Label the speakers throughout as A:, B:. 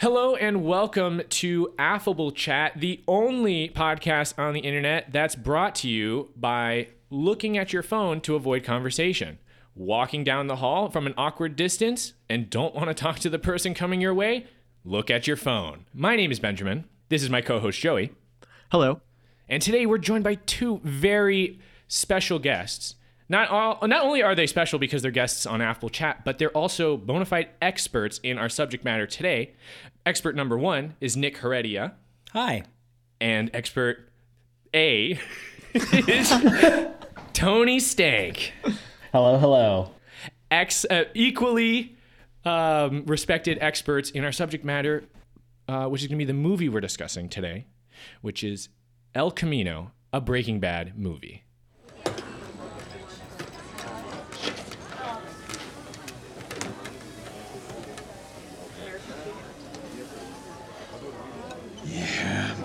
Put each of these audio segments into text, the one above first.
A: Hello and welcome to Affable Chat, the only podcast on the internet that's brought to you by looking at your phone to avoid conversation, walking down the hall from an awkward distance and don't want to talk to the person coming your way. Look at your phone. My name is Benjamin. This is my co host, Joey.
B: Hello.
A: And today we're joined by two very special guests. Not all, not only are they special because they're guests on Apple Chat, but they're also bona fide experts in our subject matter today. Expert number one is Nick Heredia,
C: Hi.
A: and expert A is Tony Stank.
C: Hello, hello.
A: Ex, uh, equally um, respected experts in our subject matter, uh, which is going to be the movie we're discussing today, which is El Camino, a Breaking Bad movie.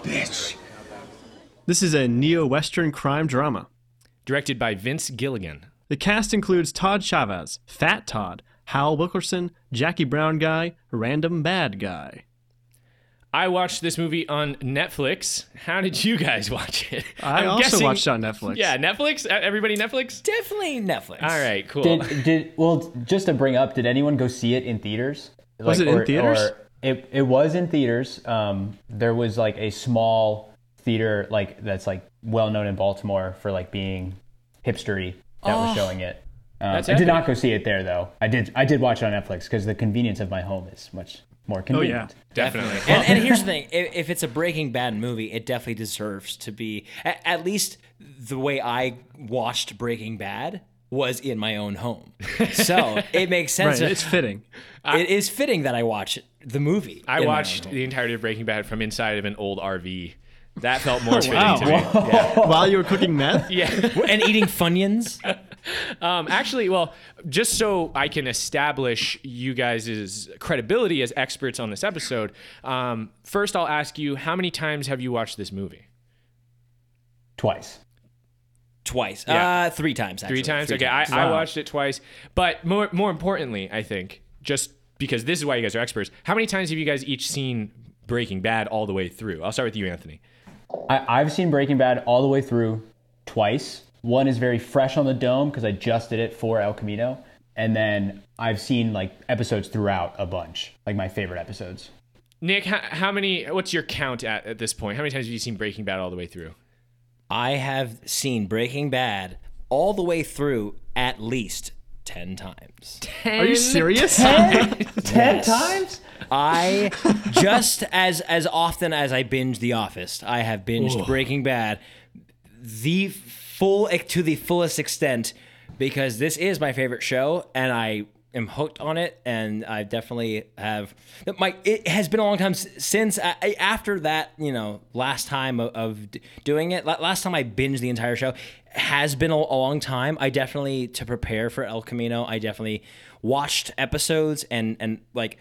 D: Bitch.
B: This is a neo Western crime drama.
A: Directed by Vince Gilligan.
B: The cast includes Todd Chavez, Fat Todd, Hal Wilkerson, Jackie Brown Guy, Random Bad Guy.
A: I watched this movie on Netflix. How did you guys watch it?
B: I
A: I'm
B: also
A: guessing-
B: watched it on Netflix.
A: Yeah, Netflix. Everybody Netflix.
C: Definitely Netflix.
A: All right, cool.
D: Did did well just to bring up? Did anyone go see it in theaters?
B: Was it in theaters?
D: It it was in theaters. Um, there was like a small theater like that's like well known in Baltimore for like being hipstery that was showing it. Um, I did not go see it there though. I did I did watch it on Netflix because the convenience of my home is much more convenient.
A: Oh yeah, Definitely.
C: And, and here's the thing: if, if it's a Breaking Bad movie, it definitely deserves to be. At, at least the way I watched Breaking Bad was in my own home, so it makes
B: Right,
C: sense.
B: it's fitting.
C: it is fitting that I watch the movie.
A: I
C: in my own
A: watched the entirety of Breaking Bad from inside of an old RV. That felt more fitting
B: wow.
A: to me. Yeah.
B: While you were cooking meth?
A: yeah.
C: and eating Funyuns.
A: Um, actually, well, just so I can establish you guys' credibility as experts on this episode, um, first I'll ask you how many times have you watched this movie?
D: Twice.
C: Twice,
A: Yeah.
C: uh, three times. Actually.
A: Three times?
C: Three
A: okay,
C: times.
A: I, I watched it twice. But more, more importantly, I think, just because this is why you guys are experts, how many times have you guys each seen Breaking Bad all the way through? I'll start with you, Anthony.
D: I, I've seen Breaking Bad all the way through twice. One is very fresh on the dome because I just did it for El Camino, and then I've seen like episodes throughout a bunch, like my favorite episodes.
A: Nick, how, how many, what's your count at, at this point? How many times have you seen Breaking Bad all the way through?
C: I have seen Breaking Bad all the way through at least ten times.
B: Are you serious?
D: Ten times?
C: I just as as often as I binge The Office, I have binged Breaking Bad the full to the fullest extent because this is my favorite show and I am hooked on it and I definitely have my it has been a long time since I, I- after that you know last time of, of doing it last time I binged the entire show has been a, a long time I definitely to prepare for El Camino I definitely watched episodes and and like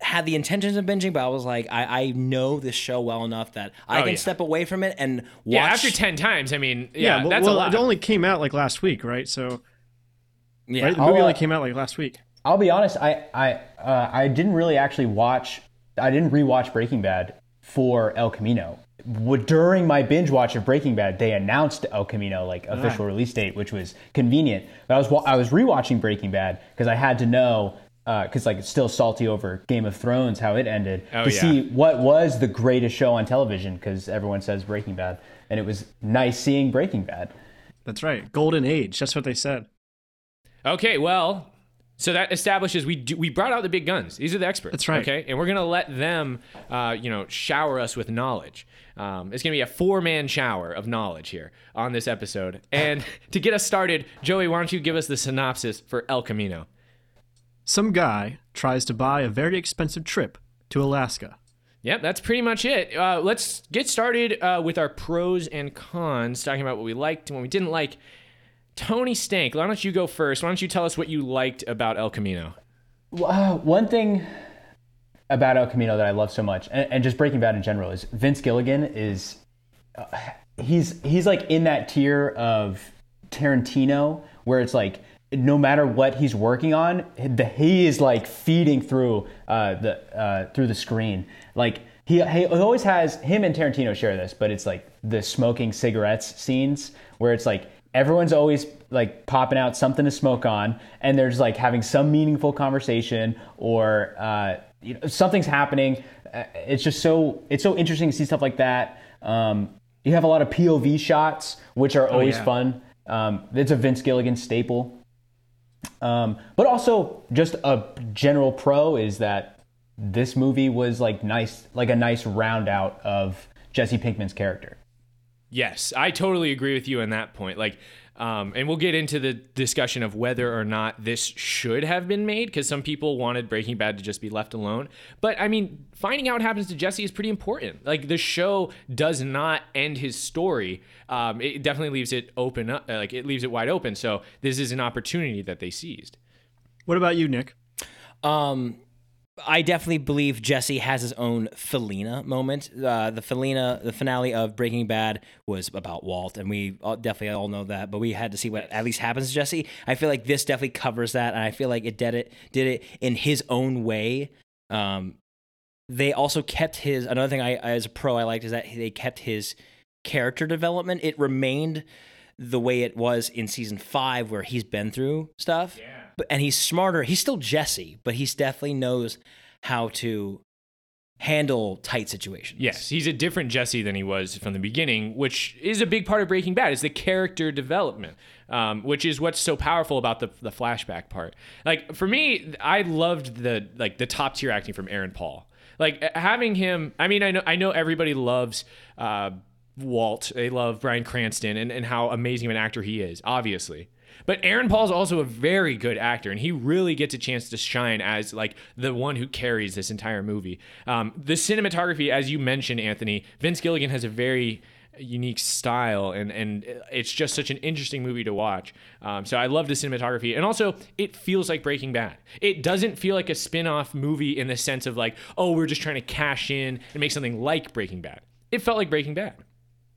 C: had the intentions of binging, but I was like, I, I know this show well enough that I
A: Oh,
C: can
A: yeah.
C: step away from it and watch.
A: Yeah, after 10 times, I mean, yeah,
B: well,
A: that's
B: well,
A: a lot.
B: it only came out like last week, right? So,
C: Yeah.
B: right? The
D: I'll,
B: movie only came out like last week.
D: I'll be honest. I I uh, I didn't really actually watch. I didn't rewatch Breaking Bad for El Camino. Would- During my binge watch of Breaking Bad, they announced El Camino like official release date, which was convenient. But I was wa- I was rewatching Breaking Bad because I had to know because like it's still salty over Game of Thrones how it ended
A: Oh,
D: to
A: yeah.
D: see what was the greatest show on television because everyone says Breaking Bad, and it was nice seeing Breaking Bad.
B: That's right. Golden Age. That's what they said.
A: Okay, well, so that establishes we do, we brought out the big guns. These are the experts.
B: That's right.
A: Okay, and we're gonna let them, uh, you know, shower us with knowledge. Um, it's gonna be a four-man shower of knowledge here on this episode. And to get us started, Joey, why don't you give us the synopsis for El Camino?
B: Some guy tries to buy a very expensive trip to Alaska.
A: Yep, that's pretty much it. Uh, let's get started uh, with our pros and cons, talking about what we liked and what we didn't like. Tony Stank, why don't you go first? Why don't you tell us what you liked about El Camino?
D: Uh, one thing about El Camino that I love so much, and, and just Breaking Bad in general, is Vince Gilligan is uh, he's he's like in that tier of Tarantino where it's like no matter what he's working on, the he is like feeding through uh, the uh, through the screen. Like he, he always has him and Tarantino share this, but it's like the smoking cigarettes scenes where it's like everyone's always like popping out something to smoke on, and there's like having some meaningful conversation or uh, you know, something's happening. Uh, It's just so it's so interesting to see stuff like that. Um, you have a lot of POV shots, which are always
A: yeah.
D: fun. Um, it's a Vince Gilligan staple. Um, but also, just a general pro is that this movie was like nice, like a nice round out of Jesse Pinkman's character.
A: Yes, I totally agree with you on that point. Like, um, and we'll get into the discussion of whether or not this should have been made because some people wanted Breaking Bad to just be left alone. But I mean, finding out what happens to Jesse is pretty important. Like, the show does not end his story. Um, it definitely leaves it open up, uh, like it leaves it wide open. So this is an opportunity that they seized.
B: What about you, Nick?
C: Um, I definitely believe Jesse has his own Felina moment. Uh, the Felina, the finale of Breaking Bad was about Walt, and we all, definitely all know that. But we had to see what at least happens to Jesse. I feel like this definitely covers that, and I feel like it did it did it in his own way. Um, they also kept his another thing I as a pro I liked is that they kept his character development. It remained the way it was in season five, where he's been through stuff. Yeah. And he's smarter. He's still Jesse, but he's definitely knows how to handle tight situations.
A: Yes, he's a different Jesse than he was from the beginning, which is a big part of Breaking Bad. Is the character development, um, which is what's so powerful about the the flashback part. Like for me, I loved the like the top tier acting from Aaron Paul. Like having him. I mean, I know I know everybody loves. Uh, Walt, they love Bryan Cranston and, and how amazing of an actor he is, obviously. But Aaron Paul's also a very good actor, and he really gets a chance to shine as like the one who carries this entire movie. Um, the cinematography, as you mentioned, Anthony, Vince Gilligan has a very unique style, and and it's just such an interesting movie to watch. Um, so I love the cinematography, and also it feels like Breaking Bad. It doesn't feel like a spin-off movie in the sense of like, oh, we're just trying to cash in and make something like Breaking Bad. It felt like Breaking Bad.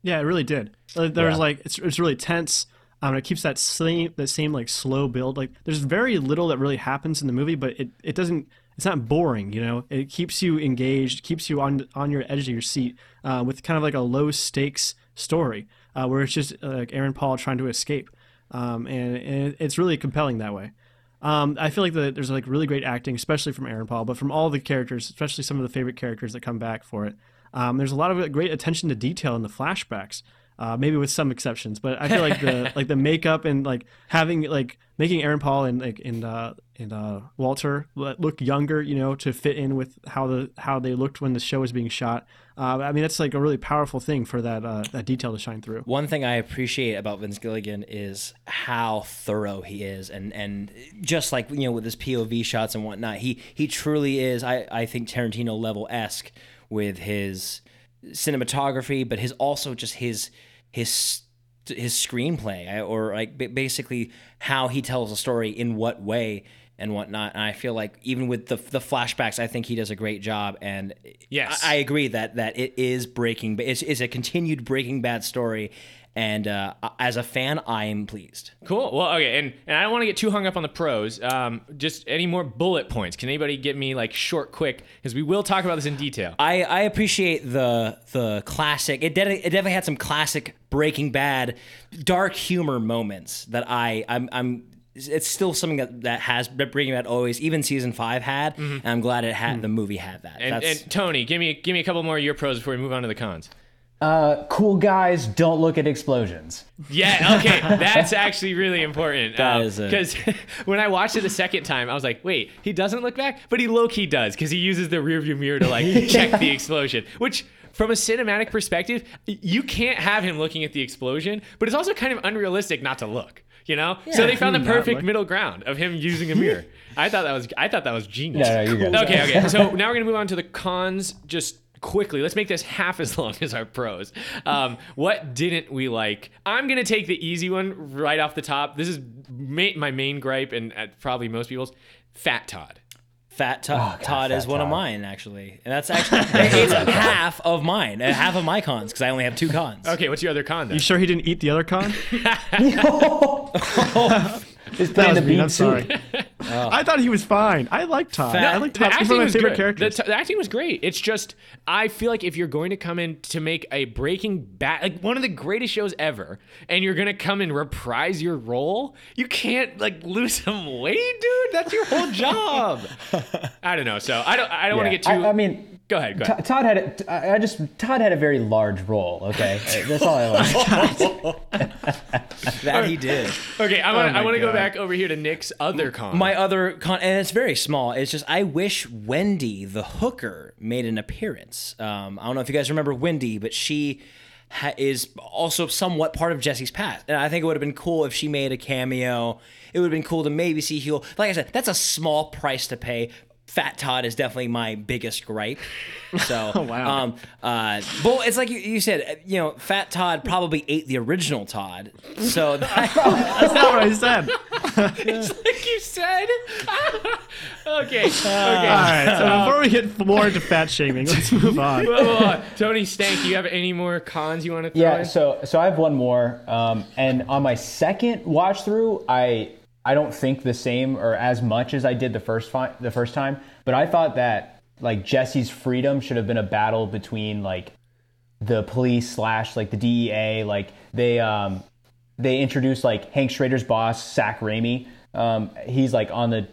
B: Yeah, it really did. There's
D: Yeah.
B: like it's, it's really tense. Um, it keeps that same that same like slow build. Like there's very little that really happens in the movie, but it, it doesn't. It's not boring, you know. It keeps you engaged, keeps you on on your edge of your seat, uh, with kind of like a low stakes story, uh, where it's just uh, like Aaron Paul trying to escape, um, and, and it's really compelling that way. Um, I feel like the, there's like really great acting, especially from Aaron Paul, but from all the characters, especially some of the favorite characters that come back for it. Um, there's a lot of great attention to detail in the flashbacks, uh, maybe with some exceptions. But I feel like the like the makeup and like having like making Aaron Paul and like and uh, and uh, Walter look younger, you know, to fit in with how the how they looked when the show was being shot. Uh, I mean, that's like a really powerful thing for that uh, that detail to shine through.
C: One thing I appreciate about Vince Gilligan is how thorough he is, and and just like you know with his POV shots and whatnot, he he truly is. I I think Tarantino level esque with his cinematography, but his also just his his his screenplay or like basically how he tells a story in what way and whatnot. And I feel like even with the the flashbacks, I think he does a great job. And
A: Yes.
C: I, I agree that that it is Breaking. but It's, it's a continued Breaking Bad story. And uh, as a fan, I am pleased.
A: Cool. Well, okay, and, and I don't want to get too hung up on the pros. Um, just any more bullet points? Can anybody get me like short, quick? Because we will talk about this in detail.
C: I, I appreciate the the classic. It, de- it definitely had some classic Breaking Bad dark humor moments that I I'm, I'm it's still something that, that has Breaking Bad always even season five had, and I'm glad it had the movie had that.
A: And, and Tony, give me give me a couple more of your pros before we move on to the cons.
D: Uh, cool guys don't look at explosions.
A: Yeah, okay, that's actually really important.
C: That is a-
A: because when I watched it the second time, I was like, wait, he doesn't look back, but he low key does because he uses the rearview mirror to like check the explosion, which. From a cinematic perspective, you can't have him looking at the explosion, but it's also kind of unrealistic not to look. You know, yeah, so they found the perfect middle ground of him using a mirror. I thought that was I thought that was genius.
D: No, no.
A: Okay, okay. So now we're gonna move on to the cons. Just quickly, let's make this half as long as our pros. Um, what didn't we like? I'm gonna take the easy one right off the top. This is ma- my main gripe, and uh, probably most people's. Fat Todd.
C: Fat Todd,
D: God,
C: Todd is
D: Fat
C: one of mine actually, and that's actually it's half of mine, uh, half of my cons because I only have two cons.
A: Okay, what's your other con then?
B: You sure he didn't eat the other con?
D: Is
B: That
D: playing
B: was
D: the
B: mean.
D: beat
B: I'm sorry. I thought he was fine. I like Todd.
C: Fat-
B: I like Todd. He's
A: acting
B: one of my favorite
A: great.
B: characters.
A: The, t- the acting was great. It's just I feel like if you're going to come in to make a Breaking Bad, like one of the greatest shows ever, and you're gonna come and reprise your role, you can't like lose some weight, dude. That's your whole job. I don't know. So I don't. I don't want to get too.
D: I, I mean,
A: go ahead. Go ahead.
D: T- Todd had a, I I just Todd had a very large role. Okay, that's all I want.
C: That he did.
A: Okay, I want.
B: Oh
A: I want to go back over here to Nick's other comment.
C: My other con, and it's very small. It's just I wish Wendy the hooker made an appearance. Um, I don't know if you guys remember Wendy, but she ha- is also somewhat part of Jesse's past, and I think it would have been cool if she made a cameo. It would have been cool to maybe see Heel. Like I said, that's a small price to pay. Fat Todd is definitely my biggest gripe. So,
B: wow.
C: um, uh, but it's like you, you said, you know, Fat Todd probably ate the original Todd. So that,
B: That's not what I said.
A: It's like you said. okay. Okay.
B: All right. So before we get more into fat shaming, let's move on.
A: Whoa, whoa, whoa. Tony Stank, do you have any more cons you want to throw
D: Yeah,
A: in?
D: so so I have one more, um, and on my second watch through, I I don't think the same or as much as I did the first fi- the first time, but I thought that like Jesse's freedom should have been a battle between like the police slash like the DEA, like they um they introduced like Hank Schrader's boss, Zach Raimi. Um, he's like on the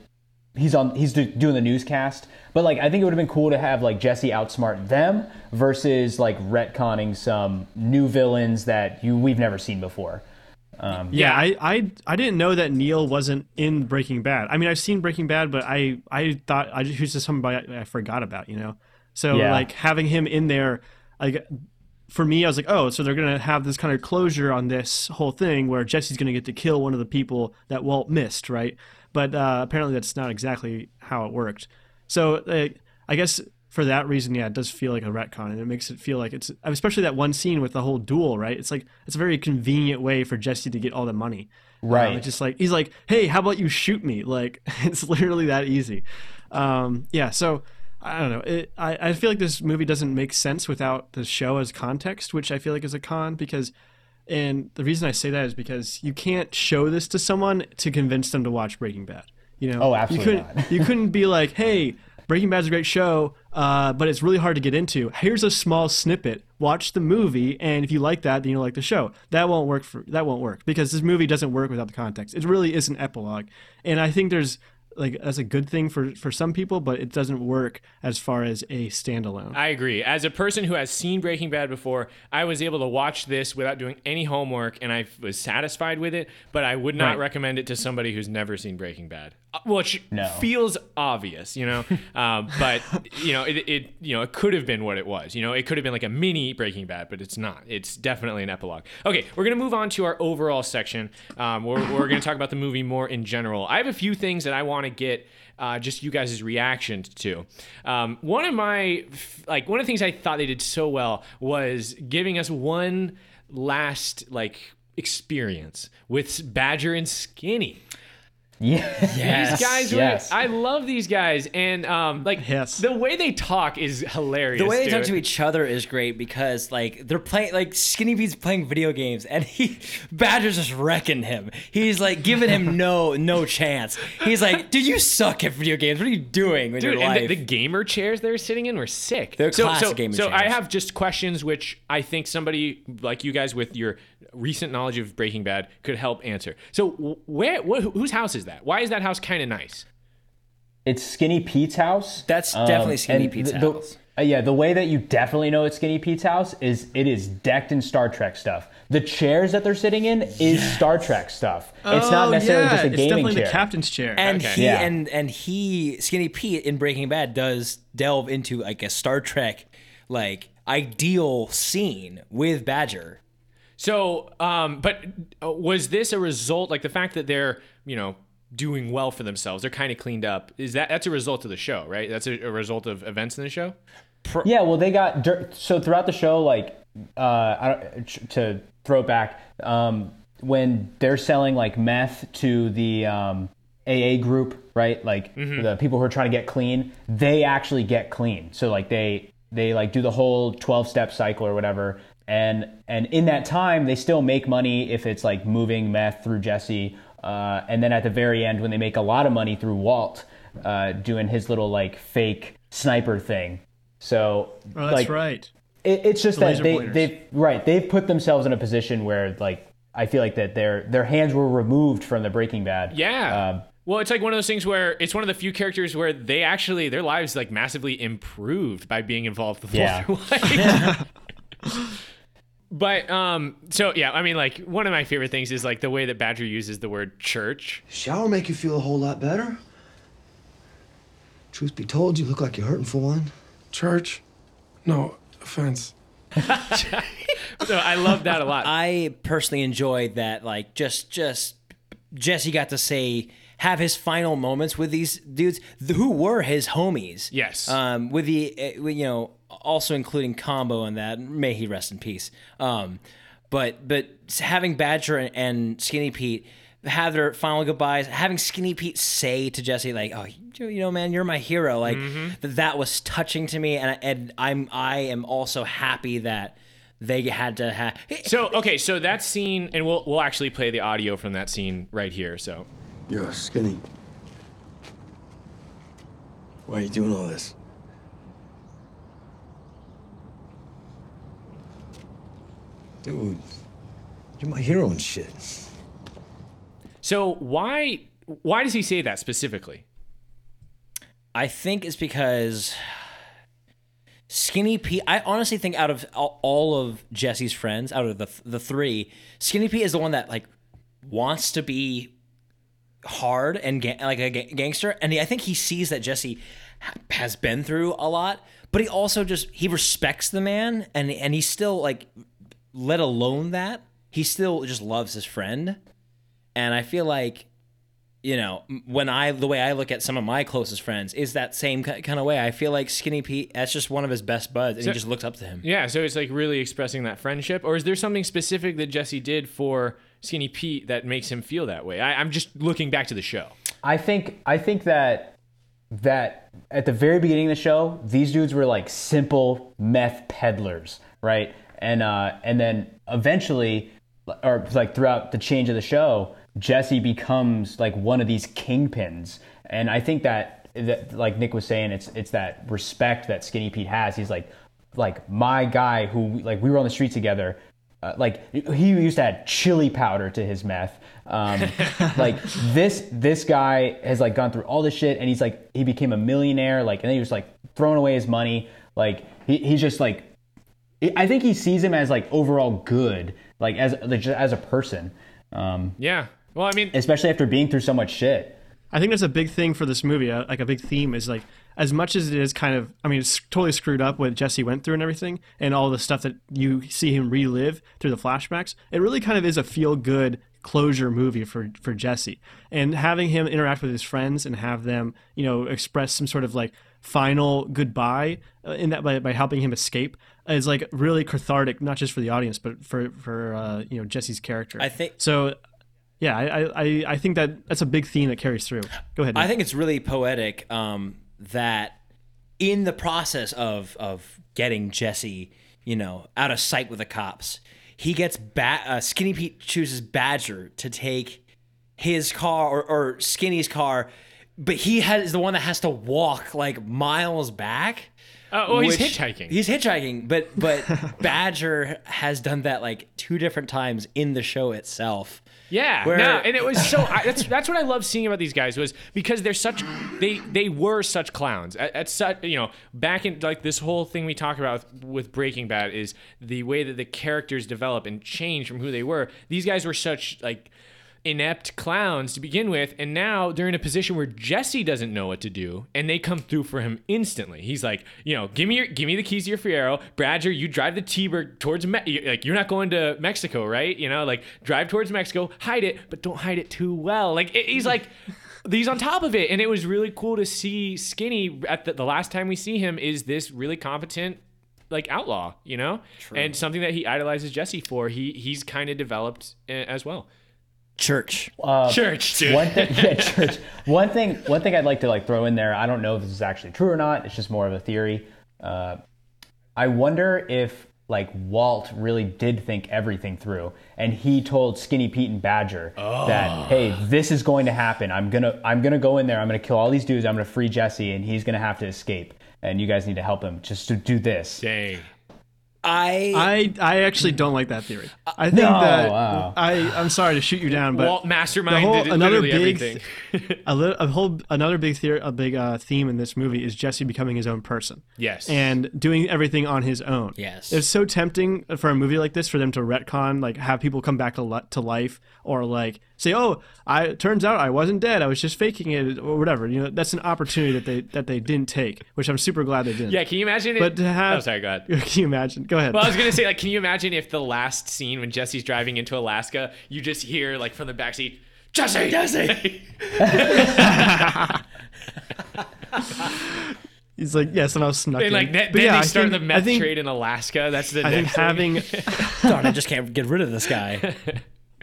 D: he's on he's do, doing the newscast but like i think it would have been cool to have like jesse outsmart them versus like retconning some new villains that you we've never seen before
B: Yeah, I, I I didn't know that Neil wasn't in Breaking Bad. I mean, I've seen Breaking Bad, but I I thought I he was just somebody I, I forgot about, you know. So
D: Yeah.
B: like having him in there, like for me, I was like, oh, so they're gonna have this kind of closure on this whole thing where Jesse's gonna get to kill one of the people that Walt missed, right? But uh, apparently that's not exactly how it worked. So uh, I guess for that reason, yeah, it does feel like a retcon, and it makes it feel like it's especially that one scene with the whole duel, right? It's like it's a very convenient way for Jesse to get all the money.
D: Right.
B: Um, it's just like he's like, hey, how about you shoot me? Like it's literally that easy. Um, yeah. So I don't know. It, I I feel like this movie doesn't make sense without the show as context, which I feel like is a con because. And the reason I say that is because you can't show this to someone to convince them to watch Breaking Bad. You know,
D: Oh, absolutely
B: You couldn't, you couldn't be like, "Hey, Breaking Bad is a great show, uh, but it's really hard to get into. Here's a small snippet. Watch the movie, and if you like that, then you'll like the show." That won't work for that won't work because this movie doesn't work without the context. It really is an epilogue, and I think there's like that's a good thing for for some people, but it doesn't work as far as a standalone.
A: I agree. As a person who has seen Breaking Bad before, I was able to watch this without doing any homework and I was satisfied with it, but I would not
B: Right.
A: recommend it to somebody who's never seen Breaking Bad. Uh, Which
D: No.
A: feels obvious, you know, um, but you know, it, it you know it could have been what it was. You know, it could have been like a mini Breaking Bad, but it's not. It's definitely an epilogue. Okay, we're gonna move on to our overall section. Um, we're we're gonna talk about the movie more in general. I have a few things that I want to get uh, just you guys' reaction to. Um, one of my like one of the things I thought they did so well was giving us one last like experience with Badger and Skinny.
D: Yeah
A: These guys, were,
D: yes.
A: I love these guys, and um, like
B: Yes.
A: the way they talk is hilarious.
C: The way they talk to each other is great because like they're playing like Skinny Pete's playing video games and he Badger's just wrecking him. He's like giving him no no chance. He's like, dude, you suck at video games. What are you doing with
A: Dude,
C: your
A: and
C: life?
A: the, the gamer chairs they were sitting in were sick.
C: They're
A: so,
C: classic
A: so,
C: gamer
A: so I have just questions which I think somebody like you guys with your recent knowledge of Breaking Bad could help answer. So where, wh- whose house is that? Why is that house kind of nice?
D: it's skinny pete's house
C: That's definitely Skinny Pete's
D: the- the-
C: house.
D: uh, yeah the way that you definitely know it's skinny pete's house is it is decked in star trek stuff the chairs that they're sitting in is star trek stuff it's not
B: Oh,
D: necessarily
B: yeah,
D: just a
B: it's
D: gaming
B: definitely
D: chair
B: the captain's chair.
C: and
A: Okay.
C: he
D: Yeah.
C: and and he Skinny Pete in Breaking Bad does delve into like a Star Trek like ideal scene with Badger.
A: So, um, but uh, was this a result, like the fact that they're, you know, doing well for themselves, they're kind of cleaned up? Is that that's a result of the show, right? That's a, a result of events in the show.
D: Yeah, well, they got dur- so throughout the show, like uh, I don't, tr- to throw it back, um, when they're selling like meth to the um, AA group, right? Like the people who are trying to get clean, they actually get clean. So like they they like do the whole twelve step cycle or whatever, and and in that time they still make money if it's like moving meth through Jesse uh, and then at the very end when they make a lot of money through Walt uh, doing his little like fake sniper thing. So
B: Oh, that's
D: like,
B: right.
D: it, it's just
B: The
D: that they
B: pointers.
D: they've right they've put themselves in a position where like I feel like that their their hands were removed from the Breaking Bad.
A: Yeah.
D: Um,
A: well, it's like one of those things where it's one of the few characters where they actually their lives like massively improved by being involved with
D: Yeah.
A: Walter White. but um, so yeah, I mean, like one of my favorite things is like the way that Badger uses the word church.
E: Shower make you feel a whole lot better? Truth be told, you look like you're hurting for one.
F: Church? No offense.
A: So I love that a lot.
C: I personally enjoyed that. Like just just Jesse got to say have his final moments with these dudes who were his homies.
A: Yes.
C: Um, with the uh, you know also including Combo in that. May he rest in peace. Um, but but having Badger and, and Skinny Pete have their final goodbyes, having Skinny Pete say to Jesse like, "Oh, you, you know, man, you're my hero." Like th- that was touching to me, and and I'm I am also happy that they had to have.
A: so okay, so that scene, and we'll we'll actually play the audio from that scene right here. So
E: You're skinny. Why are you doing all this? Dude, you're my hero and shit.
A: so why why does he say that specifically?
C: I think it's because Skinny Pete. I honestly think out of all- all of Jesse's friends, out of the the three, Skinny Pete is the one that like wants to be hard and ga- like a ga- gangster, and he, I think he sees that Jesse ha- has been through a lot, but he also just he respects the man, and and he still like, let alone that he still just loves his friend, and I feel like you know, when I the way I look at some of my closest friends is that same kind of way. I feel like Skinny Pete, that's just one of his best buds, and
A: So-
C: he just looks up to him.
A: Yeah, so it's like really expressing that friendship, or is there something specific that Jesse did for Skinny Pete that makes him feel that way? I, I'm just looking back to the show.
D: I think I think that that at the very beginning of the show, these dudes were like simple meth peddlers, right? And uh, and then eventually, or like throughout the change of the show, Jesse becomes like one of these kingpins, and I think that that like Nick was saying, it's it's that respect that Skinny Pete has. He's like like my guy who like we were on the street together. Uh, like he used to add chili powder to his meth. Um, like this this guy has like gone through all this shit, and he's like he became a millionaire. Like and then he was like throwing away his money. Like he, he's just like I think he sees him as like overall good, like as like, as a person, um,
A: Yeah. Well, I mean,
D: especially after being through so much shit.
B: I think that's a big thing for this movie. uh, Like a big theme is like as much as it is kind of. I mean, it's totally screwed up what Jesse went through and everything, and all the stuff that you see him relive through the flashbacks. It really kind of is a feel good closure movie for for Jesse, and having him interact with his friends and have them, you know, express some sort of like final goodbye uh, in that by, by helping him escape is like really cathartic, not just for the audience, but for for uh, you know Jesse's character.
C: I think-
B: so. Yeah, I, I, I think that that's a big theme that carries through. Go ahead.
C: I think it's really poetic um, that in the process of of getting Jesse, you know, out of sight with the cops, he gets ba- uh, Skinny Pete chooses Badger to take his car or, or Skinny's car, but he has the one that has to walk like miles back.
A: uh, well, he's hitchhiking.
C: He's hitchhiking, but but Badger has done that like two different times in the show itself.
A: Yeah,
C: Where-
A: no, and it was so. I, that's that's what I love seeing about these guys was because they're such they they were such clowns at, at such you know back in like this whole thing we talk about with Breaking Bad is the way that the characters develop and change from who they were. These guys were such like inept clowns to begin with, and now they're in a position where Jesse doesn't know what to do, and they come through for him instantly. He's like, you know, give me your, give me the keys to your Fiero, Badger. You drive the T-Bird towards Me- like you're not going to Mexico, right? You know, like drive towards Mexico, hide it, but don't hide it too well. Like it, he's like. He's on top of it, and it was really cool to see Skinny. At the, the last time we see him, is this really competent like outlaw, you know, and something that he idolizes Jesse for. He he's kind of developed uh, as well.
C: Church.
A: Church, dude.
D: One thing, yeah, church. One thing, one thing I'd like to like throw in there. I don't know if this is actually true or not. It's just more of a theory. Uh, I wonder if like Walt really did think everything through, and he told Skinny Pete and Badger that hey, this is going to happen. I'm gonna I'm gonna go in there. I'm gonna kill all these dudes. I'm gonna free Jesse, and he's gonna have to escape. And you guys need to help him just to do this.
A: Dang.
C: I
B: I I actually don't like that theory. I think
D: No,
B: that
D: wow.
B: I I'm sorry to shoot you down, but
A: Walt masterminded
B: whole- another big-
A: everything.
B: a, li- a whole another big theory, a big uh, theme in this movie is Jesse becoming his own person.
A: Yes.
B: and doing everything on his own.
C: Yes.
B: it's so tempting for a movie like this for them to retcon, like have people come back to li- to life, or like say, "Oh, I it turns out I wasn't dead. I was just faking it," or whatever. You know, that's an opportunity that they that they didn't take, which I'm super glad they didn't.
A: yeah, can you imagine it?
B: but to have,
A: oh, sorry, go ahead.
B: Can you imagine? Go ahead.
A: Well, I was gonna say, like, can you imagine if the last scene when Jesse's driving into Alaska, you just hear like from the backseat, Jesse, Jesse.
B: He's like, "Yes," and I was snuck
A: and
B: in.
A: like then,
B: But yeah,
A: they
B: I
A: start
B: think-
A: the meth
B: I think,
A: trade in Alaska. That's the
B: I think
A: next thing.
B: having
C: darn, I just can't get rid of this guy.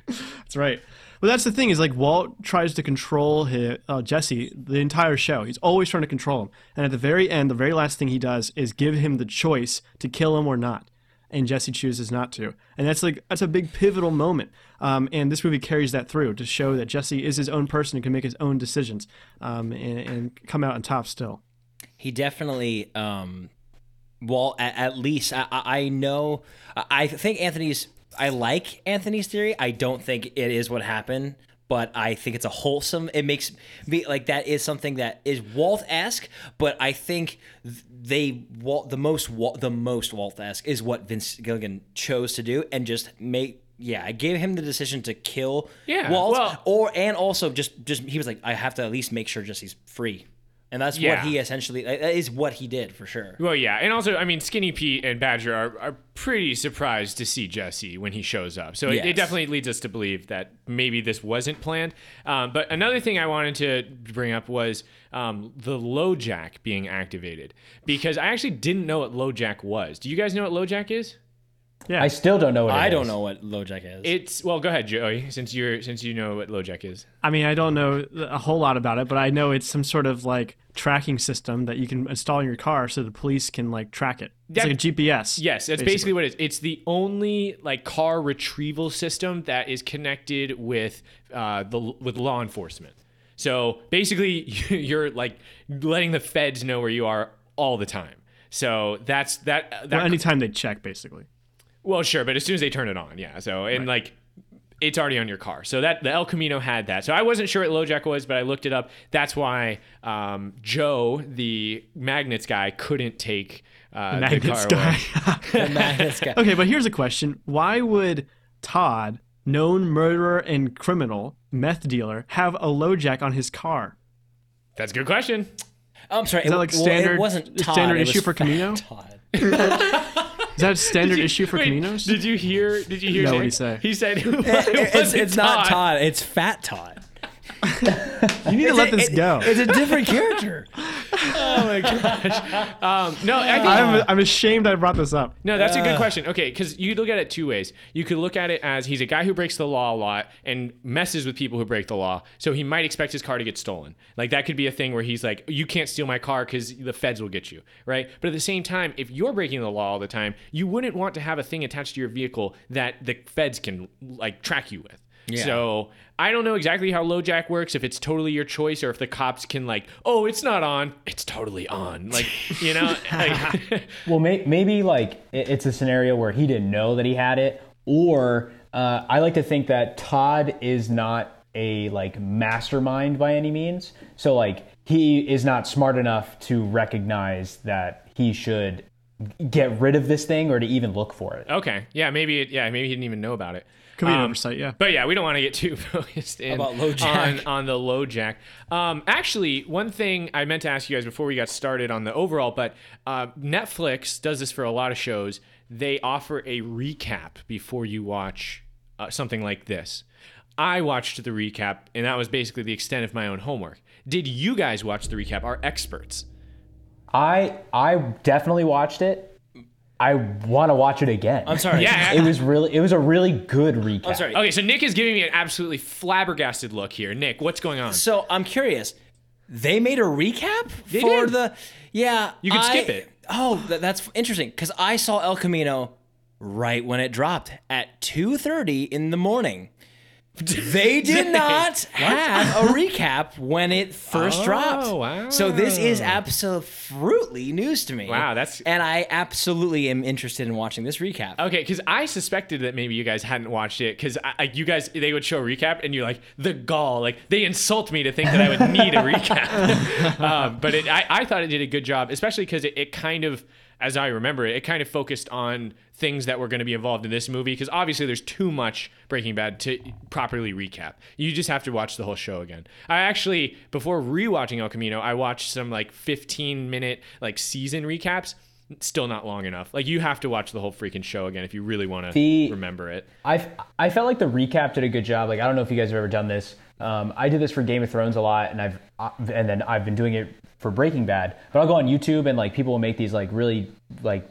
B: That's right. But that's the thing is like Walt tries to control his, uh, Jesse the entire show. He's always trying to control him, and at the very end, the very last thing he does is give him the choice to kill him or not, and Jesse chooses not to. And that's like that's a big pivotal moment. Um, and this movie carries that through to show that Jesse is his own person and can make his own decisions, um, and, and come out on top still.
C: he definitely um well at, least I, I know I think anthony's i like anthony's theory. I don't think it is what happened but i think it's a wholesome it makes me like that is something that is walt-esque but i think they walt the most walt the most walt-esque is what vince gilligan chose to do and just make yeah, I gave him the decision to kill
A: Yeah,
C: Walt,
A: well-
C: or and also just just he was like, I have to at least make sure Jesse's free, and that's
A: Yeah.
C: what he essentially that is what he did for sure.
A: Well, yeah, and also, I mean, Skinny Pete and Badger are, are pretty surprised to see Jesse when he shows up. So it, it definitely leads us to believe that maybe this wasn't planned. Um, but another thing I wanted to bring up was um, the LoJack being activated because I actually didn't know what LoJack was. Do you guys know what LoJack is?
B: Yeah,
D: I still don't know what it
C: I don't
D: is.
C: know what LoJack is.
A: It's well, go ahead, Joey, since you're since you know what LoJack is.
B: I mean, I don't know a whole lot about it, but I know it's some sort of like tracking system that you can install in your car so the police can like track it. It's
A: Yeah.
B: like a GPS.
A: Yes, that's basically. what it is. It's the only like car retrieval system that is connected with uh, the with law enforcement. So basically, you're like letting the feds know where you are all the time. So that's that. that
B: Well, anytime they check, basically.
A: Well, sure, but as soon as they turn it on, yeah. So and like it's already on your car. So that the El Camino had that. So I wasn't sure what LoJack was, but I looked it up. That's why um, Joe, the magnets guy, couldn't take uh, the
B: Magnets
A: car away.
B: guy.
C: The Magnets guy.
B: okay, but here's a question: Why would Todd, known murderer and criminal, meth dealer, have a LoJack on his car?
A: That's a good question.
C: I'm sorry.
B: Is that like standard-
C: It wasn't Todd,
B: standard
C: it was
B: issue for
C: Fat
B: Camino?
C: Todd.
B: Is that a standard issue for
A: Wait,
B: Caminos?
A: Did you hear? Did you hear?
B: No, what'd he say?
A: He said it
C: it's
A: wasn't
C: not Todd. It's Fat Todd.
B: you need to let this
C: It-
B: go.
C: It's a different character.
A: Oh my gosh. Um, no, I think
B: I'm, I'm ashamed I brought this up.
A: no. That's a good question. Okay, because you look at it two ways. You could look at it as he's a guy who breaks the law a lot and messes with people who break the law. So he might expect his car to get stolen. Like that could be a thing where he's like, "You can't steal my car because the feds will get you." Right. But at the same time, if you're breaking the law all the time, you wouldn't want to have a thing attached to your vehicle that the feds can like track you with. Yeah. So I don't know exactly how LoJack works. If it's totally your choice, or if the cops can like, oh, it's not on, it's totally on. Like, you know. like-
D: Well, may, maybe like it's a scenario where he didn't know that he had it, or uh, I like to think that Todd is not a like mastermind by any means. So like he is not smart enough to recognize that he should get rid of this thing or to even look for it.
A: okay, yeah, maybe it, yeah, maybe he didn't even know about it.
B: Could be an
A: Um,
B: oversight, yeah.
A: But yeah, we don't want to get too focused in
C: About LoJack.
A: on, on the low jack. Um, actually, one thing I meant to ask you guys before we got started on the overall, but uh, Netflix does this for a lot of shows. They offer a recap before you watch uh, something like this. I watched the recap, and that was basically the extent of my own homework. Did you guys watch the recap? Our experts.
D: I I definitely watched it. I want to watch it again.
C: I'm sorry.
A: Yeah.
D: It was really it was a really good recap.
C: I'm sorry.
A: Okay, so Nick is giving me an absolutely flabbergasted look here. Nick, what's going on?
C: So I'm curious. They made a recap
A: They
C: for
A: did.
C: the yeah.
A: You can
C: I-
A: skip it.
C: Oh, th- that's interesting because I saw El Camino right when it dropped at 2:30 in the morning. They did not have a recap when it first
A: Oh,
C: dropped.
A: wow.
C: So this is absolutely news to me.
A: Wow, that's-
C: and I absolutely am interested in watching this recap.
A: Okay, because I suspected that maybe you guys hadn't watched it because I- you guys they would show a recap and you're like the gall, like they insult me to think that I would need a recap. um, but it, I, I thought it did a good job, especially because it, it kind of, as I remember it, it kind of focused on things that were going to be involved in this movie because obviously there's too much Breaking Bad to properly recap. You just have to watch the whole show again. I actually before rewatching El Camino, I watched some like 15 minute like season recaps still not long enough. Like you have to watch the whole freaking show again if you really want to remember it.
D: I I felt like the recap did a good job. Like I don't know if you guys have ever done this. Um, I did this for Game of Thrones a lot, and I've uh, and then I've been doing it for Breaking Bad. But I'll go on YouTube and like people will make these like really like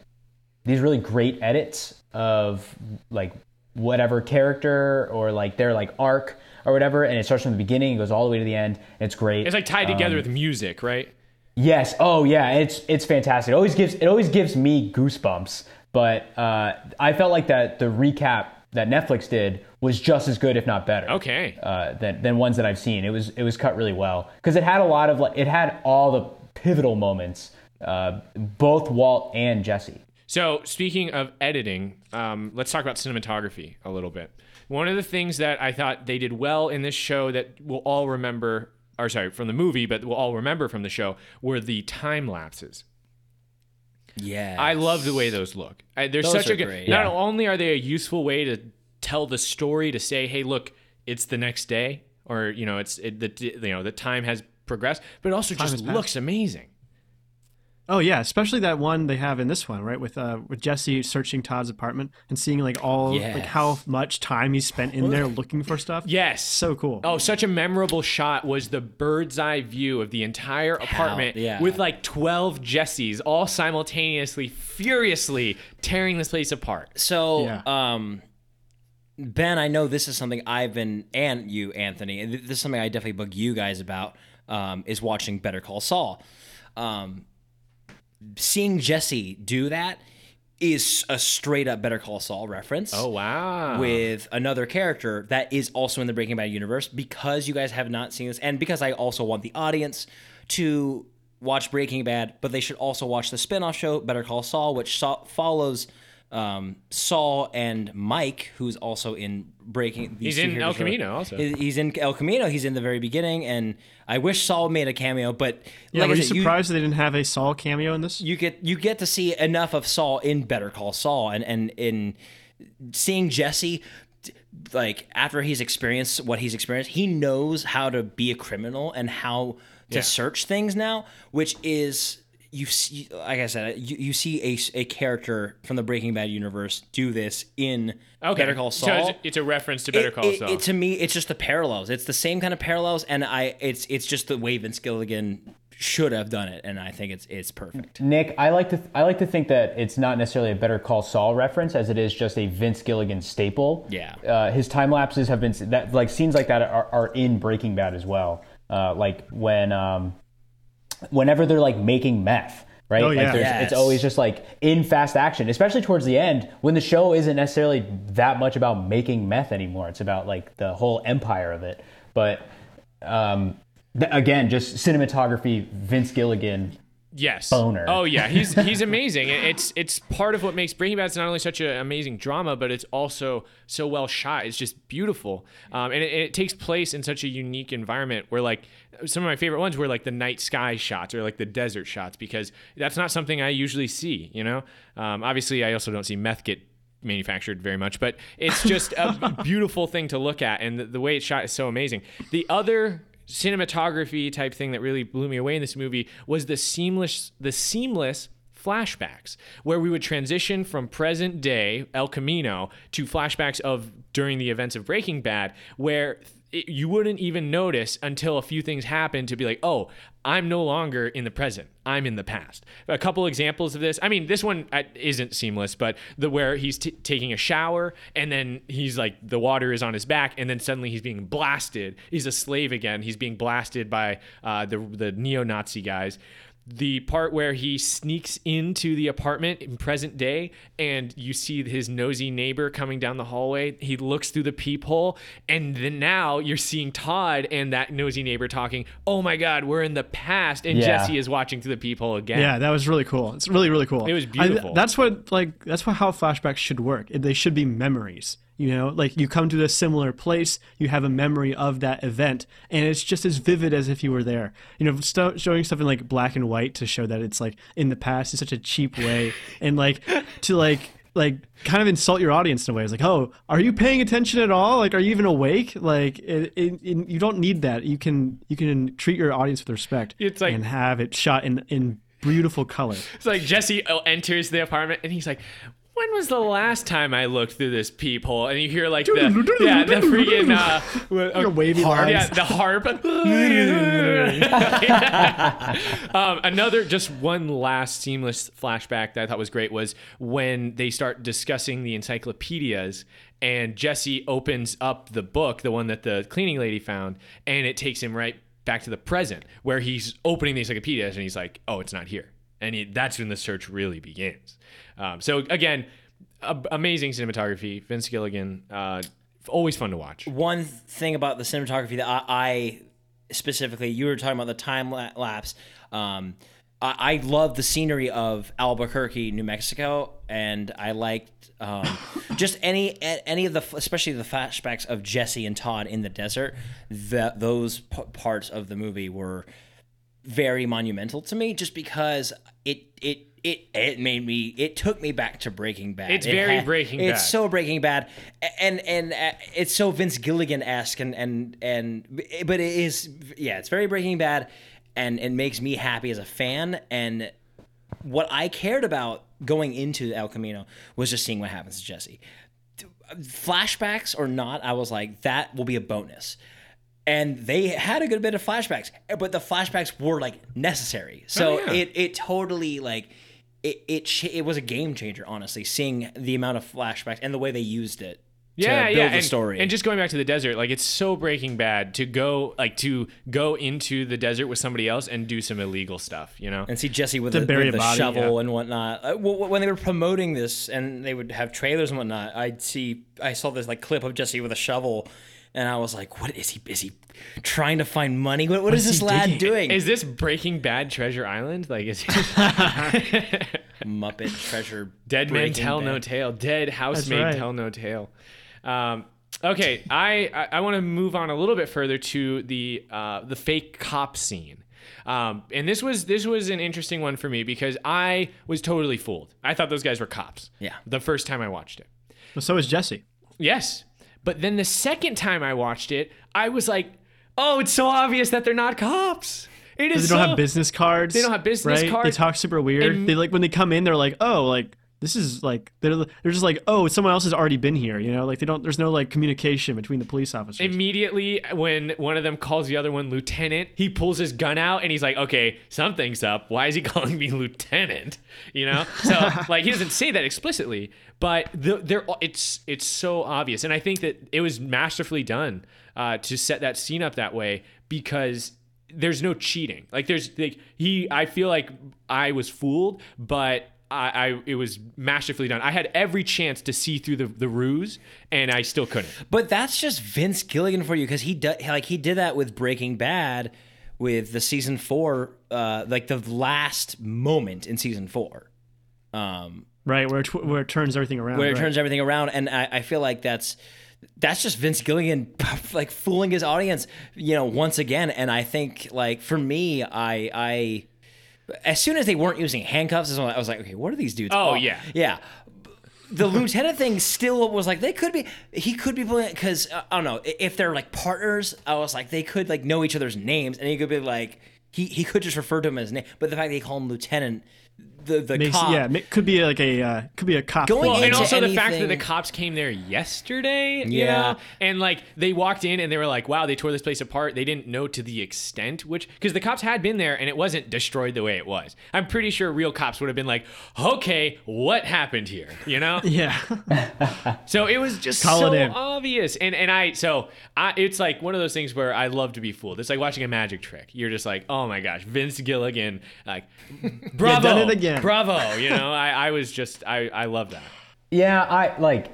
D: these really great edits of like whatever character or like their like arc or whatever, and it starts from the beginning and goes all the way to the end. It's great.
A: It's like tied together with music, right?
D: Yes. Oh, yeah. It's it's fantastic. It always gives it always gives me goosebumps. But uh, I felt like that the recap that Netflix did was just as good, if not better.
A: Okay.
D: Uh, than than ones that I've seen. It was it was cut really well because it had a lot of like it had all the pivotal moments, uh, both Walt and Jesse.
A: So, speaking of editing, um, let's talk about cinematography a little bit. One of the things that I thought they did well in this show that we'll all remember, or sorry, from the movie, but we'll all remember from the show, were the time lapses.
C: Yeah.
A: I love the way those look. I, they're
C: Those
A: such a good.
C: great.
A: Not
D: Yeah.
A: only are they a useful way to tell the story, to say, "Hey, look, it's the next day," or you know, it's it, the you know the time has progressed, but it also
B: has
A: just looks amazing.
B: Oh yeah, especially that one they have in this one, right? With uh, with Jesse searching Todd's apartment and seeing like all like how much time he spent in there looking for stuff.
A: Yes.
B: so cool.
A: Oh, such a memorable shot was the bird's eye view of the entire apartment
C: yeah.
A: with like 12 Jessies all simultaneously, furiously tearing this place apart.
C: So,
B: Yeah.
C: um, Ben, I know this is something I've been, and you, Anthony, and this is something I definitely bug you guys about, um, is watching Better Call Saul. Um, seeing Jesse do that is a straight up Better Call Saul reference.
A: Oh, wow.
C: With another character that is also in the Breaking Bad universe because you guys have not seen this, and because I also want the audience to watch Breaking Bad, but they should also watch the spin off show, Better Call Saul, which so- follows um, Saul and Mike, who's also in Breaking. these
A: He's in El
C: characters are-
A: Camino also.
C: He's in El Camino. He's in the very beginning, and I wish Saul made a cameo, but
B: yeah,
C: like
B: were you
C: said,
B: surprised they didn't have a Saul cameo in this?
C: you get you get to see enough of Saul in Better Call Saul, and and in seeing Jesse, like after he's experienced what he's experienced, he knows how to be a criminal and how to
A: Yeah.
C: search things now, which is. You see, like I said, you, you see a, s- a character from the Breaking Bad universe do this in
A: okay.
C: Better Call
A: So
C: Saul.
A: it's, it's a reference to Better
C: It-
A: Call
C: it-
A: Saul.
C: it- to me, it's just the parallels. It's the same kind of parallels, and I it's it's just the way Vince Gilligan should have done it, and I think it's it's perfect.
D: Nick, I like to I like to think that it's not necessarily a Better Call Saul reference as it is just a Vince Gilligan staple.
C: Yeah.
D: uh, his time lapses have been that like scenes like that are, are in Breaking Bad as well. Uh, like when um, whenever they're like making meth, right?
B: Oh, yeah.
D: there's-
C: Yes.
D: It's always just like in fast action, especially towards the end when the show isn't necessarily that much about making meth anymore. It's about like the whole empire of it. But um, th- again, just cinematography, Vince Gilligan.
A: Yes.
D: Boner.
A: Oh yeah, he's he's amazing. It's it's part of what makes Breaking Bad not only such an amazing drama, but it's also so well shot. It's just beautiful, um, and it, it takes place in such a unique environment where like some of my favorite ones were like the night sky shots or like the desert shots because that's not something I usually see. You know, um, obviously I also don't see meth get manufactured very much, but it's just a beautiful thing to look at, and the, the way it's shot is so amazing. The other cinematography type thing that really blew me away in this movie was the seamless, the seamless flashbacks where we would transition from present day El Camino to flashbacks of during the events of Breaking Bad, where it, you wouldn't even notice until a few things happen to be like, oh, I'm no longer in the present. I'm in the past. A couple examples of this. I mean, this one uh, isn't seamless, but the where he's t- taking a shower and then he's like the water is on his back and then suddenly he's being blasted. He's a slave again. He's being blasted by uh, the the neo-Nazi guys. The part where he sneaks into the apartment in present day and you see his nosy neighbor coming down the hallway he looks through the peephole and then now you're seeing todd and that nosy neighbor talking oh my god we're in the past and
D: Yeah.
A: jesse is watching through the peephole again
B: Yeah, that was really cool. It's really really cool.
A: It was
B: I-
A: beautiful.
B: that's what like that's what how flashbacks should work. They should be memories. You know, like you come to a similar place, you have a memory of that event, and it's just as vivid as if you were there. You know, st- showing stuff in like black and white to show that it's like in the past is such a cheap way, and like to like like kind of insult your audience in a way. It's like, oh, are you paying attention at all? Like, are you even awake? Like, it, it, it- you don't need that. You can you can treat your audience with respect.
A: It's like-
B: and have it shot in in beautiful color.
A: It's like Jesse uh, enters the apartment and he's like, "When was the last time I looked through this peephole?" And you hear like the yeah the freaking uh,
B: wavy
A: harp, yeah the harp. um, another just one last seamless flashback that I thought was great was when they start discussing the encyclopedias and Jesse opens up the book, the one that the cleaning lady found, and it takes him right back to the present where he's opening the encyclopedias and he's like, "Oh, it's not here." And that's when the search really begins. Um, so again, amazing cinematography. Vince Gilligan, uh, always fun to watch.
C: one thing about the cinematography that I, I specifically, you were talking about the time lapse. Um, I, I love the scenery of Albuquerque, New Mexico, and I liked um, just any any of the, especially the flashbacks of Jesse and Todd in the desert. That those p- parts of the movie were very monumental to me, just because it it. It, it made me it took me back to Breaking Bad.
A: It's
C: It
A: very
C: had-
A: Breaking Bad.
C: It's so Breaking Bad, and and uh, it's so Vince Gilligan esque, and and and but it is yeah, it's very Breaking Bad, and it makes me happy as a fan. And what I cared about going into El Camino was just seeing what happens to Jesse. Flashbacks or not, I was like that will be a bonus. And they had a good bit of flashbacks, but the flashbacks were like necessary. So
A: Oh, yeah.
C: it it totally like it it it was a game changer. Honestly, seeing the amount of flashbacks and the way they used it
A: yeah,
C: to build
A: yeah,
C: the
A: and,
C: story.
A: and just going back to the desert, like it's so Breaking Bad to go like to go into the desert with somebody else and do some illegal stuff, you know?
C: and see Jesse with the, with
B: a
C: the
B: body,
C: shovel
B: yeah.
C: and whatnot. Uh, when they were promoting this and they would have trailers and whatnot, I'd see I saw this like clip of Jesse with a shovel, and I was like, "What is he? Is he trying to find money? What, what is
B: is
C: this
B: he
C: lad
B: digging?
C: doing?"
A: Is this Breaking Bad Treasure Island? Like, is
C: Muppet treasure.
A: Dead man
C: Breaking
A: tell no
C: Bad.
A: tale. Dead housemaid
B: right.
A: tell no tale. Um, okay, I I, I want to move on a little bit further to the uh, the fake cop scene. Um, and this was this was an interesting one for me because I was totally fooled. I thought those guys were cops.
C: Yeah.
A: The first time I watched it.
B: Well, so is Jesse.
A: Yes. But then the second time I watched it, I was like, oh, it's so obvious that they're not cops. It is
B: They don't
A: so-
B: have business cards.
A: They don't have business
B: right?
A: cards.
B: They talk super weird.
A: And-
B: they like when they come in, they're like, oh, like this is like they're they're just like, oh, someone else has already been here. You know, like they don't. There's no like communication between the police officers.
A: Immediately, when one of them calls the other one lieutenant, he pulls his gun out and he's like, "Okay, something's up. Why is he calling me lieutenant?" You know, so like he doesn't say that explicitly, but the, they're it's it's so obvious, and I think that it was masterfully done uh, to set that scene up that way because there's no cheating. Like there's like he, I feel like I was fooled, but. I, I it was masterfully done. I had every chance to see through the, the ruse, and I still couldn't.
C: But that's just Vince Gilligan for you because he did like he did that with Breaking Bad, with the season four, uh, like the last moment in season four. Um,
B: right where it, tw- where it turns everything around.
C: where it
B: right.
C: turns everything around and I, I feel like that's that's just Vince Gilligan like fooling his audience you know once again and I think like for me I I as soon as they weren't using handcuffs I was like okay what are these dudes
A: Oh,
C: all-
A: yeah.
C: yeah the lieutenant thing still was like they could be he could be playing because uh, I don't know if they're like partners I was like they could like know each other's names and he could be like he he could just refer to him as name but the fact that he called him lieutenant the the
B: Makes,
C: cop.
B: yeah, it could be like a uh, could be a cop.
C: Going
B: thing.
A: Well, and
C: into
A: also the fact that the cops came there yesterday, you
C: Yeah.
A: know, and like they walked in and they were like, "Wow, they tore this place apart." They didn't know to the extent which, because the cops had been there and it wasn't destroyed the way it was. I'm pretty sure real cops would have been like, "Okay, what happened here?" You know.
B: yeah,
A: So it was just
B: Call
A: so obvious, and and I so I it's like one of those things where I love to be fooled. It's like watching a magic trick. You're just like, oh my gosh, Vince Gilligan, like, bravo,
B: done it again.
A: Bravo. You know, I I was just I I love that.
D: Yeah, I like.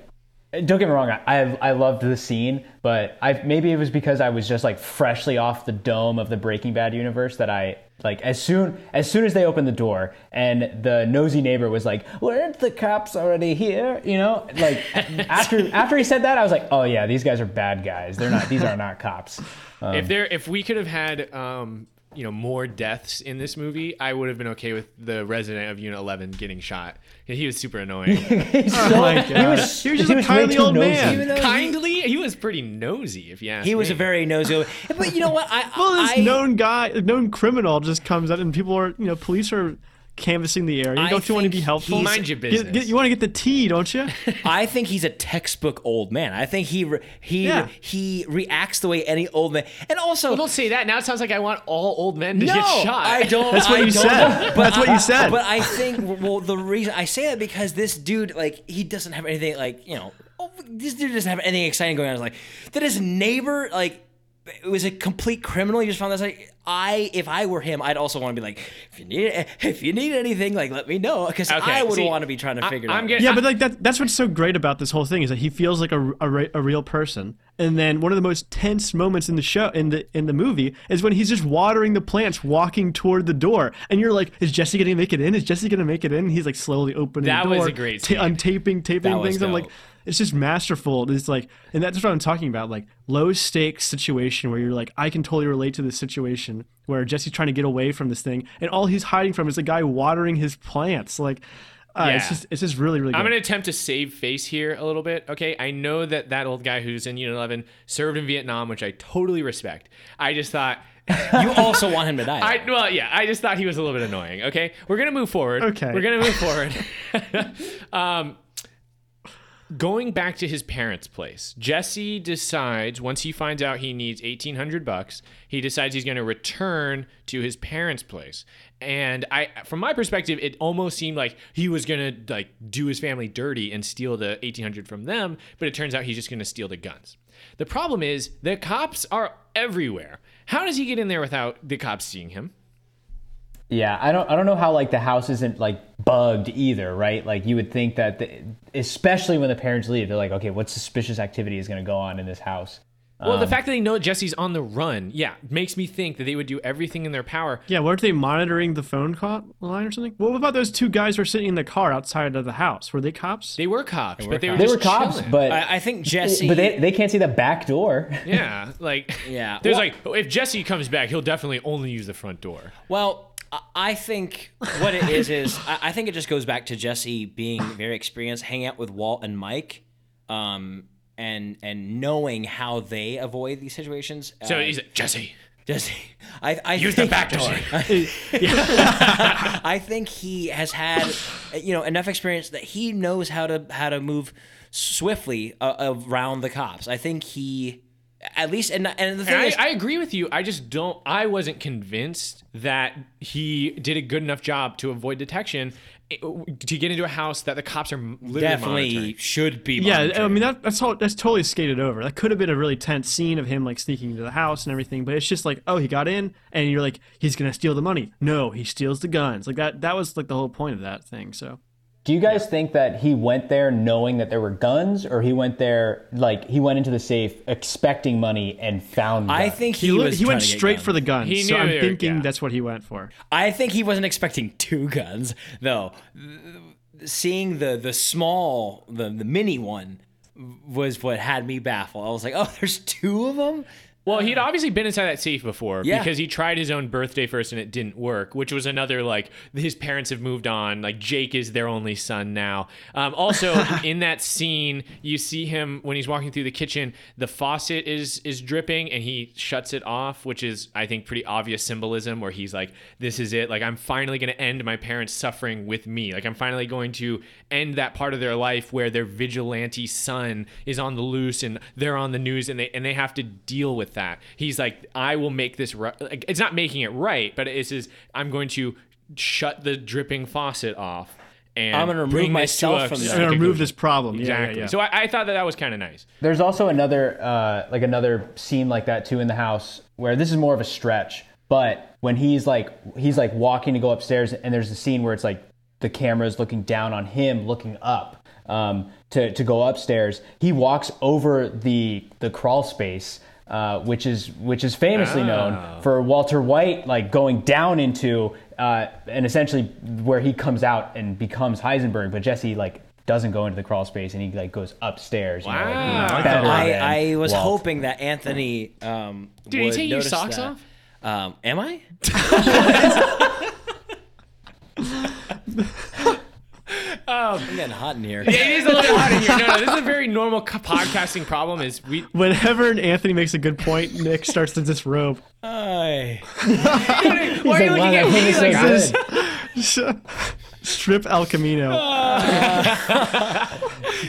D: Don't get me wrong. I I, I loved the scene, but I maybe it was because I was just like freshly off the dome of the Breaking Bad universe that I like as soon as soon as they opened the door and the nosy neighbor was like, "Weren't the cops already here?" You know, like after after he said that, I was like, "Oh yeah, these guys are bad guys. They're not. These are not cops." Um,
A: if there if we could have had um you know more deaths in this movie i would have been okay with the resident of unit 11 getting shot he was super annoying
B: oh my god,
D: he was,
B: he was just
D: he
B: a
D: was
B: kindly old
D: nosy.
B: man.
C: Even though he-
A: kindly he was pretty nosy if you ask
C: He was a very nosy, but you know what? I
B: Well, this
C: I,
B: known guy, known criminal, just comes out, and people are, you know, police are canvassing the area.
C: I
B: don't you want to be helpful?
A: Mind your business.
B: get- you want to get the tea, don't you?
C: I think he's a textbook old man. I think he re- he
B: Yeah.
C: he reacts the way any old man, and also
A: well, don't say that now it sounds like i want all old men to
C: no,
A: get shot
C: I don't.
B: That's what
C: I
B: you
C: don't-
B: said. That's what you said.
C: But I think well, the reason I say that because this dude, like, he doesn't have anything like you know, oh, this dude doesn't have anything exciting going on. It's like that his neighbor, like, it was a complete criminal. He just found this like. I, if I were him, I'd also want to be like, if you need, if you need anything, like, let me know, because
A: Okay,
C: I would
A: see,
C: want to be trying to
A: I-
C: figure it
A: I'm
C: out.
A: getting-
B: Yeah, but like that, that's what's so great about this whole thing is that he feels like a, a, a real person. And then one of the most tense moments in the show in the in the movie is when he's just watering the plants, walking toward the door, and you're like, "Is Jesse gonna make it in? Is Jesse gonna make it in?" And he's like slowly opening
A: That
B: the door,
A: was a great
B: ta-
A: scene.
B: untaping, taping
C: That
B: things. I'm like,
C: dope.
B: It's just masterful. It's like, and that's what I'm talking about, like low stakes situation where you're like, I can totally relate to this situation where Jesse's trying to get away from this thing, and all he's hiding from is a guy watering his plants. Like, uh, it's just it's just really really. Good.
A: I'm going to attempt to save face here a little bit. Okay. I know that that old guy who's in Unit 11 served in Vietnam, which I totally respect. I just thought,
C: You also want him to die.
A: I, well, yeah, I just thought he was a little bit annoying. Okay. We're going to move forward.
B: Okay.
A: We're going to move forward. um, going back to his parents' place, Jesse decides once he finds out he needs 1800 bucks, he decides he's going to return to his parents' place. And I from my perspective, it almost seemed like he was going to like do his family dirty and steal the 1800 from them, but it turns out he's just going to steal the guns. The problem is the cops are everywhere. How does he get in there without the cops seeing him?
D: Yeah, I don't I don't know how like the house isn't like bugged either, right? Like you would think that the, especially when the parents leave, they're like, okay, what suspicious activity is going to go on in this house?
A: Well, the um, fact that they know Jesse's on the run, yeah, makes me think that they would do everything in their power.
B: Yeah, weren't they monitoring the phone call line or something? What about those two guys who were sitting in the car outside of the house? Were they cops?
A: They were cops, but they were
D: They were cops,
A: chilling.
D: but
C: I, I think Jesse.
D: but they, they can't see the back door.
A: yeah, like
C: Yeah.
A: There's
C: Well-
A: like if Jesse comes back, he'll definitely only use the front door.
C: Well, I- think what it is is I think it just goes back to Jesse being very experienced, hanging out with Walt and Mike, um, and and knowing how they avoid these situations.
A: So
C: Uh,
A: he's like, Jesse,
C: Jesse, I, I
A: use the back door.
C: I think he has had, you know, enough experience that he knows how to how to move swiftly uh, around the cops. I think he, at least, and and the thing
A: And I,
C: is,
A: I agree with you. I just don't. I wasn't convinced that he did a good enough job to avoid detection eh, to get into a house that the cops are literally
C: definitely
A: monitoring.
C: should be.
B: Yeah, I mean that, that's all, that's totally skated over. That could have been a really tense scene of him like sneaking into the house and everything, but it's just like, oh, he got in, and you're like, he's gonna steal the money. No, he steals the guns. Like that. That was like the whole point of that thing. So
D: Do you guys think that he went there knowing that there were guns, or he went there like he went into the safe expecting money and found?
C: Money?
D: I
C: think he,
B: he, li-
C: was
B: he went
C: trying to get
B: straight
C: guns.
B: for the guns.
A: He
B: so I'm
A: they were-
B: thinking
A: yeah.
B: that's what he went for.
C: I think he wasn't expecting two guns though. Seeing the the small the the mini one was what had me baffled. I was like, oh, there's two of them.
A: Well, he'd obviously been inside that safe before
C: Yeah.
A: because he tried his own birthday first and it didn't work, which was another like his parents have moved on. Like Jake is their only son now. Um, also, in that scene, you see him when he's walking through the kitchen. The faucet is is dripping and he shuts it off, which is I think pretty obvious symbolism where he's like, "This is it. Like I'm finally going to end my parents' suffering with me. Like I'm finally going to end that part of their life where their vigilante son is on the loose and they're on the news and they and they have to deal with that. He's like, I will make this right. Like, it's not making it right, but it's is I'm going to shut the dripping faucet off. And
C: I'm gonna remove
A: bring this to
C: myself from this.
B: I'm gonna remove this problem.
A: Exactly.
B: Yeah, yeah.
A: So I, I thought that that was kind of nice.
D: There's also another uh, like another scene like that too in the house where this is more of a stretch, but when he's like he's like walking to go upstairs and there's a scene where it's like the camera's looking down on him looking up um, to to go upstairs. He walks over the the crawl space. Uh, which is which is famously known for Walter White like going down into uh, and essentially where he comes out and becomes Heisenberg, but Jesse like doesn't go into the crawl space and he like goes upstairs. You know, like,
A: Wow.
C: I, I was
D: Walt.
C: hoping that Anthony. Um,
A: Dude, you
C: would
A: taking your socks
C: that.
A: off?
C: Um, am I? Um, I'm getting hot in here.
A: Yeah, It is a little bit hot in here. No, no, this is a very normal co- podcasting problem. Is we
B: Whenever Anthony makes a good point, Nick starts to disrobe.
C: Aye.
A: why are you looking at me like
D: is
A: that?
D: so good."
B: Strip El Camino.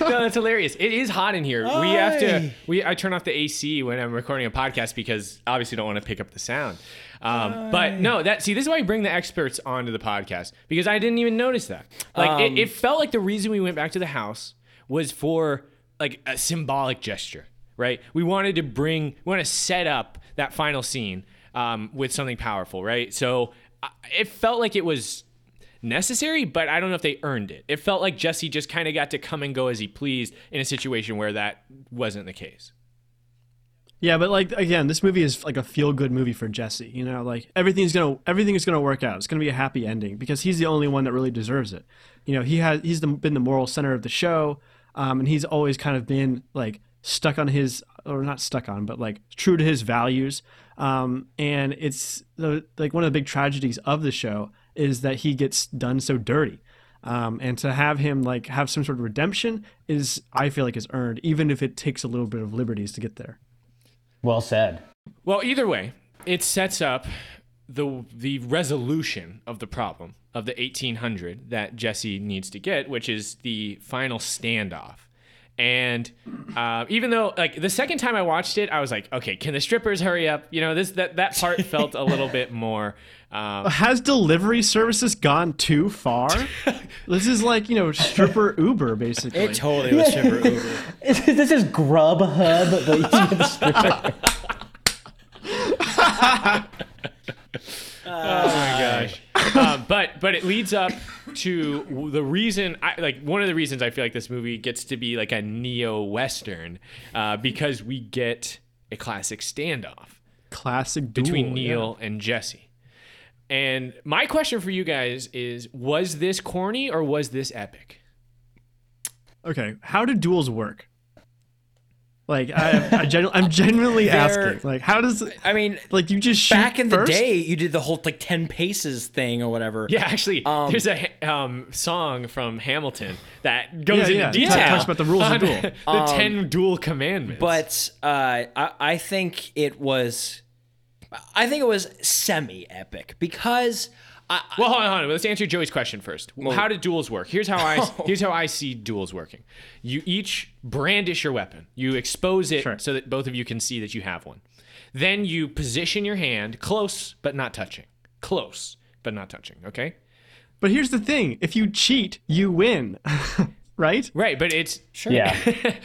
A: No, that's hilarious. It is hot in here. We have to. We I turn off the AC when I'm recording a podcast because obviously don't want to pick up the sound. Um, but no, that see this is why I bring the experts onto the podcast because I didn't even notice that. Like it, it felt like the reason we went back to the house was for like a symbolic gesture, right? We wanted to bring, we want to set up that final scene um, with something powerful, right? So I it felt like it was necessary, but I don't know if they earned it. It felt like Jesse just kind of got to come and go as he pleased in a situation where that wasn't the case.
B: Yeah, but like again, this movie is like a feel good movie for Jesse. You know, like everything's gonna everything is gonna work out. It's gonna be a happy ending because he's the only one that really deserves it. You know, he has he's the, been the moral center of the show, um, and he's always kind of been like stuck on his or not stuck on, but like true to his values. Um, and it's the like one of the big tragedies of the show is that he gets done so dirty. Um, and to have him like have some sort of redemption is I feel like is earned, even if it takes a little bit of liberties to get there.
D: Well said.
A: Well, either way, it sets up the the resolution of the problem of the 1800 that Jesse needs to get, which is the final standoff. And uh, even though, like the second time I watched it, I was like, okay, can the strippers hurry up? You know, this that that part felt a little bit more. Um,
B: Has delivery services gone too far? this is like you know stripper Uber basically.
C: It totally was stripper Uber.
D: this is Grubhub, but you get the stripper.
A: Oh my gosh. um, but but it leads up to the reason I like one of the reasons I feel like this movie gets to be like a neo western uh, because we get a classic standoff
B: Classic duel,
A: between
B: yeah.
A: Neil and Jesse. And my question for you guys is was this corny or was this epic?
B: Okay, how do duels work? Like I, I genu- I'm genuinely asking. Like how does
C: I mean,
B: like you just shoot
C: back in the day, you did the whole like ten paces thing or whatever.
A: Yeah, actually,
C: Um,
A: there's a um, song from Hamilton that goes
B: Yeah,
A: into
B: yeah.
A: detail.
B: It talks about the rules of duel.
A: the ten duel commandments.
C: But uh, I, I think it was, I think it was semi epic because I,
A: Well, hold on, hold on. Let's answer Joey's question first. how do duels work? Here's how I
C: Oh.
A: here's how I see duels working. You each brandish your weapon. You expose it
B: Sure.
A: so that both of you can see that you have one. Then you position your hand close but not touching. Close but not touching. Okay.
B: But here's the thing: if you cheat, you win, right?
A: Right, but it's sure.
D: Yeah.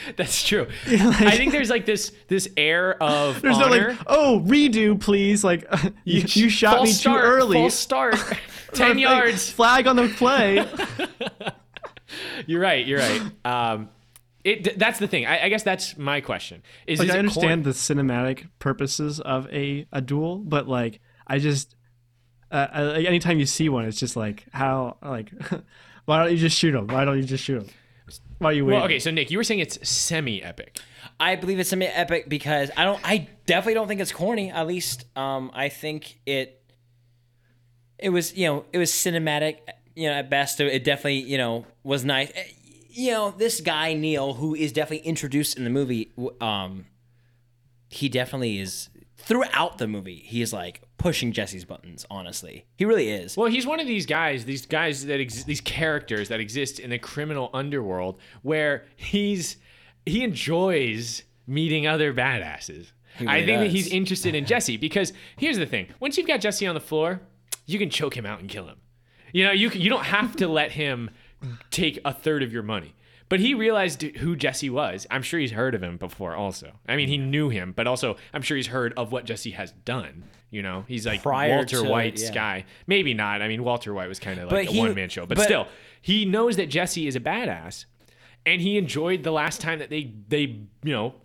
A: that's true. I think there's like this this air of
B: There's
A: honor.
B: no like, oh, redo, please. Like you, you shot
A: False
B: me
A: start,
B: too early.
A: False start. Ten
B: Like,
A: yards.
B: Flag on the play.
A: You're right. You're right. Um, it that's the thing. I, I guess that's my question. Is
B: like
A: is
B: I understand
A: corny?
B: the cinematic purposes of a, a duel, but like I just uh, I, anytime you see one, it's just like how like why don't you just shoot him? Why don't you just shoot him? While you wait.
A: Well, okay, so Nick, you were saying it's semi-epic.
C: I believe it's semi epic because I don't. I definitely don't think it's corny. At least, um, I think it. It was, you know, it was cinematic. You know, at best, it definitely, you know, was nice. Eh, You know, this guy Neil, who is definitely introduced in the movie, um, he definitely is throughout the movie. He is like pushing Jesse's buttons. Honestly, he really is.
A: Well, he's one of these guys, these guys that ex- these characters that exist in the criminal underworld where he's he enjoys meeting other badasses. I
C: really
A: think that he's interested in Jesse because here's the thing: once you've got Jesse on the floor, you can choke him out and kill him. You know, you you don't have to let him take a third of your money. But he realized who Jesse was. I'm sure he's heard of him before. Also, I mean, he knew him, but also I'm sure he's heard of what Jesse has done. You know, he's like
C: Prior
A: Walter
C: to-
A: White's
C: yeah.
A: guy. Maybe not. I mean, Walter White was kind of
C: But
A: like
C: he-
A: a one man show, but,
C: but-
A: still, he knows that Jesse is a badass, and he enjoyed the last time that they they you know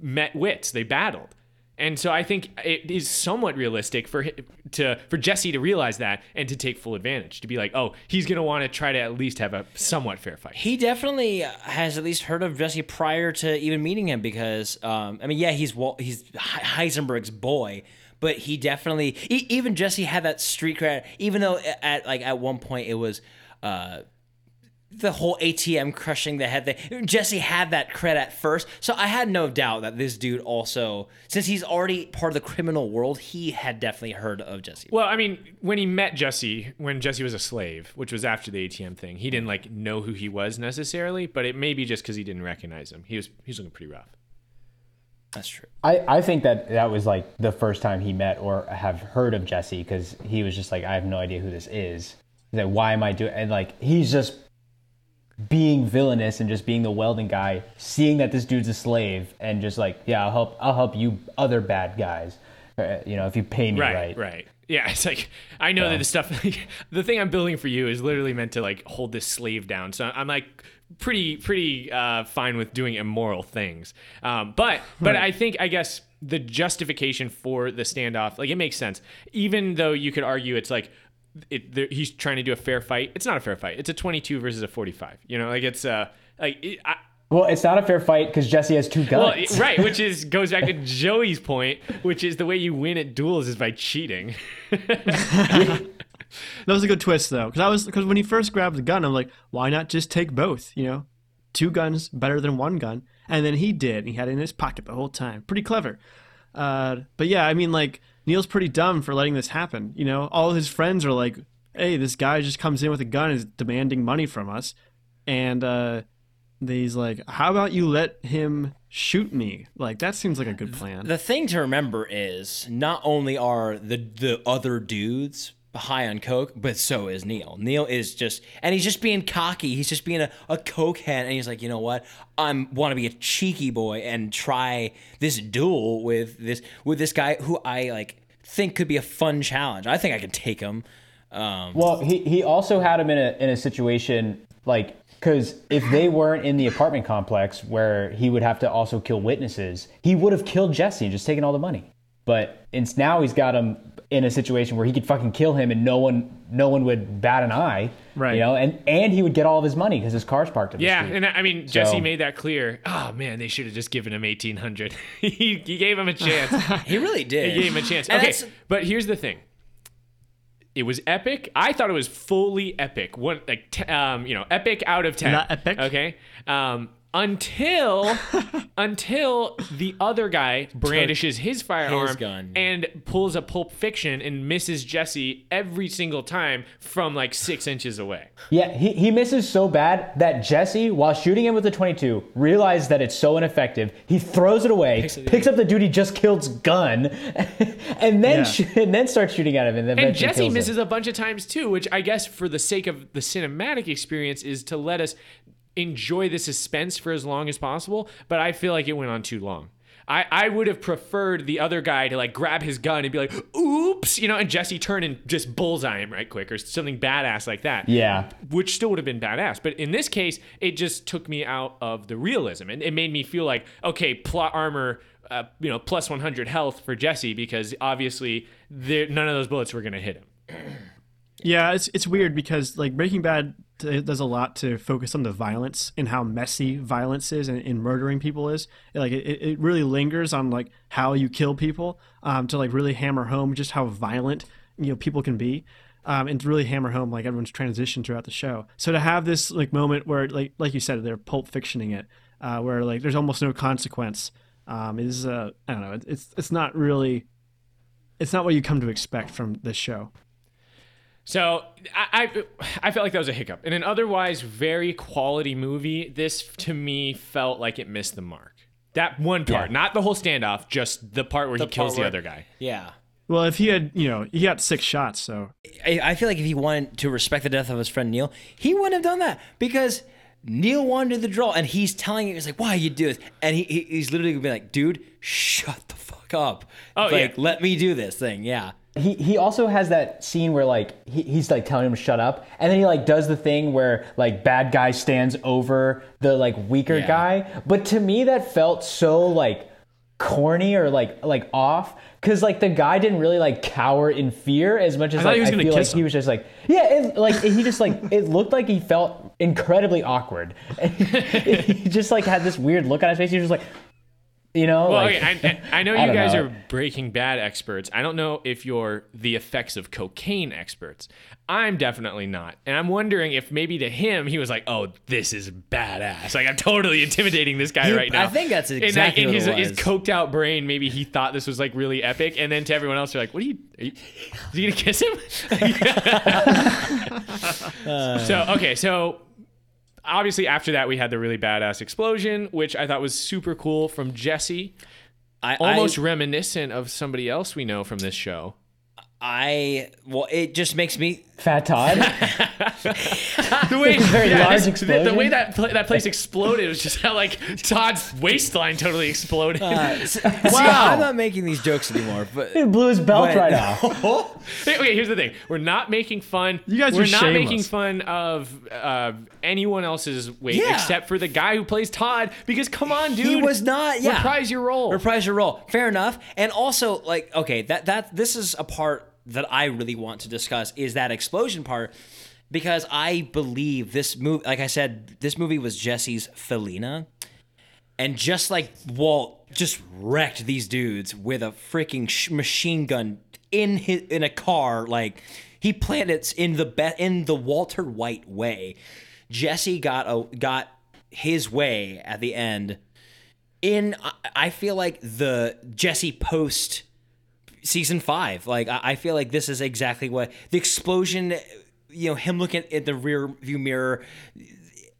A: met wits, they battled. And so I think it is somewhat realistic for to for Jesse to realize that and to take full advantage to be like, oh, he's gonna want to try to at least have a somewhat fair fight.
C: He definitely has at least heard of Jesse prior to even meeting him because, um, I mean, yeah, he's he's Heisenberg's boy, but he definitely even Jesse had that street cred. Even though at like at one point it was. Uh, the whole ATM crushing the head thing. Jesse had that cred at first, so I had no doubt that this dude also, since he's already part of the criminal world, he had definitely heard of Jesse.
A: Well, I mean, when he met Jesse, when Jesse was a slave, which was after the ATM thing, he didn't like know who he was necessarily, but it may be just because he didn't recognize him. He was he was looking pretty rough.
C: That's true.
D: I, I think that that was like the first time he met or have heard of Jesse because he was just like, I have no idea who this is. He's like, why am I doing? And like, he's just being villainous and just being the welding guy, seeing that this dude's a slave, and just like, yeah, I'll help. I'll help you other bad guys. Uh, you know, if you pay me
A: Right,
D: right.
A: right. Yeah, it's like I know that the stuff, like, the thing I'm building for you is literally meant to like hold this slave down. So I'm like pretty, pretty uh, fine with doing immoral things. Um, but, but I think I guess the justification for the standoff, like it makes sense, even though you could argue it's like. It, there, he's trying to do a fair fight. It's not a fair fight. It's a 22 versus a 45. You know, like it's uh, like it, I,
D: Well, it's not a fair fight because Jesse has two
A: well,
D: guns.
A: right, which is goes back to Joey's point, which is the way you win at duels is by cheating.
B: That was a good twist though, because I was because when he first grabbed the gun, I'm like, why not just take both? You know, two guns better than one gun. And then he did. He had it in his pocket the whole time. Pretty clever. Uh, but yeah, I mean, like Neil's pretty dumb for letting this happen. You know, all his friends are like, hey, this guy just comes in with a gun, and is demanding money from us, and uh, he's like, how about you let him shoot me? Like that seems like a good plan.
C: The thing to remember is not only are the the other dudes high on coke, but so is Neil. Neil is just, and he's just being cocky. He's just being a, a coke head, and he's like, you know what? I'm want to be a cheeky boy and try this duel with this with this guy who I like think could be a fun challenge. I think I can take him. Um,
D: Well, he, he also had him in a in a situation like because if they weren't in the apartment complex where he would have to also kill witnesses, he would have killed Jesse and just taken all the money. But it's now he's got him in a situation where he could fucking kill him and no one no one would bat an eye,
B: Right.
D: You know, and and he would get all of his money because his car's parked at the street.
A: Yeah,
D: street.
A: and I mean Jesse
D: So-
A: made that clear. Oh man, they should have just given him eighteen hundred. he, he gave him a chance.
C: he really did.
A: he gave him a chance. Okay,
C: that's-
A: but here's the thing. It was epic. I thought it was fully epic. One like t- um, you know, epic out of ten.
B: Not epic?
A: Okay. Um, until until the other guy brandishes his firearm
C: gun.
A: and pulls a Pulp Fiction and misses Jesse every single time from like six inches away.
D: Yeah, he, he misses so bad that Jesse, while shooting him with the 22, realized that it's so ineffective. He throws it away, picks, up the dude he just killed's gun, and then
B: Yeah.
D: sh- and then starts shooting at him. And, then
A: And Jesse
D: kills him.
A: misses a bunch of times too, which I guess for the sake of the cinematic experience is to let us enjoy the suspense for as long as possible. But I feel like it went on too long. I, I would have preferred the other guy to like grab his gun and be like, oops, you know, and Jesse turn and just bullseye him right quick or something badass like that.
D: Yeah.
A: Which still would have been badass. But in this case, it just took me out of the realism. And it made me feel like, okay, plot armor, uh, you know, plus 100 health for Jesse because obviously there, none of those bullets were going to hit him.
B: Yeah, it's it's weird because like Breaking Bad it does a lot to focus on the violence and how messy violence is and, and murdering people is. Like it, it really lingers on like how you kill people um, to like really hammer home just how violent you know people can be. Um, and really hammer home like everyone's transition throughout the show. So to have this like moment where like like you said they're pulp fictioning it, uh, where like there's almost no consequence, um, is uh, I don't know it's it's not really it's not what you come to expect from this show.
A: So I, I I felt like that was a hiccup. In an otherwise very quality movie, this to me felt like it missed the mark. That one part,
D: Yeah.
A: not the whole standoff, just the part where he
C: The
A: kills
C: part
A: the other guy.
C: Yeah.
B: Well, if he had, you know, he got six shots, so
C: I, I feel like if he wanted to respect the death of his friend Neil, he wouldn't have done that because Neil wanted the draw, and he's telling you, he's like, "Why you do this?" And he, he he's literally gonna be like, "Dude, shut the fuck up!
A: Oh,
C: like,
A: yeah.
C: let me do this thing." Yeah,
D: He he also has that scene where like he, he's like telling him to shut up, and then he like does the thing where like bad guy stands over the like weaker
C: Yeah.
D: guy. But to me, that felt so like corny or like like off because like the guy didn't really like cower in fear as much as
B: I thought
D: like
B: he was
D: I
B: gonna
D: feel
B: kiss
D: like he was just like yeah it, like he just like it looked like he felt incredibly awkward and he just like had this weird look on his face he was just like you know
A: Well,
D: like
A: okay, I, I know
D: I
A: you guys
D: know.
A: are Breaking Bad experts. I don't know if you're the effects of cocaine experts. I'm definitely not, and I'm wondering if maybe to him he was like, "Oh, this is badass! Like I'm totally intimidating this guy
C: He-
A: right now."
C: I think that's
A: And, like,
C: exactly
A: in his, his coked out brain. Maybe he thought this was like really epic, and then to everyone else, you're like, "What are you? Are you is he gonna kiss him?" so okay, so obviously after that we had the really badass explosion, which I thought was super cool from Jesse
C: I
A: almost
C: I,
A: reminiscent of somebody else we know from this show.
C: I well, it just makes me
D: Fat Todd
A: The way,
D: Very large
A: this- the- The, way that pla- that place exploded was just how like Todd's waistline totally exploded.
C: uh, see, I'm not making these jokes anymore, but
D: He blew his belt
C: But-
D: right off.
A: Hey, okay, here's the thing: we're not making fun.
B: You guys
A: we're
B: are
A: not
B: shameless.
A: making fun of uh, anyone else's weight
C: Yeah.
A: except for the guy who plays Todd. Because come on, dude,
C: he was not. Yeah,
A: reprise your role.
C: Reprise your role. Fair enough. And also, like, okay, that that this is a part that I really want to discuss is that explosion part because I believe this movie. Like I said, this movie was Jesse's Felina, and just like Walt just wrecked these dudes with a freaking sh- machine gun in his in a car. Like he planned it in the be- in the Walter White way. Jesse got a got his way at the end in I feel like the Jesse post season five. Like I I feel like this is exactly what the explosion. You know, him looking at the rear view mirror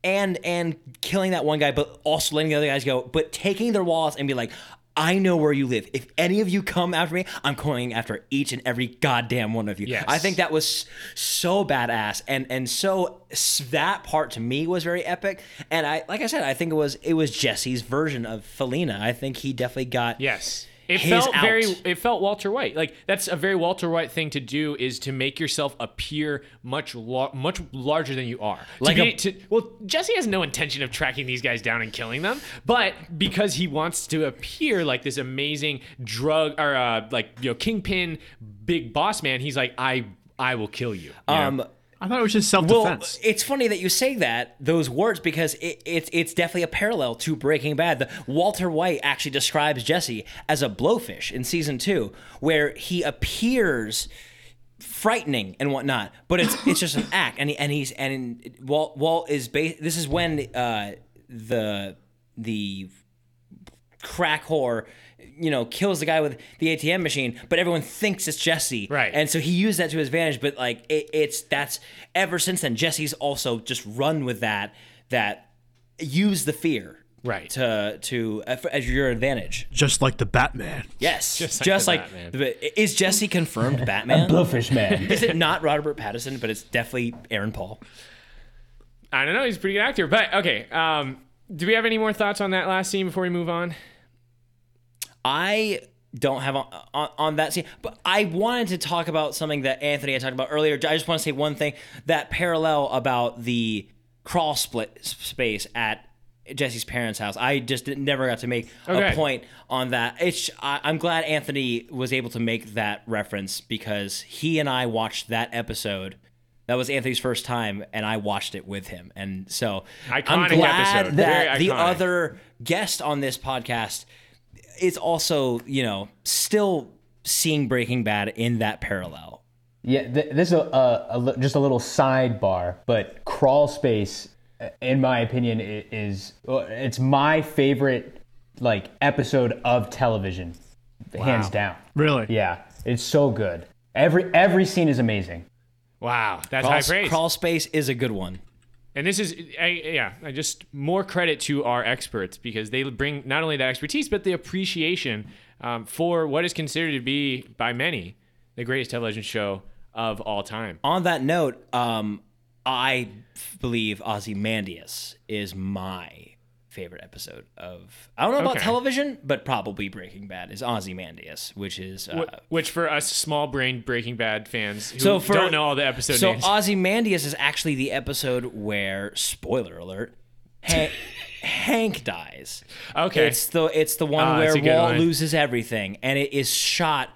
C: and and killing that one guy, but also letting the other guys go, but taking their wallets and be like. I know where you live. If any of you come after me, I'm going after each and every goddamn one of you.
A: Yes.
C: I think that was so badass, and and so that part to me was very epic. And I, like I said, I think it was it was Jesse's version of Felina. I think he definitely got
A: Yes. It
C: his
A: felt
C: out.
A: very it felt Walter White. Like that's a very Walter White thing to do is to make yourself appear much lar- much larger than you are. To
C: Like
A: be-
C: a-
A: to- well, Jesse has no intention of tracking these guys down and killing them, but because he wants to appear like this amazing drug or uh, like you know kingpin big boss man, he's like I I will kill you. you
C: um.
B: I thought it was just self defense.
C: Well, it's funny that you say that those words because it, it's it's definitely a parallel to Breaking Bad. The, Walter White actually describes Jesse as a blowfish in season two, where he appears frightening and whatnot, but it's it's just an act, and he, and he's and Walt Walt is ba- This is when uh, the the crack whore, you know, kills the guy with the ATM machine, but everyone thinks it's Jesse.
A: Right.
C: And so he used that to his advantage, but like it, it's that's ever since then, Jesse's also just run with that, that use the fear.
A: Right.
C: To to uh, as your advantage.
B: just like the Batman.
C: Yes.
A: Just
C: Just
A: like
C: like,
A: Batman.
C: the- is Jesse confirmed Batman?
D: Blowfish man.
C: is it not Robert Pattinson, but it's definitely Aaron Paul?
A: I don't know, he's a pretty good actor. But okay, um, do we have any more thoughts on that last scene before we move on?
C: I don't have on, on, on that scene, but I wanted to talk about something that Anthony had talked about earlier. I just want to say one thing that parallel about the crawl split space at Jesse's parents' house. I just never got to make
A: Okay.
C: a point on that. It's I, I'm glad Anthony was able to make that reference because he and I watched that episode. That was Anthony's first time, and I watched it with him. And so
A: iconic I'm
C: glad
A: episode.
C: that the other guest on this podcast is also, you know, still seeing Breaking Bad in that parallel.
D: Yeah, th- this is a, a, a just a little sidebar, but Crawl Space, uh, in my opinion, is uh, it's my favorite like episode of television, hands down.
B: Really?
D: Yeah, it's so good. Every every scene is amazing.
A: Wow, that's
C: Crawl,
A: high praise.
C: Crawl Space is a good one.
A: And this is, I, yeah, I just more credit to our experts because they bring not only that expertise but the appreciation um, for what is considered to be by many the greatest television show of all time.
C: On that note, um, I believe Ozymandias is my favorite episode of. I don't know about
A: Okay.
C: television, but probably Breaking Bad is Ozymandias, which is. Uh,
A: Wh- Which for us small brain Breaking Bad fans who
C: so for,
A: don't know all the episode
C: so
A: names,
C: Ozymandias is actually the episode where spoiler alert, Hank, Hank dies.
A: Okay.
C: it's the it's the one
A: Ah,
C: where Walt
A: one.
C: loses everything, and it is shot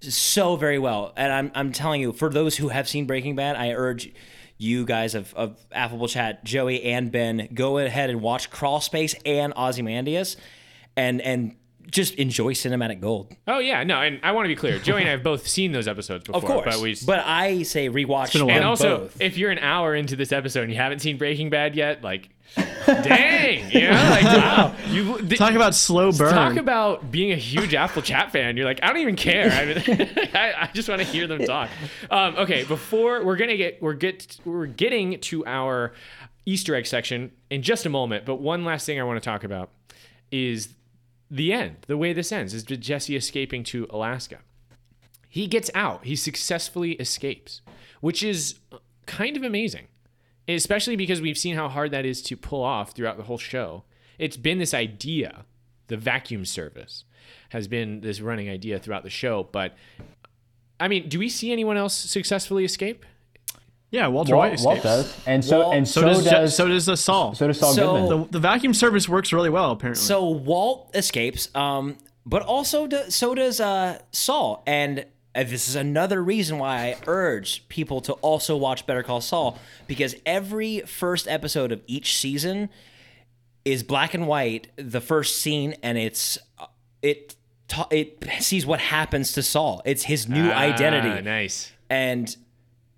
C: so very well. And I'm I'm telling you, for those who have seen Breaking Bad, I urge you guys of, of Affable Chat, Joey and Ben, go ahead and watch Crawl Space and Ozymandias, and and just enjoy cinematic gold.
A: oh yeah, no, and I want to be clear, Joey and I have both seen those episodes before,
C: Of course,
A: but we
C: but I say rewatch them
A: and also
C: both.
A: if you're an hour into this episode and you haven't seen Breaking Bad yet, like, dang, you know, like wow, you
B: Talk about slow burn.
A: Talk about being a huge Affable Chat fan. You're like, I don't even care. I, mean, I, I just want to hear them talk. Um, okay, before we're gonna get we're get we're getting to our Easter egg section in just a moment. But one last thing I want to talk about is the end. The way this ends is Jesse escaping to Alaska. He gets out. He successfully escapes, which is kind of amazing especially because we've seen how hard that is to pull off throughout the whole show. It's been this idea, the vacuum service has been this running idea throughout the show. But I mean, do we see anyone else successfully escape?
B: Yeah, Walter White
D: Walt, Walt does, and so
C: Walt-
D: and
B: So,
D: so,
B: does,
D: does,
B: so does Saul.
D: so does Saul
C: So-
D: Goodman.
B: the, the vacuum service works really well, apparently.
C: So Walt escapes, um, but also do, so does uh, Saul, and uh, this is another reason why I urge people to also watch Better Call Saul because every first episode of each season is black and white, the first scene, and it's uh, it it sees what happens to Saul. It's his new
A: Ah,
C: identity,
A: nice.
C: and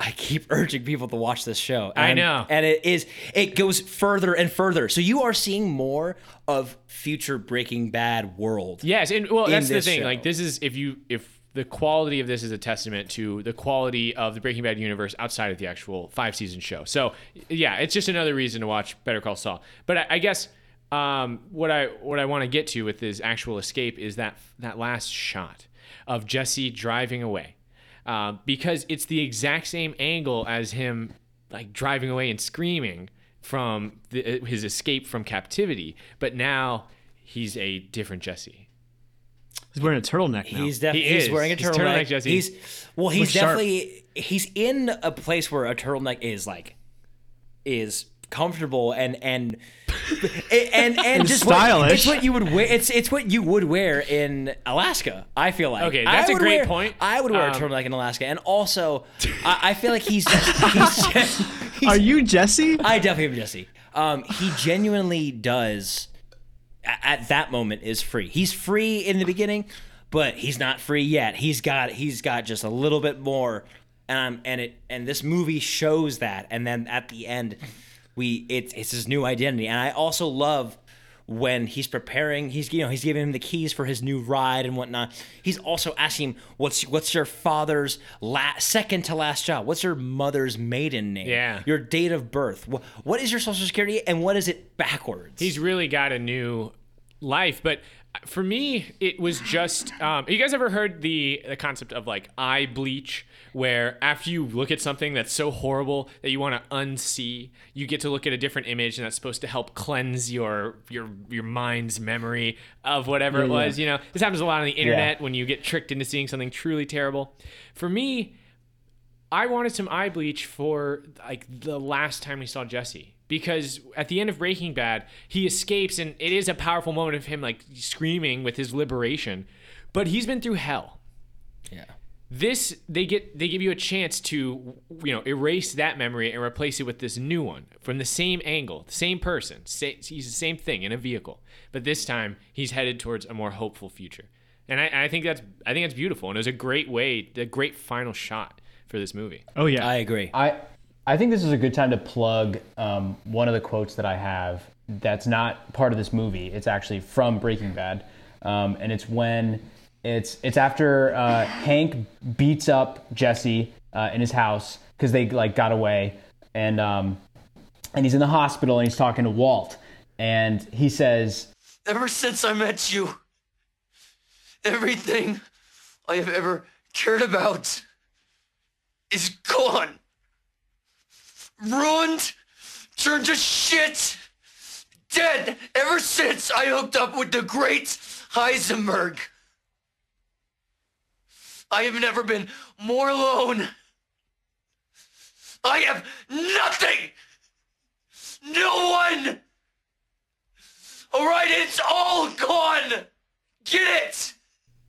C: I keep urging people to watch this show.
A: I know.
C: and it is it goes further and further. So you are seeing more of future Breaking Bad world.
A: Yes, and well, that's the thing.
C: show.
A: Like, this is if you if the quality of this is a testament to the quality of the Breaking Bad universe outside of the actual five season show. So yeah, it's just another reason to watch Better Call Saul. But I, I guess um, what I what I want to get to with this actual escape is that that last shot of Jesse driving away, uh, because it's the exact same angle as him like driving away and screaming from the, his escape from captivity. But now he's a different Jesse.
B: He's wearing a turtleneck now.
C: He's definitely
A: He
C: he's wearing a
A: He's
C: turtleneck.
A: turtleneck, Jesse.
C: He's well, he's
B: Looks sharp.
C: definitely he's in a place where a turtleneck is like is comfortable and and and and, just what-
B: stylish.
C: it's what you would wear. It's it's what you would wear in Alaska. I feel like.
A: Okay, that's a great
C: wear-
A: point.
C: I would wear a
A: Um,
C: turtleneck in Alaska, and also I, I feel like he's he's, he's
B: Are you Jesse?
C: I definitely am Jesse. Um, he genuinely does. At that moment, is free. He's free in the beginning, but he's not free yet. He's got he's got just a little bit more, and I'm and it and this movie shows that. And then at the end, we it, it's his new identity. And I also love when he's preparing. He's you know he's giving him the keys for his new ride and whatnot. He's also asking him what's what's your father's la- second to last job. What's your mother's maiden name?
A: Yeah.
C: your date of birth. What, what is your social security and what is it backwards?
A: he's really got a new life. But for me, it was just. Um, you guys ever heard the the concept of like eye bleach, where after you look at something that's so horrible that you want to unsee, you get to look at a different image, and that's supposed to help cleanse your your your mind's memory of whatever it was. You know, this happens a lot on the internet when you get tricked into seeing something truly terrible. For me, I wanted some eye bleach for like the last time we saw Jesse because at the end of Breaking Bad, he escapes and it is a powerful moment of him like screaming with his liberation, but he's been through hell.
C: yeah.
A: This they get they give you a chance to you know erase that memory and replace it with this new one from the same angle, the same person. Say, he's the same thing in a vehicle, but this time he's headed towards a more hopeful future. And I, I think that's I think that's beautiful, and it was a great way, a great final shot for this movie.
B: Oh yeah.
C: I agree.
D: I I think this is a good time to plug um, one of the quotes that I have that's not part of this movie. It's actually from Breaking Bad, um, and it's when it's it's after uh, Hank beats up Jesse uh, in his house because they like got away, and um, and he's in the hospital and he's talking to Walt, and he says,
G: Ever since I met you, everything I have ever cared about is gone. Ruined, turned to shit, dead ever since I hooked up with the great Heisenberg. I have never been more alone. I have nothing. No one. All right, it's all gone. Get it?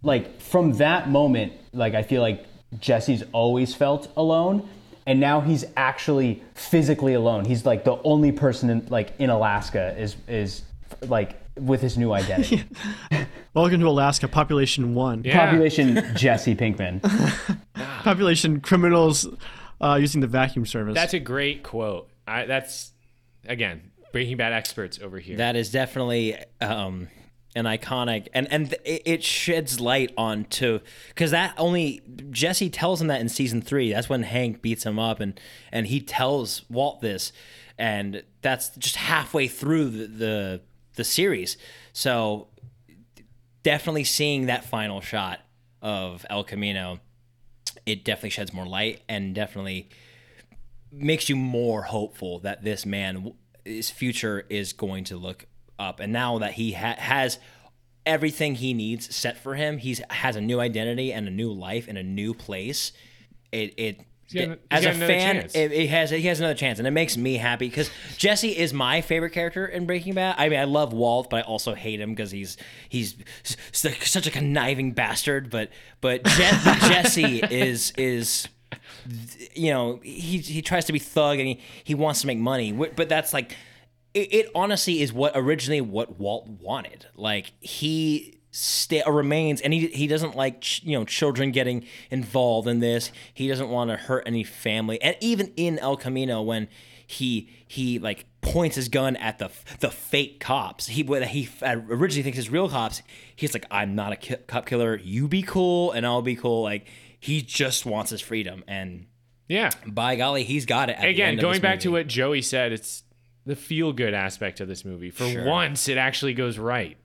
D: like from that moment, like I feel like Jesse's always felt alone, and now he's actually physically alone. He's like the only person in like in Alaska is is like with his new identity.
B: Welcome to Alaska, population one.
A: Yeah.
D: Population Jesse Pinkman.
B: Population criminals uh, using the vacuum service.
A: That's a great quote. I, that's again Breaking Bad experts over here.
C: That is definitely um, an iconic, and and it, it sheds light onto because that only Jesse tells him that in season three. That's when Hank beats him up, and and he tells Walt this, and that's just halfway through the the, the series. So definitely seeing that final shot of El Camino, it definitely sheds more light and definitely makes you more hopeful that this man his future is going to look up and now that he ha- has everything he needs set for him he's has a new identity and a new life in a new place it it
A: got-
C: as a fan,
A: chance.
C: it, it has he has another chance, and it makes me happy because Jesse is my favorite character in Breaking Bad. I mean, I love Walt, but I also hate him because he's he's such a conniving bastard. But but Je- Jesse is is you know he he tries to be thug and he, he wants to make money but that's like it, it honestly is what originally what Walt wanted like he sta remains and he he doesn't like ch- you know children getting involved in this he doesn't want to hurt any family and even in El Camino when he he like points his gun at the the fake cops he what he originally thinks is real cops he's like I'm not a ki- cop killer you be cool and I'll be cool like he just wants his freedom and
A: yeah.
C: by golly, he's got it. At
A: Again, going back to what Joey said, it's the feel good aspect of this movie. For
C: Sure.
A: once, it actually goes right.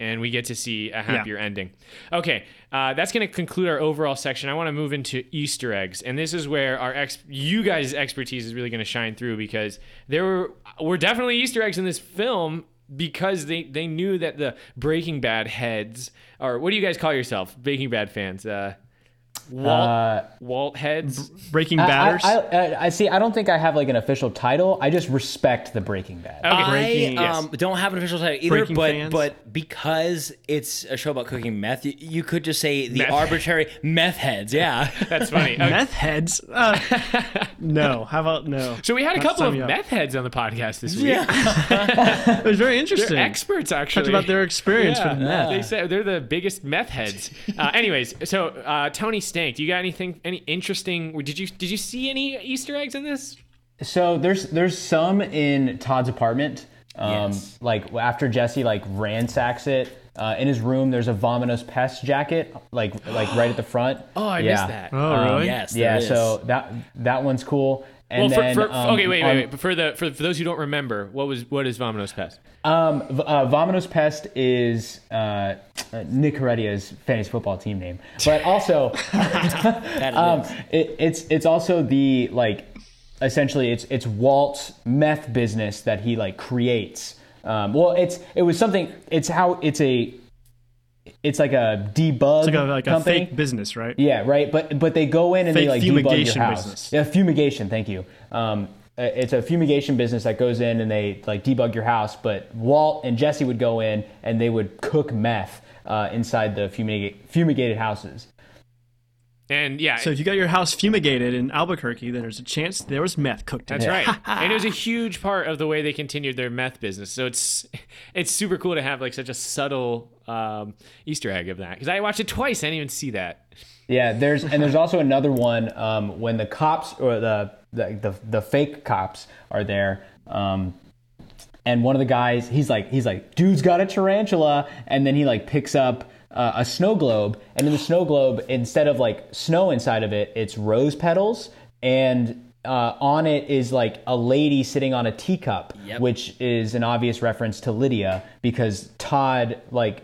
A: And we get to see a happier ending. Okay, uh, that's going to conclude our overall section. I want to move into Easter eggs, and this is where our ex- you guys' expertise is really going to shine through because there were were definitely Easter eggs in this film because they they knew that the Breaking Bad heads, or what do you guys call yourself, Breaking Bad fans? Uh, Walt
D: Uh,
A: Walt heads.
B: Breaking
D: I,
B: Batters.
D: I, I, I see. I don't think I have like an official title. I just respect the Breaking Bad.
A: Okay.
B: Breaking-
C: I um, don't have an official title either,
B: Breaking
C: but
B: fans?
C: but because it's a show about cooking meth, you, you could just say the
A: Meth.
C: arbitrary meth heads. Yeah,
A: That's funny. Okay.
B: Meth heads? Uh, no. How about no?
A: So we had a
B: Not
A: couple of
B: sign up.
A: meth heads on the podcast this week. Yeah.
B: It was very interesting.
A: They're experts, actually.
B: Talked about their experience
A: Yeah,
B: with meth.
A: They said they're the biggest meth heads. Uh, anyways, so uh, Tony Stank, do you got anything, any interesting? Did you did you see any Easter eggs in this?
D: So there's there's some in Todd's apartment. Um,
C: Yes.
D: Like after Jesse like ransacks it uh, in his room, there's a Vamonos Pest jacket like like right at the front.
A: Oh, I
D: yeah.
A: missed that.
B: Oh, really?
C: yes,
D: Yeah,
C: there is.
D: so that that one's cool.
A: Well,
D: And
A: for,
D: then
A: for,
D: um,
A: okay, wait,
D: on-
A: wait, wait. But for the for, for those who don't remember, what was what is Vamonos Pest?
D: Um, v- uh, Vamonos Pest is uh, uh, Nick Heredia's fantasy football team name, but also um, it, it's it's also the like essentially it's it's Walt's meth business that he like creates. Um, well, it's it was something. It's how it's a it's like a debug
B: It's like a, like a fake business, right?
D: Yeah, right. But but they go in and
B: Fake
D: they like debug your house.
B: business.
D: Yeah, fumigation. Thank you. Um, uh, it's a fumigation business that goes in and they like debug your house. But Walt and Jesse would go in and they would cook meth uh, inside the fumigate, fumigated houses.
A: And yeah,
B: So if you got your house fumigated in Albuquerque, then there's a chance there was meth cooked in
A: That's
B: it.
A: right. and it was a huge part of the way they continued their meth business. So it's it's super cool to have like such a subtle um, Easter egg of that. Because I watched it twice, I didn't even see that.
D: Yeah, there's and there's also another one um, when the cops or the the, the the fake cops are there. Um, and one of the guys, he's like, he's like, dude's got a tarantula, and then he like picks up uh, a snow globe, and in the snow globe, instead of like snow inside of it, it's rose petals, and uh, on it is like a lady sitting on a teacup,
C: Yep.
D: which is an obvious reference to Lydia because Todd like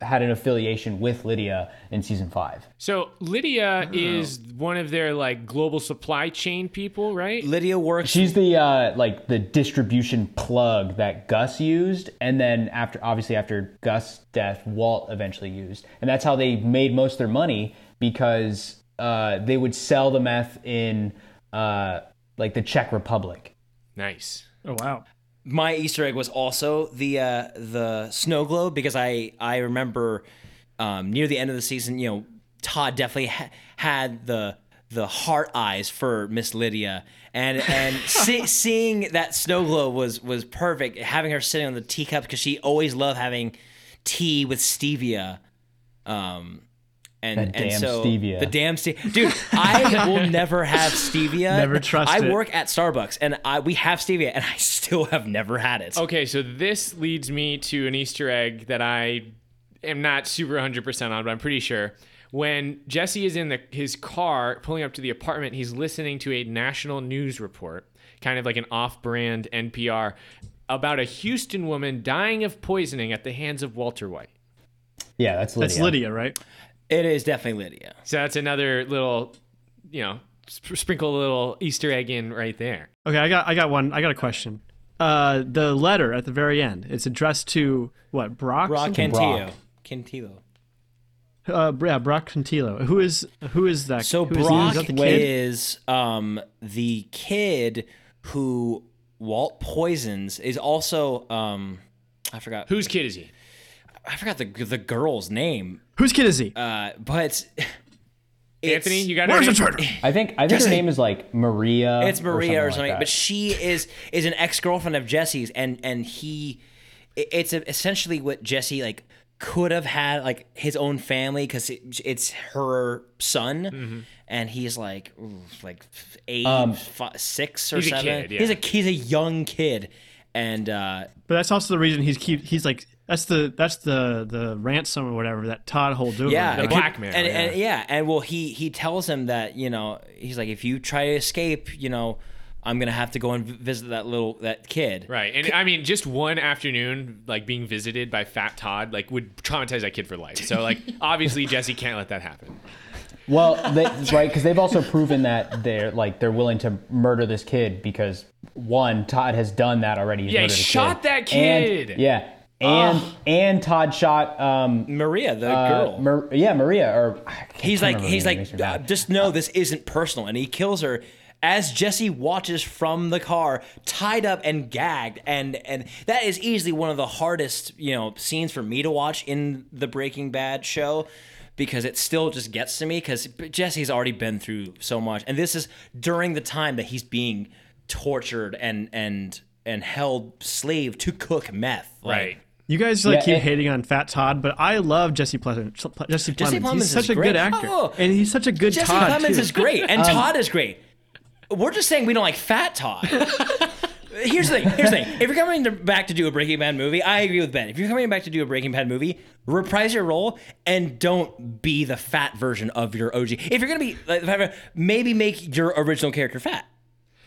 D: had an affiliation with Lydia in season five.
A: So Lydia is one of their like global supply chain people, right?
C: Lydia works.
D: She's the uh, like the distribution plug that Gus used, and then after obviously after Gus' death, Walt eventually used, and that's how they made most of their money because uh, they would sell the meth in uh, like the Czech Republic.
A: Nice.
B: Oh wow.
C: My Easter egg was also the uh, the snow globe because I I remember um, near the end of the season, you know, Todd definitely ha- had the the heart eyes for Miss Lydia, and and see, seeing that snow globe was was perfect. Having her sitting on the teacup because she always loved having tea with stevia. Um, and,
D: That
C: and
D: damn
C: so
D: stevia.
C: the damn stevia, dude. I will never have stevia.
B: Never trust
C: I
B: it.
C: work at Starbucks, and I we have stevia, and I still have never had it.
A: Okay, so this leads me to an Easter egg that I am not super 100% on, but I'm pretty sure. When Jesse is in the, his car pulling up to the apartment, he's listening to a national news report, kind of like an off brand NPR, about a Houston woman dying of poisoning at the hands of Walter White.
D: Yeah, that's Lydia.
B: That's Lydia, right?
C: It is definitely Lydia.
A: So that's another little, you know, sp- sprinkle a little Easter egg in right there.
B: Okay, I got I got one. I got a question. Uh, the letter at the very end. It's addressed to what? Brock.
C: Brock
B: something?
C: Cantillo. Cantillo.
B: Uh, yeah, Brock Cantillo. Who is who is that?
C: So
B: who is,
C: Brock
B: is that the kid?
C: is um, the kid who Walt poisons. Is also um, I forgot.
A: Whose kid is he?
C: I forgot the the girl's name.
B: Whose kid is he?
C: Uh, but
A: Anthony, you got
B: Where's the
A: it?
B: traitor?
D: I think I think her name is like Maria.
C: it's Maria or
D: or
C: something,
D: like
C: but she is is an ex girlfriend of Jesse's, and and he, it- it's essentially what Jesse like could have had like his own family because it, it's her son,
A: Mm-hmm.
C: and he's like ooh, like eight,
D: Um,
C: fi- six or
A: He's a
C: seven.
A: kid, yeah.
C: He's a he's a young kid, and uh,
B: But that's also the reason he's keep. He's like that's the that's the the ransom or whatever that Todd holds over.
C: yeah,
B: him.
C: it could-
A: blackmail,
C: and,
A: yeah.
C: and yeah, and well, he he tells him that you know he's like if you try to escape, you know. I'm gonna have to go and visit that little that kid.
A: Right. And I mean, just one afternoon, like being visited by Fat Todd, like would traumatize that kid for life. So, like, obviously, Jesse can't let that happen.
D: Well, they, right, because they've also proven that they're like they're willing to murder this kid because one, Todd has done that already. He's
A: Yeah, he
D: murdered a
A: shot that
D: And-
A: kid.
D: yeah, and and Todd shot um
C: Maria, the
D: uh,
C: girl.
D: Mar- yeah Maria or
C: he's like he's like
D: makes me mad.
C: "Uh, just know this isn't personal and he kills her as Jesse watches from the car tied up and gagged and and that is easily one of the hardest you know scenes for me to watch in the Breaking Bad show because it still just gets to me because Jesse's already been through so much and this is during the time that he's being tortured and and and held slave to cook meth Like,
A: Right.
B: You guys like
D: Yeah,
B: keep
D: and-
B: hating on Fat Todd, but I love Jesse Plemons. Jesse Plemons.
C: Jesse Plemons
B: he's
C: is
B: such a
C: great.
B: good actor,
C: Oh.
B: and he's such a good
C: Jesse
B: Todd Jesse
C: Plemons
B: too.
C: is great, and um, Todd is great. We're just saying we don't like Fat Todd. Here's the thing. Here's the thing. If you're coming to, back to do a Breaking Bad movie, I agree with Ben. If you're coming back to do a Breaking Bad movie, reprise your role and don't be the fat version of your OG. If you're gonna be, like, maybe make your original character fat.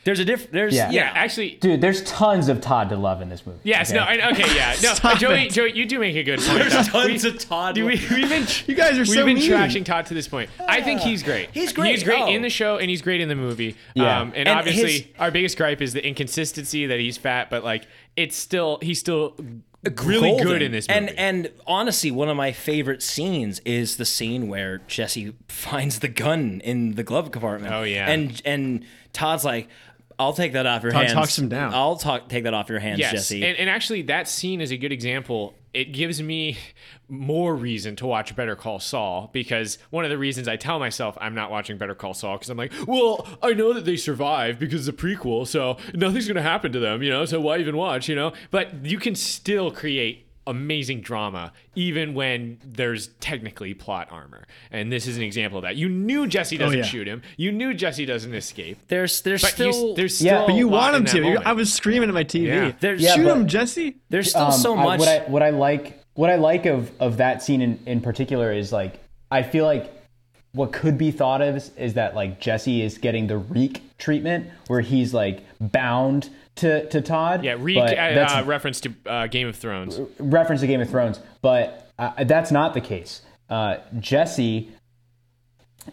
C: There's a diff. There's
D: Yeah.
A: Yeah, actually,
D: Dude, there's tons of Todd to love in this movie.
A: yes,
D: okay?
A: no, I- okay, yeah. No,
B: Stop
A: Joey,
B: it.
A: Joey, you do make a good point.
C: There's
A: though.
C: tons
A: We-
C: of Todd.
A: do we, we've been,
B: You guys are
A: we've
B: so
A: been
B: mean.
A: trashing Todd to this point. I think he's great.
C: He's great.
A: He's great
C: Oh.
A: in the show and he's great in the movie.
D: Yeah.
A: Um, and,
C: And
A: obviously,
C: his-
A: our biggest gripe is the inconsistency that he's fat, but like, it's still, he's still really
C: golden.
A: good in this movie.
C: And and honestly, one of my favorite scenes is the scene where Jesse finds the gun in the glove compartment.
A: Oh, yeah.
C: And and Todd's like, I'll take that off your
B: Talk-
C: hands.
B: talks him down.
C: I'll talk take that off your hands,
A: Yes,
C: Jesse.
A: and, and actually, that scene is a good example. It gives me more reason to watch Better Call Saul because one of the reasons I tell myself I'm not watching Better Call Saul because I'm like, well, I know that they survive because it's a prequel, so nothing's gonna happen to them, you know. So why even watch, you know? But you can still create amazing drama even when there's technically plot armor, and this is an example of that. You knew Jesse doesn't
B: yeah.
A: shoot him. You knew Jesse doesn't escape.
C: there's there's
A: But you,
C: still
A: there's
D: Yeah,
A: still
D: but
B: But you want him to.
A: moment.
B: I was screaming at my TV.
A: Yeah.
C: There's-
D: Yeah,
B: Shoot
D: but-
B: him, Jesse.
C: there's still
D: Um,
C: so
D: I-
C: much.
D: what I what I like what I like of of that scene in, in particular is like I feel like what could be thought of is, is that like Jesse is getting the Reek treatment where he's like bound to to Todd.
A: Yeah, Reek,
D: but
A: uh,
D: that's
A: uh, reference to uh, Game of Thrones.
D: reference to Game of Thrones, but uh, that's not the case. Uh, Jesse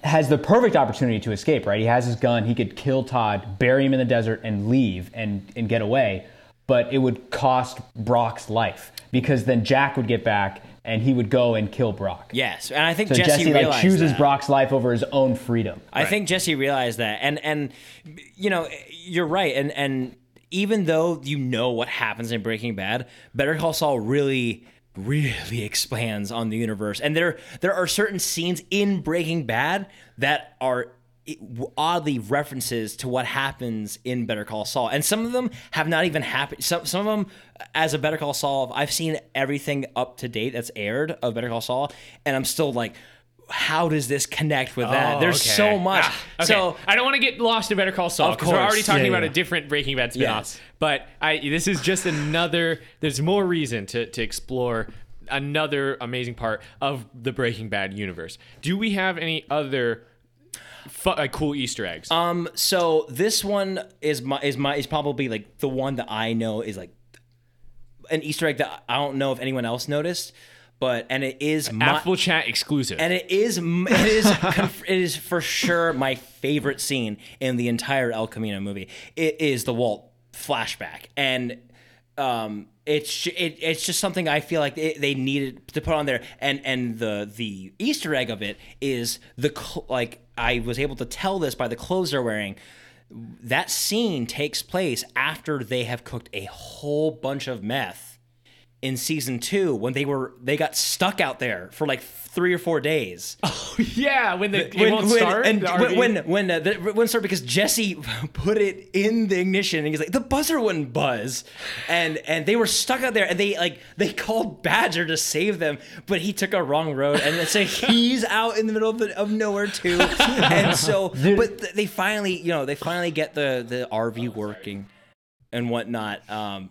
D: has the perfect opportunity to escape. Right, he has his gun. He could kill Todd, bury him in the desert, and leave and and get away. But it would cost Brock's life because then Jack would get back and he would go and kill Brock.
C: yes, and I think
D: So
C: Jesse,
D: Jesse, like chooses
C: that.
D: Brock's life over his own freedom.
C: I think Jesse realized that, and and you know you're right, and and even though you know what happens in Breaking Bad, Better Call Saul really really expands on the universe, and there there are certain scenes in Breaking Bad that are oddly references to what happens in Better Call Saul, and some of them have not even happened. Some some of them, as a Better Call Saul, I've seen everything up to date that's aired of Better Call Saul, and I'm still like. How does this connect with that?
A: Oh,
C: There's
A: okay.
C: so much.
A: Ah, okay.
C: So
A: I don't want to get lost in Better Call Saul because we're already talking
B: Yeah,
A: about
B: yeah.
A: a different Breaking Bad spinoff.
C: Yes.
A: But I this is just another. There's more reason to to explore another amazing part of the Breaking Bad universe. Do we have any other fu- uh, cool Easter eggs?
C: Um, so this one is my is my is probably like the one that I know is like an Easter egg that I don't know if anyone else noticed, but and it is my,
A: Affable Chat exclusive.
C: and it is it is it is for sure my favorite scene in the entire El Camino movie. It is the Walt flashback, and um, it's it, it's just something I feel like it, they needed to put on there. And and the the Easter egg of it is the cl- like I was able to tell this by the clothes they're wearing. That scene takes place after they have cooked a whole bunch of meth in season two when they were they got stuck out there for like three or four days.
A: Oh yeah, when the it won't start.
C: and when when when uh, the, wouldn't start because Jesse put it in the ignition and he's like the buzzer wouldn't buzz, and and they were stuck out there and they like they called Badger to save them, but he took a wrong road and so he's out in the middle of, the, of nowhere too, and so but th- they finally you know they finally get the the RV working and whatnot. Um,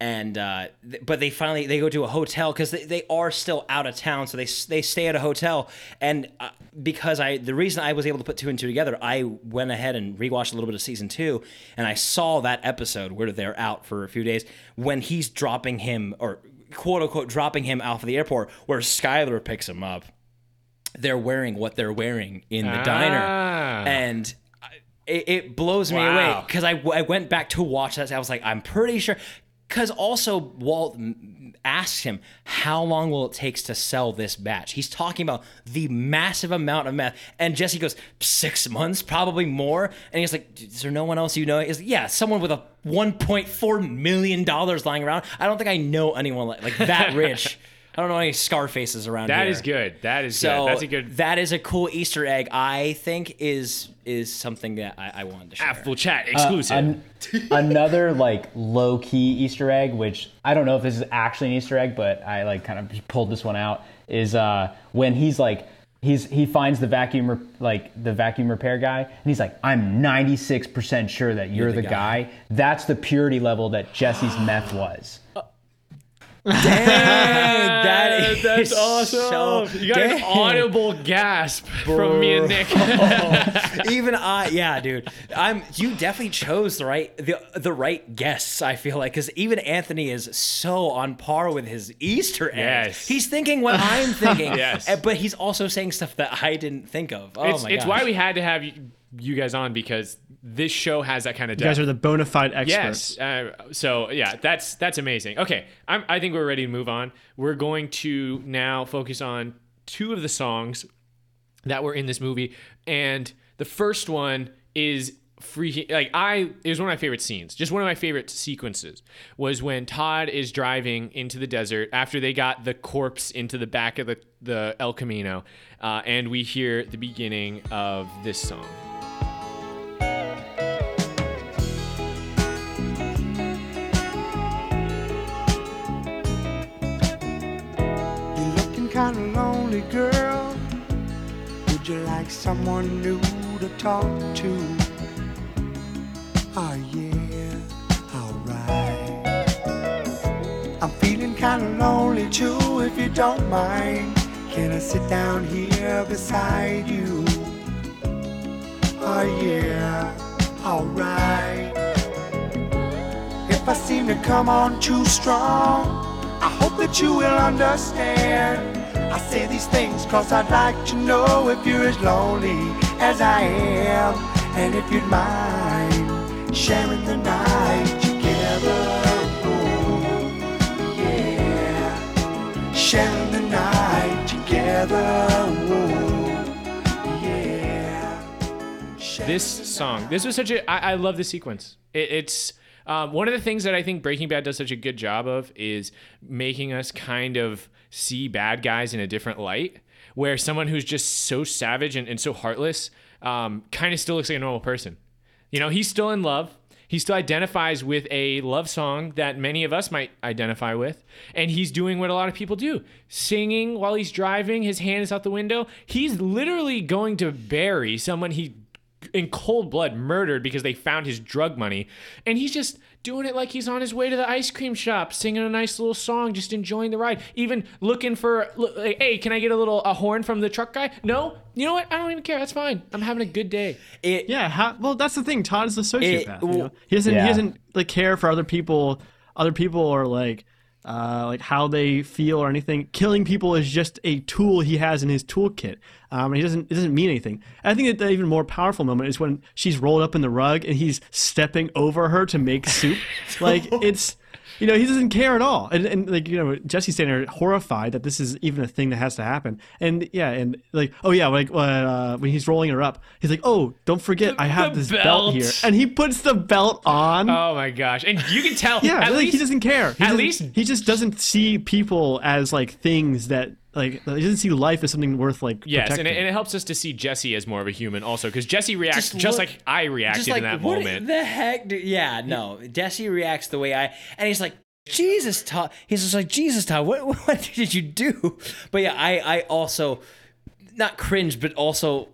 C: and uh, th- but they finally they go to a hotel because they, they are still out of town, so they they stay at a hotel. And uh, because I the reason I was able to put two and two together, I went ahead and rewatched a little bit of season two, and I saw that episode where they're out for a few days when he's dropping him or quote unquote dropping him off of the airport, where Skylar picks him up. They're wearing what they're wearing in the diner,
A: Ah.
C: and it, it blows me
A: Wow.
C: away because I, I went back to watch that. I was like, I'm pretty sure. Because also Walt asks him, "How long will it take to sell this batch?" He's talking about the massive amount of meth, and Jesse goes, six months, probably more." And he's like, "Is there no one else you know?" Is "Yeah, someone with a 1.4 million dollars lying around. I don't think I know anyone like, like that rich. I don't know any Scarfaces around
A: That
C: here."
A: is good. That is
C: So
A: good. That's a good.
C: That is a cool Easter egg. I think is is something that I, I wanted to share.
A: Affable Chat exclusive.
D: An- another like low key Easter egg, which I don't know if this is actually an Easter egg, but I like kind of pulled this one out. Is uh, when he's like he's he finds the vacuum re- like the vacuum repair guy, and he's like, I'm 96 percent sure that you're, the, guy. That's the purity level that Jesse's meth was.
C: That is
A: That's awesome.
C: so-
A: you got an audible gasp from me and Nick.
C: Even I, yeah, dude. I'm. You definitely chose the right the the right guests. I feel like because even Anthony is so on par with his Easter eggs.
A: Yes.
C: He's thinking what I'm thinking.
A: Yes.
C: uh, But he's also saying stuff that I didn't think of. Oh
A: it's
C: my
A: it's
C: gosh.
A: why we had to have you, guys on because this show has that kind of
B: You guys are the bona fide experts.
A: Yes. Uh, so yeah, that's that's amazing. Okay, I'm, I think we're ready to move on. We're going to now focus on two of the songs that were in this movie, and the first one is freaking like I it was one of my favorite scenes. Just one of my favorite sequences was when Todd is driving into the desert after they got the corpse into the back of the the El Camino, uh, and we hear the beginning of this song.
H: Lonely, girl. Would you like someone new to talk to? Oh yeah, alright. I'm feeling kinda lonely too, if you don't mind. Can I sit down here beside you? Oh yeah, alright. If I seem to come on too strong, I hope that you will understand. I say these things cause I'd like to know if you're as lonely as I am. And if you'd mind sharing the night together. Yeah. Sharing the night together. Yeah.
A: this song this was such a i, I love the sequence it, it's um, one of the things that i think breaking bad does such a good job of is making us kind of see bad guys in a different light where someone who's just so savage and, and so heartless um, kind of still looks like a normal person. You know he's still in love. He still identifies with a love song that many of us might identify with and he's doing what a lot of people do singing while he's driving his hand is out the window. He's literally going to bury someone he in cold blood murdered because they found his drug money and he's just doing it like he's on his way to the ice cream shop singing a nice little song just enjoying the ride even looking for like, hey can i get a little a horn from the truck guy no you know what i don't even care that's fine i'm having a good day
C: It,
B: Yeah, how, well, that's the thing. Todd is a sociopath. you
C: well,
B: know? He doesn't.
D: Yeah.
B: He doesn't like care for other people. Other people are like, uh, like how they feel or anything. Killing people is just a tool he has in his toolkit. Um, and he doesn't. It doesn't mean anything. I think that the even more powerful moment is when she's rolled up in the rug and he's stepping over her to make soup. like it's. You know, he doesn't care at all. And, and like, you know, Jesse's standing there horrified that this is even a thing that has to happen. And yeah, and like, oh yeah, like when, uh, when he's rolling her up, he's like, oh, don't forget, I have this
A: belt.
B: belt. here. And he puts the belt on.
A: oh my gosh and you can tell
B: yeah,
A: at
B: like,
A: least
B: he doesn't care. He
A: at least
B: he just doesn't see people as like things that, like, he doesn't see life as something worth like
A: Yes, and it, and it helps us to see Jesse as more of a human also, because Jesse reacts
C: Just
A: just,
C: look-
A: like I reacted
C: just like
A: in that
C: what
A: moment.
C: the heck? Do, yeah, no. Jesse reacts the way I, and he's like, Jesus, Todd. He's just like, Jesus, Todd. What, what did you do? But yeah, I, I also not cringe, but also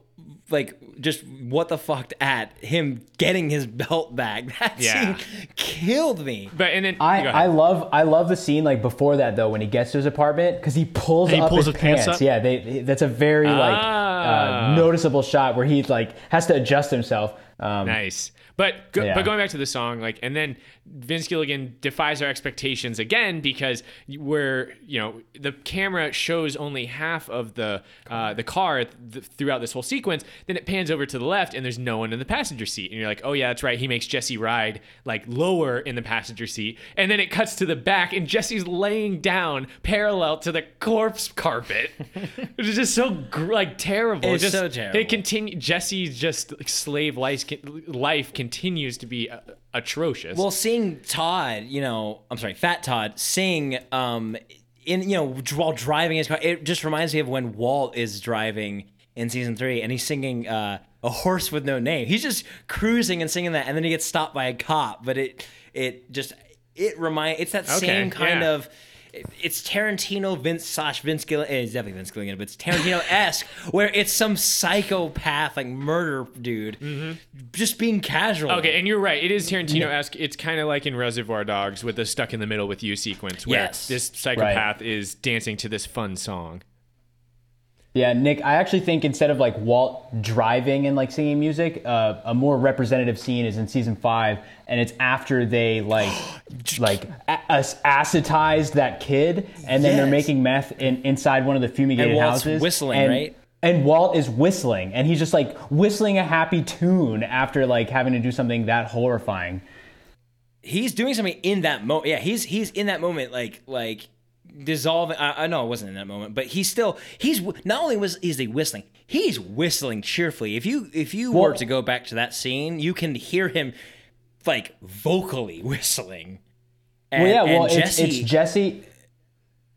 C: like just what the fuck at him getting his belt back. That
A: Yeah.
C: scene killed me.
A: but and then
D: I, I love I love the scene like before that though when he gets to his apartment because he pulls
B: he
D: up
B: pulls
D: his,
B: his pants
D: pants.
B: up?
D: Yeah, they, that's a very like
A: Ah.
D: uh, noticeable shot where he like has to adjust himself. Um,
A: Nice. But go,
D: Yeah.
A: but going back to the song, like, and then Vince Gilligan defies our expectations again because we're, you know, the camera shows only half of the uh, the car th- throughout this whole sequence. Then it pans over to the left, and there's no one in the passenger seat, and you're like, oh yeah, that's right. He makes Jesse ride like lower in the passenger seat, and then it cuts to the back, and Jesse's laying down parallel to the corpse carpet, which is just so gr- like terrible.
C: It's
A: just,
C: so terrible.
A: It continue. Jesse's just like, slave life life continues to be uh, atrocious.
C: Well, seeing Todd, you know, I'm sorry, Fat Todd sing, um, in you know, while driving his car, it just reminds me of when Walt is driving in season three, and he's singing uh, "A Horse with No Name." He's just cruising and singing that, and then he gets stopped by a cop. But it, it just, it remind, it's that
A: Okay,
C: same kind
A: yeah.
C: of. It's Tarantino, Vince slash Vince Gilligan. It's definitely Vince Gilligan, but it's Tarantino esque, where it's some psychopath like murder dude, just being casual.
A: Mm-hmm. Okay, and you're right. It is Tarantino esque. It's kind of like in Reservoir Dogs with the stuck in the middle with you sequence where
C: Yes.
A: this psychopath is dancing to this fun song.
D: Yeah, Nick, I actually think instead of like Walt driving and like singing music, uh, a more representative scene is in season five, and it's after they like like a- ac- acetized that kid, and then they're making meth in, inside one of the fumigated
C: And Walt's
D: houses.
C: whistling,
D: and,
C: right?
D: And Walt is whistling, and he's just like whistling a happy tune after like having to do something that horrifying.
C: he's doing something in that moment. Yeah, he's he's in that moment, like like dissolving. I, I know it wasn't in that moment, but he's still he's not only was is he whistling, he's whistling cheerfully. If you if you were to go back to that scene, you can hear him like vocally whistling. And,
D: well, yeah, well, it's, it's Jesse.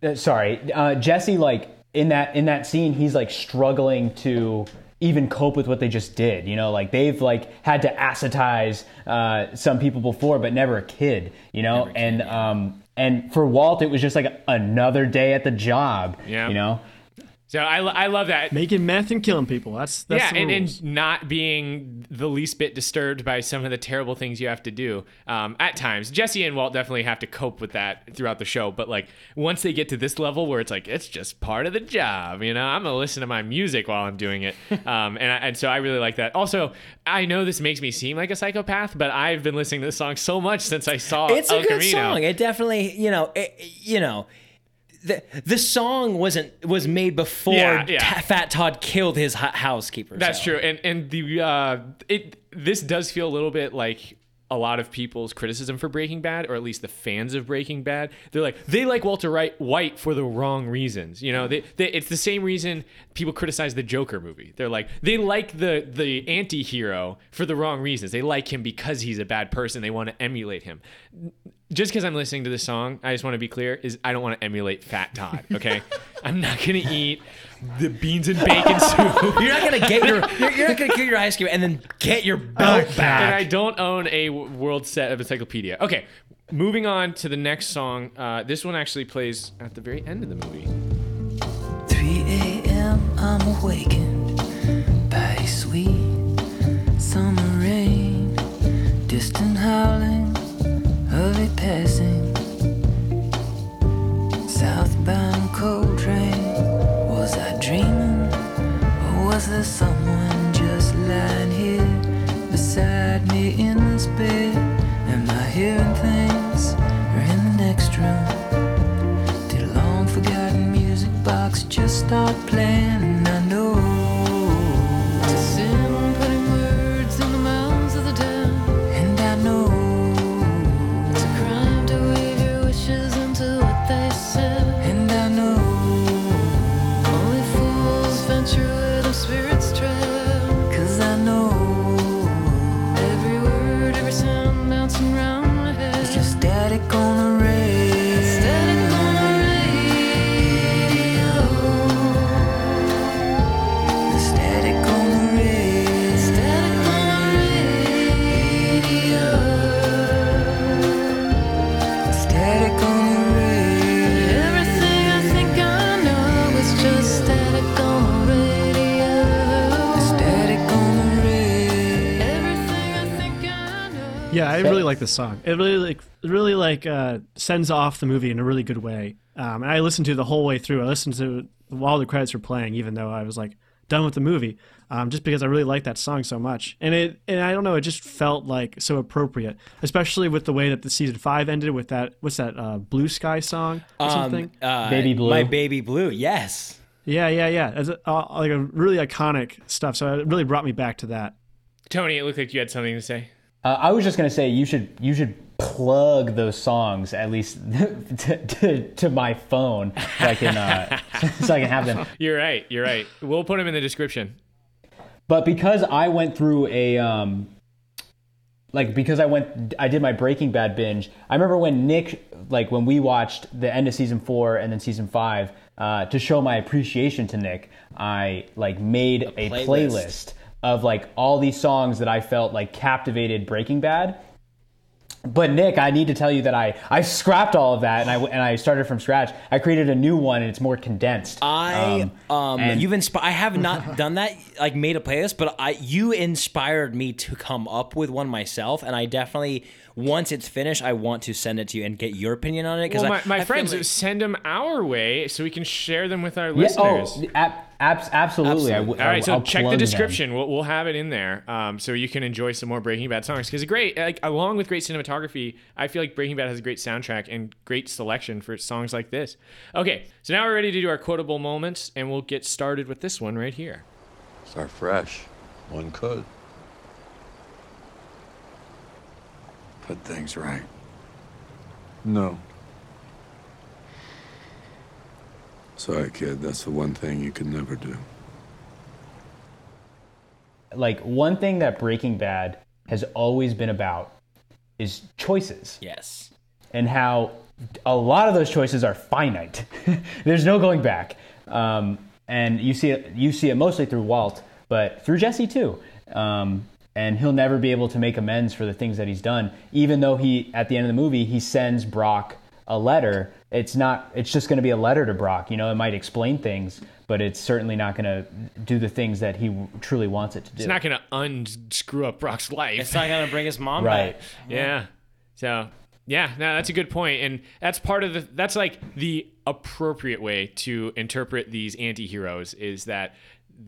D: uh, sorry, uh, Jesse. Like in that in that scene, he's like struggling to even cope with what they just did. You know, like they've like had to ascetize uh, some people before, but never a kid. You know, and um and for Walt, it was just like another day at the job.
A: Yeah.
D: You know.
A: So I, I love that.
B: Making meth and killing people. That's that's
A: yeah,
B: the
A: and,
B: rules.
A: and not being the least bit disturbed by some of the terrible things you have to do um, at times. Jesse and Walt definitely have to cope with that throughout the show. But like once they get to this level where it's like it's just part of the job, you know, I'm gonna listen to my music while I'm doing it, um, and I, and so I really like that. Also, I know this makes me seem like a psychopath, but I've been listening to this song so much since I saw it.
C: It's a good
A: Camino.
C: song. It definitely, you know, it, you know, the the song wasn't was made before
A: Yeah, yeah.
C: Ta- Fat Todd killed his housekeeper.
A: That's
C: so.
A: true, and and the uh, it this does feel a little bit like a lot of people's criticism for Breaking Bad, or at least the fans of Breaking Bad. They're like they like Walter Wright White for the wrong reasons. You know, they, they it's the same reason people criticize the Joker movie. They're like they like the the anti-hero for the wrong reasons. They like him because he's a bad person. They want to emulate him. Just because I'm listening to this song, I just want to be clear: is I don't want to emulate Fat Todd. Okay, I'm not gonna eat the beans and bacon soup.
C: You're not gonna get your you're, you're not gonna kill your ice cream and then get your belt
A: and
C: back.
A: I don't own a world set of encyclopedia. Okay, moving on to the next song. Uh, this one actually plays at the very end of the movie.
I: 3 a.m. I'm awakened by sweet summer rain, distant howling of a passing southbound was there someone just lying here beside me in this bed? Am I hearing things, or in the next room? Did a long forgotten music box just start playing?
B: Yeah, I really like this song. It really like really like uh, sends off the movie in a really good way. Um, and I listened to it the whole way through. I listened to it while the credits were playing, even though I was like done with the movie, um, just because I really like that song so much. And it and I don't know, it just felt like so appropriate, especially with the way that the season five ended with that what's that uh, Blue Sky song or something.
C: uh,
D: Baby Blue.
C: My baby blue. Yes.
B: Yeah, yeah, yeah. It's a, uh, like a really iconic stuff. So it really brought me back to that.
A: Tony, it looked like you had something to say.
D: Uh, I was just gonna say you should you should plug those songs at least to, to, to my phone so I can uh, so I can have them.
A: You're right. You're right. We'll put them in the description.
D: But because I went through a um, like because I went I did my Breaking Bad binge. I remember when Nick like when we watched the end of season four and then season five uh, to show my appreciation to Nick. I like made a,
C: playlist.
D: playlist of like all these songs that I felt like captivated Breaking Bad. But Nick, I need to tell you that I, I scrapped all of that and I and I started from scratch. I created a new one and it's more condensed.
C: I um,
D: and-
C: you've inspired. I have not done that. Like made a playlist, but I you inspired me to come up with one myself, and I definitely once it's finished, I want to send it to you and get your opinion on it.
A: Well, my, my
C: I feel
A: friends,
C: like-
A: send them our way so we can share them with our
D: yeah,
A: listeners.
D: oh, ab- abs- absolutely. I w-
A: All right, so
D: I'll
A: check the
D: plug them.
A: description. We'll, we'll have it in there, um, so you can enjoy some more Breaking Bad songs. Because great, like along with great cinematography, I feel like Breaking Bad has a great soundtrack and great selection for songs like this. Okay, so now we're ready to do our quotable moments, and we'll get started with this one right here.
E: Start fresh. One could. Put things right. No.
F: Sorry, kid. That's the one thing you can never do.
D: Like one thing that Breaking Bad has always been about is choices.
C: Yes.
D: and how a lot of those choices are finite. There's no going back. Um, and you see it, you see it mostly through Walt, but through Jesse too. Um, and he'll never be able to make amends for the things that he's done, even though he, at the end of the movie, he sends Brock a letter. It's not. It's just going to be a letter to Brock. You know, it might explain things, but it's certainly not going to do the things that he truly wants it to do.
A: It's not going to unscrew up Brock's life.
C: It's not gonna bring his mom
D: Right.
C: back.
A: Yeah. So yeah, no, that's a good point, and that's part of the. That's like the appropriate way to interpret these anti-heroes is that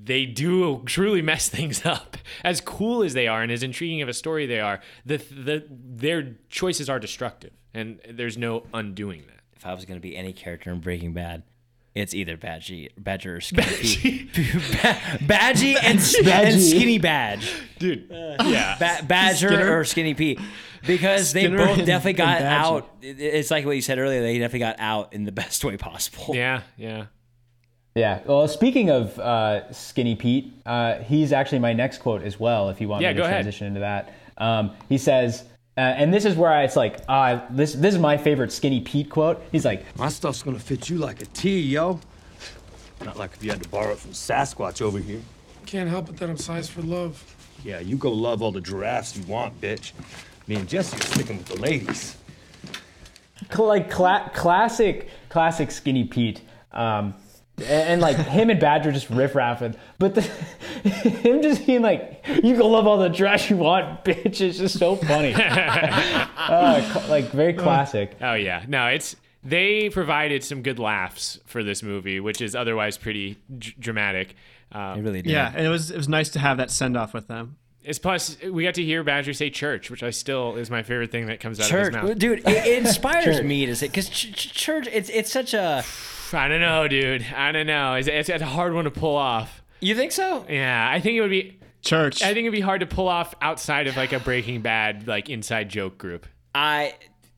A: they do truly mess things up. As cool as they are, and as intriguing of a story they are, the the their choices are destructive, and there's no undoing that.
C: If I was gonna be any character in Breaking Bad, it's either Badgie, Badger or Skinny Pete. Ba- Badgie and, and Skinny Badge.
A: Dude, yeah.
C: Ba- Badger
B: Skinner?
C: or Skinny Pete. Because they
B: Skinner
C: both
B: and-
C: definitely got out. It's like what you said earlier. They definitely got out in the best way possible.
A: Yeah, yeah.
D: Yeah. Well, speaking of uh, Skinny Pete, uh, he's actually my next quote as well. If you want
A: Yeah,
D: me to
A: go ahead.
D: transition into that, um, he says, uh, and this is where I, it's like, uh, this this is my favorite Skinny Pete quote. He's like,
E: My stuff's gonna fit you like a T, yo. Not like if you had to borrow it from Sasquatch over here.
F: Can't help it that I'm sized for love.
E: Yeah, you go love all the giraffes you want, bitch. Me and Jesse are sticking with the ladies.
D: like cla- classic, classic Skinny Pete. Um, and, and, like him and Badger just riff raffing, but the, him just being like, "You can love all the trash you want, bitch." It's just so funny. uh, like very classic.
A: Oh yeah, no, it's they provided some good laughs for this movie, which is otherwise pretty d- dramatic. Um,
C: They really did.
B: Yeah, and it was it was nice to have that send off with them.
A: It's plus we got to hear Badger say church, which I still is my favorite thing that comes out
C: Church,
A: of his mouth.
C: dude, it, it inspires me to say because ch- ch- church, it's it's such a.
A: I don't know, dude. I don't know. It's, it's, it's a hard one to pull off.
C: You think so?
A: Yeah, I think it would be.
B: Church.
A: I think it'd be hard to pull off outside of like a Breaking Bad like inside joke group.
C: I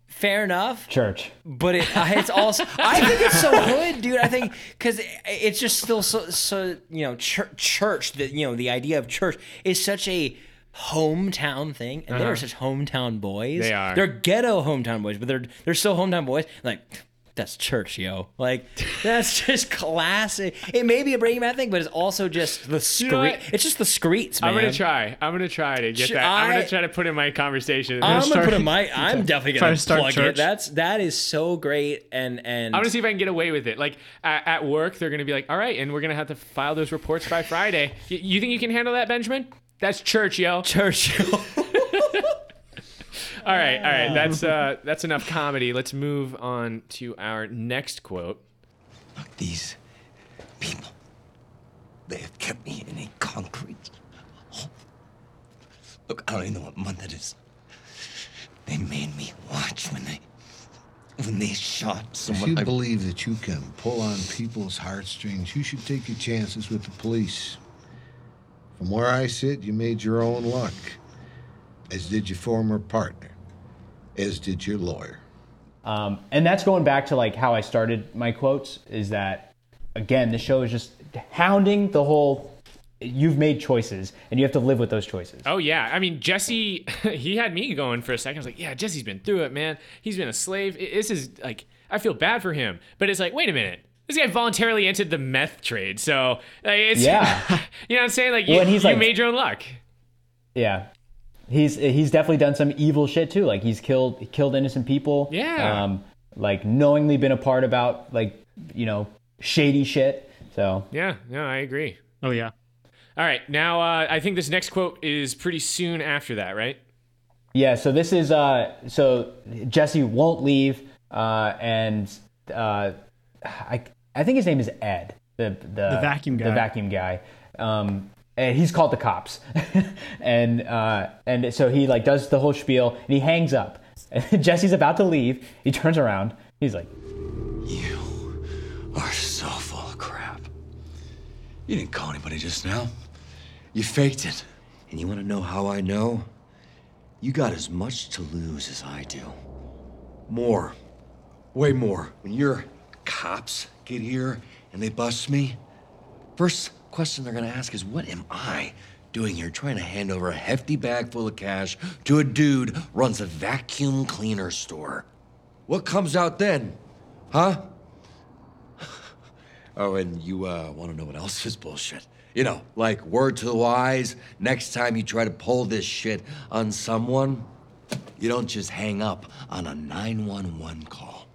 C: fair enough,
D: Church.
C: but it, it's also I think it's so good, dude. I think because it's just still so so you know church church that you know the idea of church is such a hometown thing and they're uh-huh. such hometown boys
A: They are.
C: they're ghetto hometown boys but they're they're still hometown boys like that's church yo like that's just classic it may be a breaking bad thing but it's also just the
A: know
C: screet
A: what?
C: it's just the screets man
A: I'm gonna try. I'm gonna try to get
C: Sh-
A: that. I'm
C: I-
A: gonna try to put in my conversation.
C: I'm
A: I'm
C: gonna
B: start-
C: put in my. I'm definitely gonna
B: to start
C: plug it.
B: church?
C: That's that is so great, and and I'm
A: gonna see if I can get away with it. Like at, at work, they're gonna be like, "All right," and we're gonna have to file those reports by Friday. Y- you think you can handle that, Benjamin? That's church, yo.
C: church.
A: All right, all right. That's uh, that's enough comedy. Let's move on to our next quote.
E: Look, these people, they have kept me in a concrete hole. Look, I don't even know what month it is. They made me watch when they when they shot someone.
J: If
E: someone.
J: you
E: I-
J: believe that you can pull on people's heartstrings, you should take your chances with the police. From where I sit, you made your own luck, as did your former partner, as did your lawyer.
D: Um, and that's going back to like how I started my quotes. Is that again? The show is just hounding the whole. You've made choices, and you have to live with those choices.
A: Oh yeah, I mean Jesse, he had me going for a second. I was like, yeah, Jesse's been through it, man. He's been a slave. This is like, I feel bad for him, but it's like, wait a minute. This guy voluntarily entered the meth trade, so like, it's
D: Yeah.
A: you know what I'm saying? Like,
D: Well,
A: you,
D: and he's
A: you
D: like-
A: made your own luck.
D: Yeah. He's he's definitely done some evil shit too. Like he's killed killed innocent people.
A: Yeah.
D: Um, like knowingly been a part about like you know shady shit. So
A: Yeah, no, I agree.
B: Oh yeah.
A: All right, now uh, I think this next quote is pretty soon after that, right?
D: yeah. So this is uh so Jesse won't leave uh and uh I I think his name is Ed the the,
B: The vacuum guy.
D: the vacuum guy. Um, and he's called the cops, and uh, and so he like does the whole spiel, and he hangs up. Jesse's about to leave. He turns around. He's like,
G: You are so full of crap. You didn't call anybody just now. You faked it. And you want to know how I know? You got as much to lose as I do. More. Way more. When your cops get here and they bust me, first question they're gonna ask is, what am I doing here trying to hand over a hefty bag full of cash to a dude runs a vacuum cleaner store? What comes out then? Huh? Oh, and you uh, want to know what else is bullshit? You know, like word to the wise, next time you try to pull this shit on someone, you don't just hang up on a 911 call.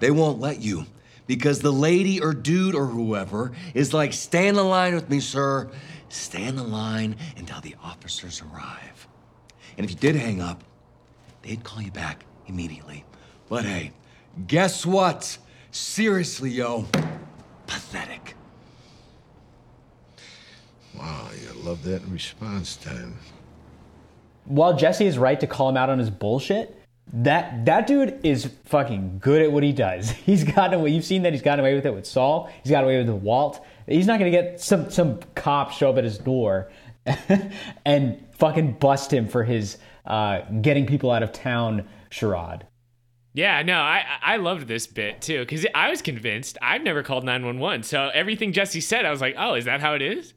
G: They won't let you because the lady or dude or whoever is like, stand in line with me, sir. Stand in line until the officers arrive. And if you did hang up, they'd call you back immediately. But hey, guess what? Seriously, yo, pathetic.
J: Wow, you love that response time.
D: While Jesse is right to call him out on his bullshit, that that dude is fucking good at what he does. He's gotten away. You've seen that he's gotten away with it with Saul. He's got away with it with Walt. He's not gonna get some some cop show up at his door and fucking bust him for his uh, getting people out of town charade.
A: Yeah, no, I I loved this bit too because I was convinced. I've never called nine one one, so everything Jesse said, I was like, oh, is that how it is?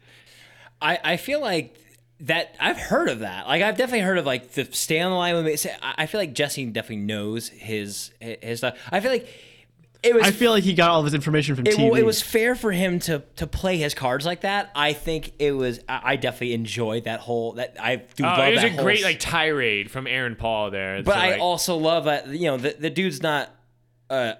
C: I, I feel like that I've heard of that. Like I've definitely heard of like the stay on the line with me. I I feel like Jesse definitely knows his his stuff. I feel like it was.
B: I feel like he got all of his information from
C: it,
B: TV.
C: it was fair for him to to play his cards like that. I think it was. I, I definitely enjoyed that whole. That I do
A: Oh,
C: love
A: it was
C: that
A: a great
C: s-
A: like tirade from Aaron Paul there.
C: But
A: So,
C: I
A: like-
C: also love that you know the, the dude's not a,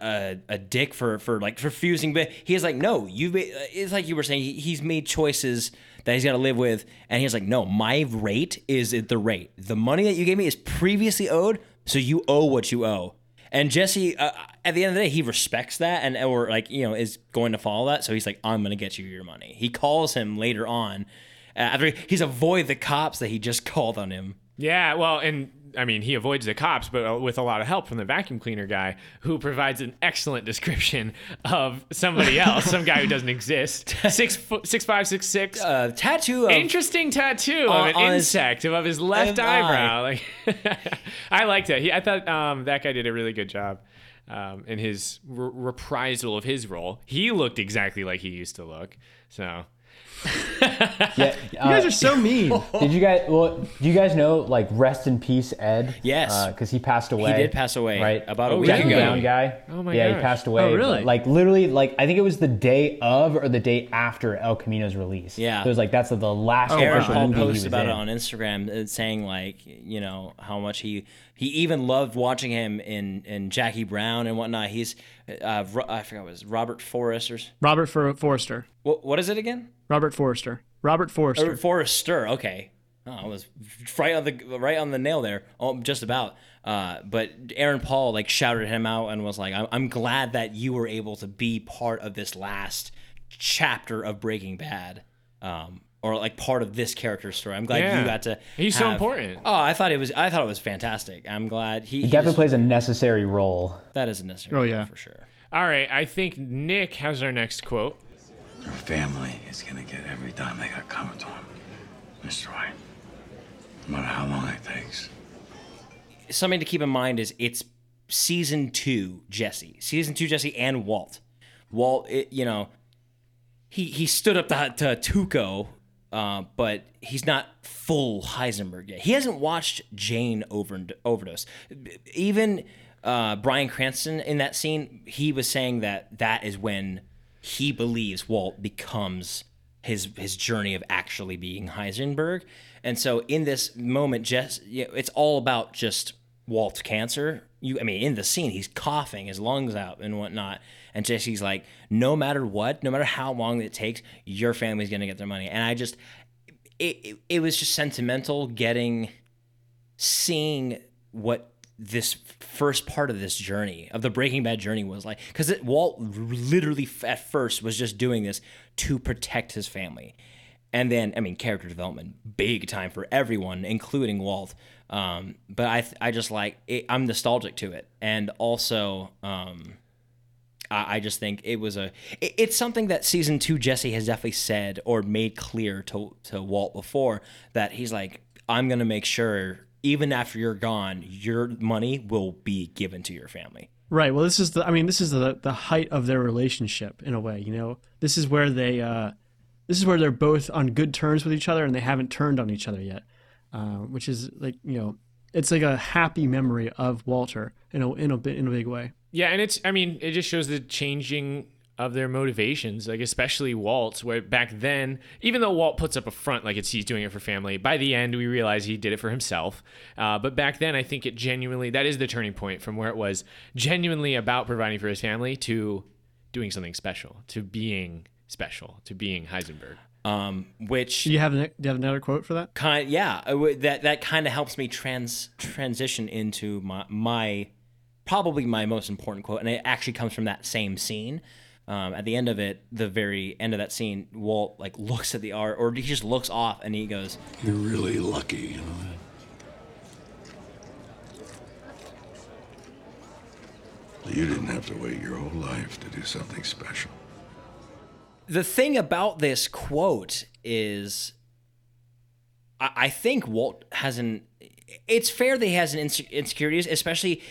C: a a dick for for like refusing, but he's like, no, you've made, it's like you were saying, he, he's made choices that he's got to live with, and he's like, no, my rate is the rate. The money that you gave me is previously owed, so you owe what you owe. And Jesse, uh, at the end of the day, he respects that, and or like you know is going to follow that. So he's like, I'm gonna get you your money. He calls him later on. uh, After he's avoid the cops that he just called on him.
A: Yeah, well, and I mean, he avoids the cops, but uh, with a lot of help from the vacuum cleaner guy, who provides an excellent description of somebody else, some guy who doesn't exist. Six foot, six five, six six.
C: Uh, tattoo. Of,
A: Interesting tattoo of an
C: on his
A: insect above his left
C: left eye.
A: eyebrow. Like, I liked it. He, I thought um, that guy did a really good job um, in his r- reprisal of his role. He looked exactly like he used to look. So
D: Yeah,
B: you guys are so mean.
D: Did you guys? Well, do you guys know like rest in peace, Ed?
C: Yes.
D: because he passed away.
C: He did pass away
D: right
C: about a
A: Oh,
C: week
D: Jackie
A: really?
C: ago.
D: Brown guy.
A: Oh my god.
D: Yeah,
A: gosh.
D: he passed away.
B: Oh, really?
D: Like literally, like I think it was the day of or the day after El Camino's release.
C: Yeah.
D: so it was like that's the last
C: Aaron Paul
D: movie
C: posted about
D: in.
C: it on Instagram, uh, saying like, you know, how much he he even loved watching him in in Jackie Brown and whatnot. He's, uh, I forgot what it was Robert Forrester.
B: Robert For- Forrester.
C: What what is it again?
B: Robert Forrester. Robert Forrester.
C: Or Forrester. Okay. Oh, I was right on the right on the nail there. Oh, just about. Uh, but Aaron Paul like shouted him out and was like, "I'm, I'm glad that you were able to be part of this last chapter of Breaking Bad, um, or like part of this character story. I'm glad
A: Yeah.
C: you got to.
A: He's so important.
C: Oh, I thought it was. I thought it was fantastic. I'm glad he,
D: He definitely
C: just-
D: plays a necessary role.
C: that is a necessary.
B: Oh, yeah.
C: for sure.
A: All right, I think Nick has our next quote.
E: Your family is gonna get every dime they got coming to them, Mr. White. No matter how long it takes.
C: something to keep in mind is it's season two Jesse, season two Jesse and Walt. Walt, it, you know, he he stood up to, to Tuco, uh, but he's not full Heisenberg yet. He hasn't watched Jane over overdose. Even uh, Bryan Cranston in that scene, he was saying that that is when he believes Walt becomes his his journey of actually being Heisenberg. And so in this moment, just you know, it's all about just Walt's cancer. You, I mean, in the scene, he's coughing his lungs out and whatnot. And Jesse's like, no matter what, no matter how long it takes, your family's gonna get their money. And I just, it, it, it was just sentimental getting, seeing what this first part of this journey of the Breaking Bad journey was like, because Walt literally at first was just doing this to protect his family, and then I mean character development big time for everyone, including Walt. Um, but I I just like it, I'm nostalgic to it, and also um, I, I just think it was a it- it's something that season two Jesse has definitely said or made clear to to Walt before that he's like I'm gonna make sure even after you're gone your money will be given to your family
B: Right. Well, this is the. I mean, this is the the height of their relationship in a way. You know, this is where they. Uh, this is where they're both on good terms with each other, and they haven't turned on each other yet. Uh, which is like you know, it's like a happy memory of Walter in a in a bit in a big way.
A: Yeah, and it's I mean, it just shows the changing of their motivations, like especially Walt's, where back then, even though Walt puts up a front like it's he's doing it for family, by the end we realize he did it for himself. Uh, but back then, I think it genuinely that is the turning point from where it was genuinely about providing for his family to doing something special, to being special, to being Heisenberg.
C: Um, which
B: Do you have an, do you have another quote for that?
C: kind yeah uh, w- that that kind of helps me trans transition into my my probably my most important quote and it actually comes from that same scene um, at the end of it the very end of that scene walt like looks at the art or he just looks off and he goes
F: You're really lucky, you know that? You didn't have to wait your whole life to do something special.
C: the thing about this quote is I, I think Walt has an it's fair that he has an inse- insecurities, especially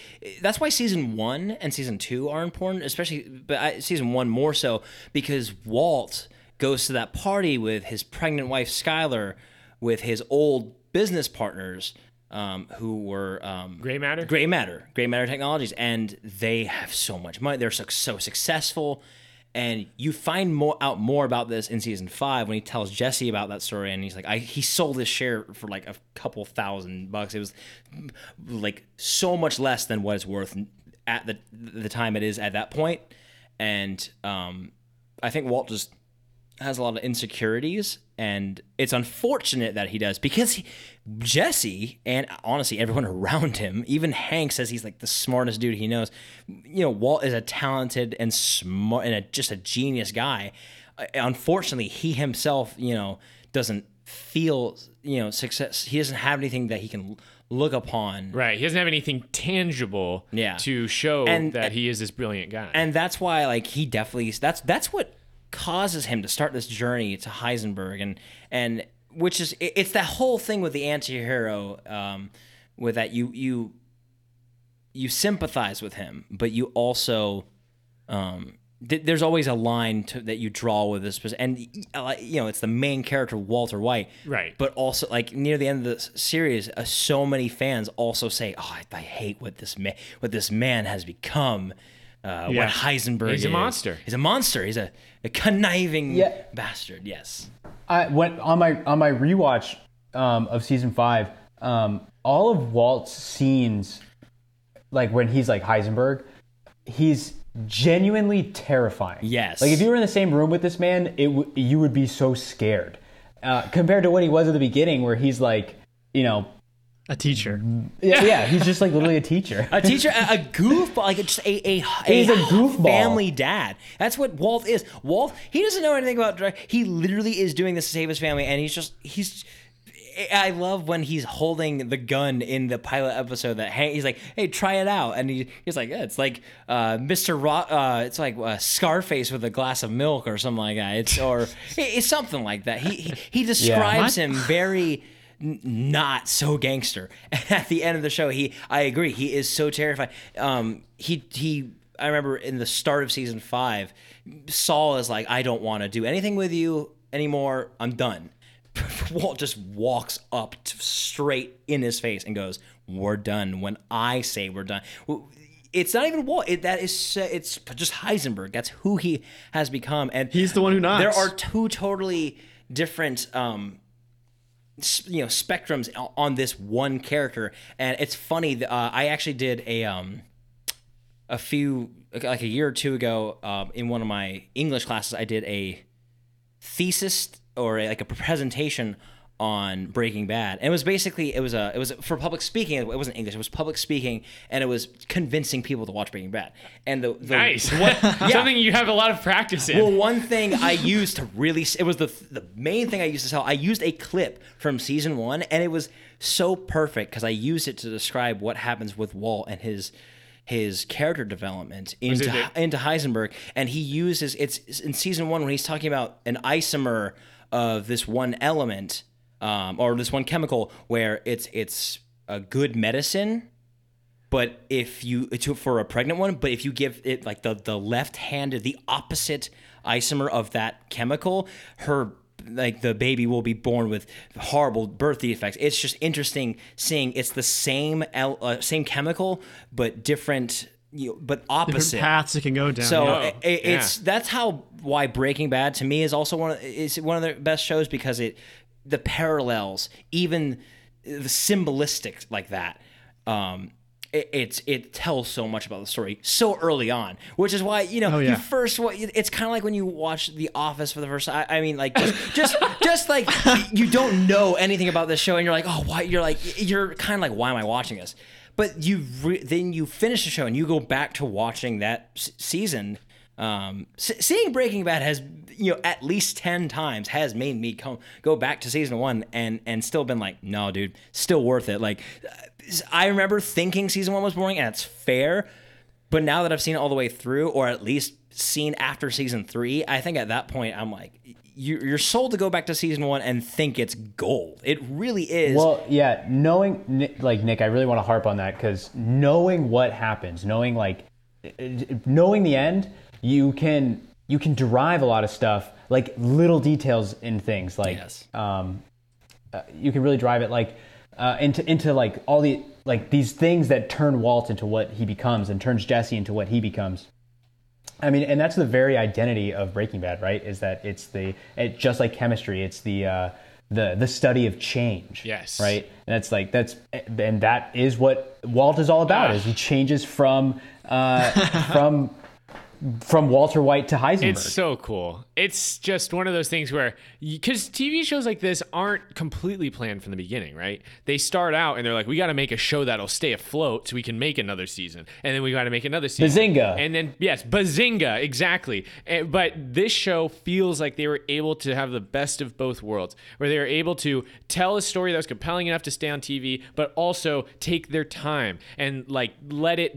C: that's why season one and season two are important, especially but I, season one more so because Walt goes to that party with his pregnant wife Skyler, with his old business partners um, who were um,
A: Gray matter.
C: Gray Matter, Gray Matter Technologies, and they have so much money. They're so, so successful, and you find more out more about this in season five when he tells Jesse about that story, and he's like, I, he sold his share for like a couple thousand bucks. It was like so much less than what it's worth at the the time it is at that point, and um, I think Walt just has a lot of insecurities and it's unfortunate that he does because he, Jesse and honestly everyone around him even Hank says he's like the smartest dude he knows you know Walt is a talented and smart and a, just a genius guy Uh, unfortunately he himself you know doesn't feel you know success he doesn't have anything that he can look upon
A: Right. He doesn't have anything tangible
C: Yeah.
A: to show
C: And-
A: that he is this brilliant guy.
C: and that's why like he definitely that's that's what causes him to start this journey to Heisenberg and and which is it- it's that whole thing with the anti-hero um with that you you you sympathize with him but you also um th- there's always a line to, that you draw with this person and uh, you know it's the main character Walter White
A: Right.
C: but also like near the end of the series uh, so many fans also say oh I, I hate what this man what this man has become uh,
A: Yeah.
C: what Heisenberg
A: He's a monster.
C: he's a monster he's a, a conniving
D: Yeah.
C: bastard yes
D: I went on my on my rewatch um, of season five. Um, all of Walt's scenes, like when he's like Heisenberg, he's genuinely terrifying.
C: Yes.
D: Like if you were in the same room with this man, it w- you would be so scared. Uh, compared to what he was at the beginning, where he's like, you know,
B: A teacher.
D: yeah, yeah he's just like literally a teacher.
C: a teacher, a, a goofball, like just a a,
D: He's a goofball.
C: family dad. That's what Walt is. Walt, he doesn't know anything about drug. He literally is doing this to save his family, and he's just he's. I love when he's holding the gun in the pilot episode that Hank, he's like, "Hey, try it out," and he, he's like, yeah, "It's like uh, Mr. Rock, uh, it's like uh, Scarface with a glass of milk or something like that." It's or it's something like that. He he, he describes him very n- not so gangster. And at the end of the show, he I agree, he is so terrified. Um, he he. I remember in the start of season five, Saul is like, I don't want to do anything with you anymore. I'm done. Walt just walks up straight in his face and goes, "We're done." When I say we're done, it's not even Walt. It, that is uh, it's just Heisenberg. That's who he has become, and
B: He's the one who knocks.
C: There are two totally different um, you know spectrums on this one character. And it's funny uh, i actually did a um a few like a year or two ago um, in one of my english classes i did a thesis or a, like a presentation on Breaking Bad. And it was basically it was a it was for public speaking. It wasn't English. It was public speaking, and it was convincing people to watch Breaking Bad. And the, the
A: nice.
C: what, yeah.
A: Something you have a lot of practice in.
C: Well, one thing I used to really it was the the main thing I used to sell. I used a clip from season one, and it was so perfect because I used it to describe what happens with Walt and his his character development into into Heisenberg, and he uses it's in season one when he's talking about an isomer of this one element um, or this one chemical where it's it's a good medicine but if you to for a pregnant one, but if you give it like the the left-handed, the opposite isomer of that chemical, her like the baby will be born with horrible birth defects. It's just interesting seeing it's the same uh, same chemical but different you know, but
B: Different
C: opposite
B: paths it can go down.
C: so
B: yeah.
C: it, it- it's that's how why Breaking Bad to me is also one of is one of the best shows because it the parallels even the symbolistic like that um it, it's it tells so much about the story so early on which is why you know
B: Oh, yeah.
C: you first it's kind of like when you watch The Office for the first time I, I mean like just just just like you don't know anything about this show and you're like oh why you're like you're kind of like why am I watching this but you re- then you finish the show and you go back to watching that s- season um, seeing Breaking Bad has you know at least 10 times has made me come go back to season 1 and and still been like no dude still worth it. Like I remember thinking season 1 was boring and it's fair but now that I've seen it all the way through or at least seen after season 3 I think at that point I'm like you, you're sold to go back to season 1 and think it's gold. It really is.
D: Well, yeah, knowing like Nick, I really want to harp on that because knowing what happens, knowing like knowing the end, you can you can derive a lot of stuff, like little details in things, like um, uh, you can really drive it like uh, into into like all the like these things that turn Walt into what he becomes and turns Jesse into what he becomes. I mean, and that's the very identity of Breaking Bad, right? Is that it's the it, just like chemistry, it's the uh, the the study of change.
A: Yes.
D: Right. And that's like that's and that is what Walt is all about.
A: Ah.
D: Is he changes from uh, from from Walter White to Heisenberg.
A: It's so cool. It's just one of those things where, because TV shows like this aren't completely planned from the beginning, right? They start out and they're like, we got to make a show that'll stay afloat so we can make another season. And then we got to make another season.
D: Bazinga.
A: And then, yes, bazinga, exactly. And, but this show feels like they were able to have the best of both worlds, where they were able to tell a story that was compelling enough to stay on TV, but also take their time and like let it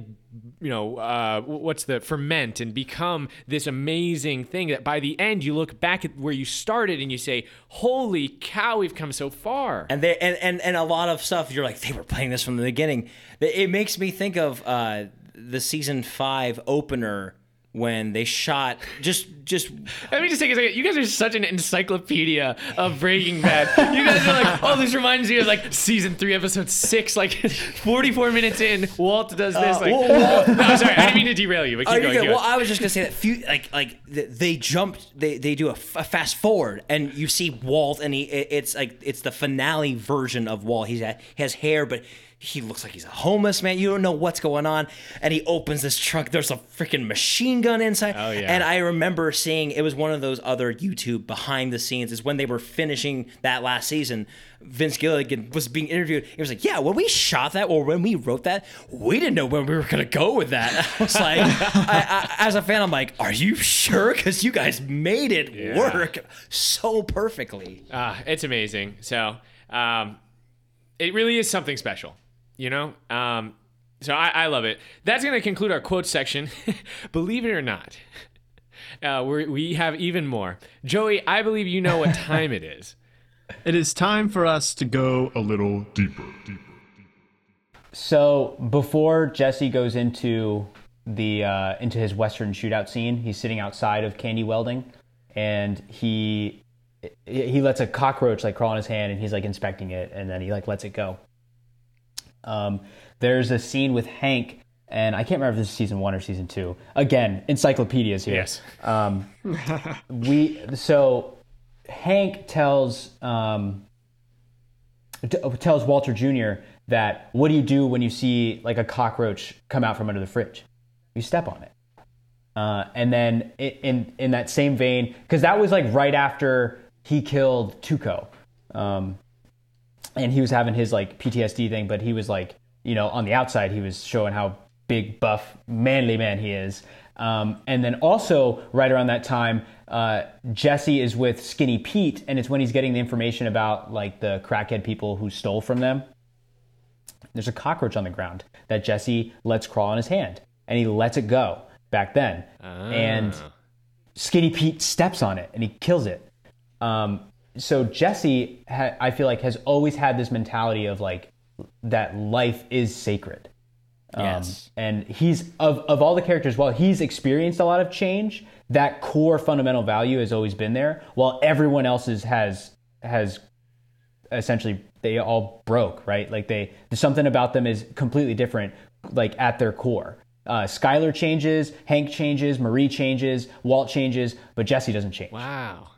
A: you know, uh, what's the ferment and become this amazing thing that by the end you look back at where you started and you say, "Holy cow, we've come so far."
C: and they and, and and a lot of stuff you're like they were playing this from the beginning it makes me think of uh the season five opener when they shot just just
A: Let me just take a second. You guys are such an encyclopedia of Breaking Bad. You guys are like, oh, this reminds me of like season three, episode six, like 44 minutes in, Walt does this.
C: Uh,
A: like,
C: well, well-
A: no, sorry, I didn't mean to derail you, but keep
C: you're
A: going. keep
C: Well,
A: going.
C: I was just gonna say that few like like they jumped. They they do a, f- a fast forward, and you see Walt, and he it's like it's the finale version of Walt. He's at, he has hair, but he looks like he's a homeless man. You don't know what's going on, and he opens this trunk. There's a freaking machine gun inside.
A: Oh, yeah.
C: And I remember seeing it was one of those other YouTube behind the scenes. Is when they were finishing that last season. Vince Gilligan was being interviewed. He was like, "Yeah, when we shot that or when we wrote that, we didn't know where we were gonna go with that." I was like, I, I, as a fan, I'm like, "Are you sure? Because you guys made it
A: Yeah.
C: work so perfectly."
A: Ah, it's amazing. So, um, it really is something special, you know? Um, so I, I love it. That's going to conclude our quote section. believe it or not, uh, we're, we have even more. Joey, I believe you know what time it is.
B: It is time for us to go a little deeper.
D: So before Jesse goes into the uh, into his western shootout scene, he's sitting outside of Kandy Welding, and he he lets a cockroach like crawl in his hand, and he's like inspecting it, and then he like lets it go. Um, there's a scene with Hank, and I can't remember if this is season one or season two. Again, encyclopedias here.
A: Yes.
D: Um, we so Hank tells um, t- tells Walter Jr. that what do you do when you see like a cockroach come out from under the fridge? You step on it. Uh, and then i- in in that same vein, because that was like right after he killed Tuco, um, and he was having his like PTSD thing, but he was like, you know, on the outside, he was showing how big, buff, manly man he is. Um, and then also right around that time, uh, Jesse is with Skinny Pete, and it's when he's getting the information about like the crackhead people who stole from them. There's a cockroach on the ground that Jesse lets crawl on his hand, and he lets it go back then. And Skinny Pete steps on it and he kills it. Um, so Jesse, ha- I feel like, has always had this mentality of like that life is sacred. Um,
C: Yes.
D: And he's of of all the characters, while he's experienced a lot of change, that core fundamental value has always been there. While everyone else's has has essentially they all broke, right? Like they something about them is completely different, like at their core. Uh, Skyler changes, Hank changes, Marie changes, Walt changes, but Jesse doesn't change.
A: Wow.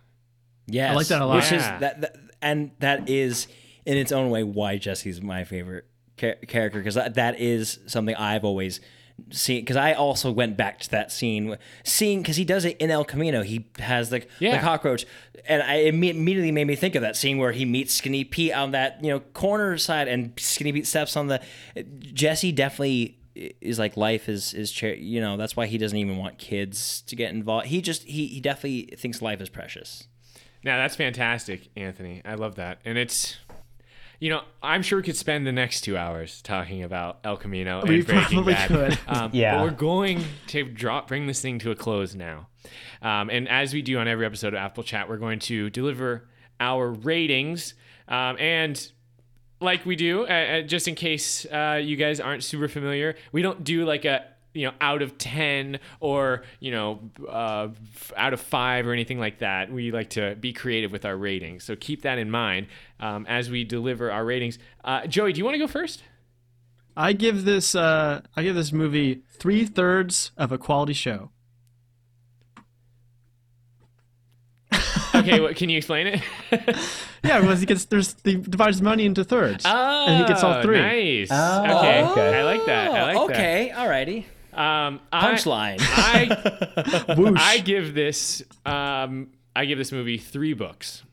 C: Yes,
B: I like that a lot.
C: Which is that, that, and that is in its own way why Jesse's my favorite cha- character because that, that is something I've always seen. Because I also went back to that scene, seeing because he does it in El Camino. He has the,
A: Yeah.
C: the cockroach, and I it immediately made me think of that scene where he meets Skinny Pete on that you know corner side, and Skinny Pete steps on the. Jesse definitely is like life is is cha- you know that's why he doesn't even want kids to get involved. He just he he definitely thinks life is precious.
A: Now that's fantastic, Anthony. I love that, and it's. You know, I'm sure we could spend the next two hours talking about El Camino and
B: We
A: Breaking
B: probably
A: Bad.
B: could.
A: Um,
D: Yeah.
A: But we're going to drop, bring this thing to a close now. Um, and as we do on every episode of Affable Chat, we're going to deliver our ratings. Um, and like we do, uh, uh, just in case uh, you guys aren't super familiar, we don't do like a you know out of 10 or you know uh, out of 5 or anything like that we like to be creative with our ratings so keep that in mind um, as we deliver our ratings uh, joey do you want to go first
B: I give this uh, I give this movie three thirds of a quality show.
A: okay what, can you explain it
B: Yeah, because he gets there's he divides money into thirds, and he gets all three.
A: nice
D: Oh,
A: okay.
D: okay.
A: i like that i like
C: okay, alrighty.
A: That um,
C: Punchline.
A: I
B: Whoosh.
A: I give this um I give this movie three books,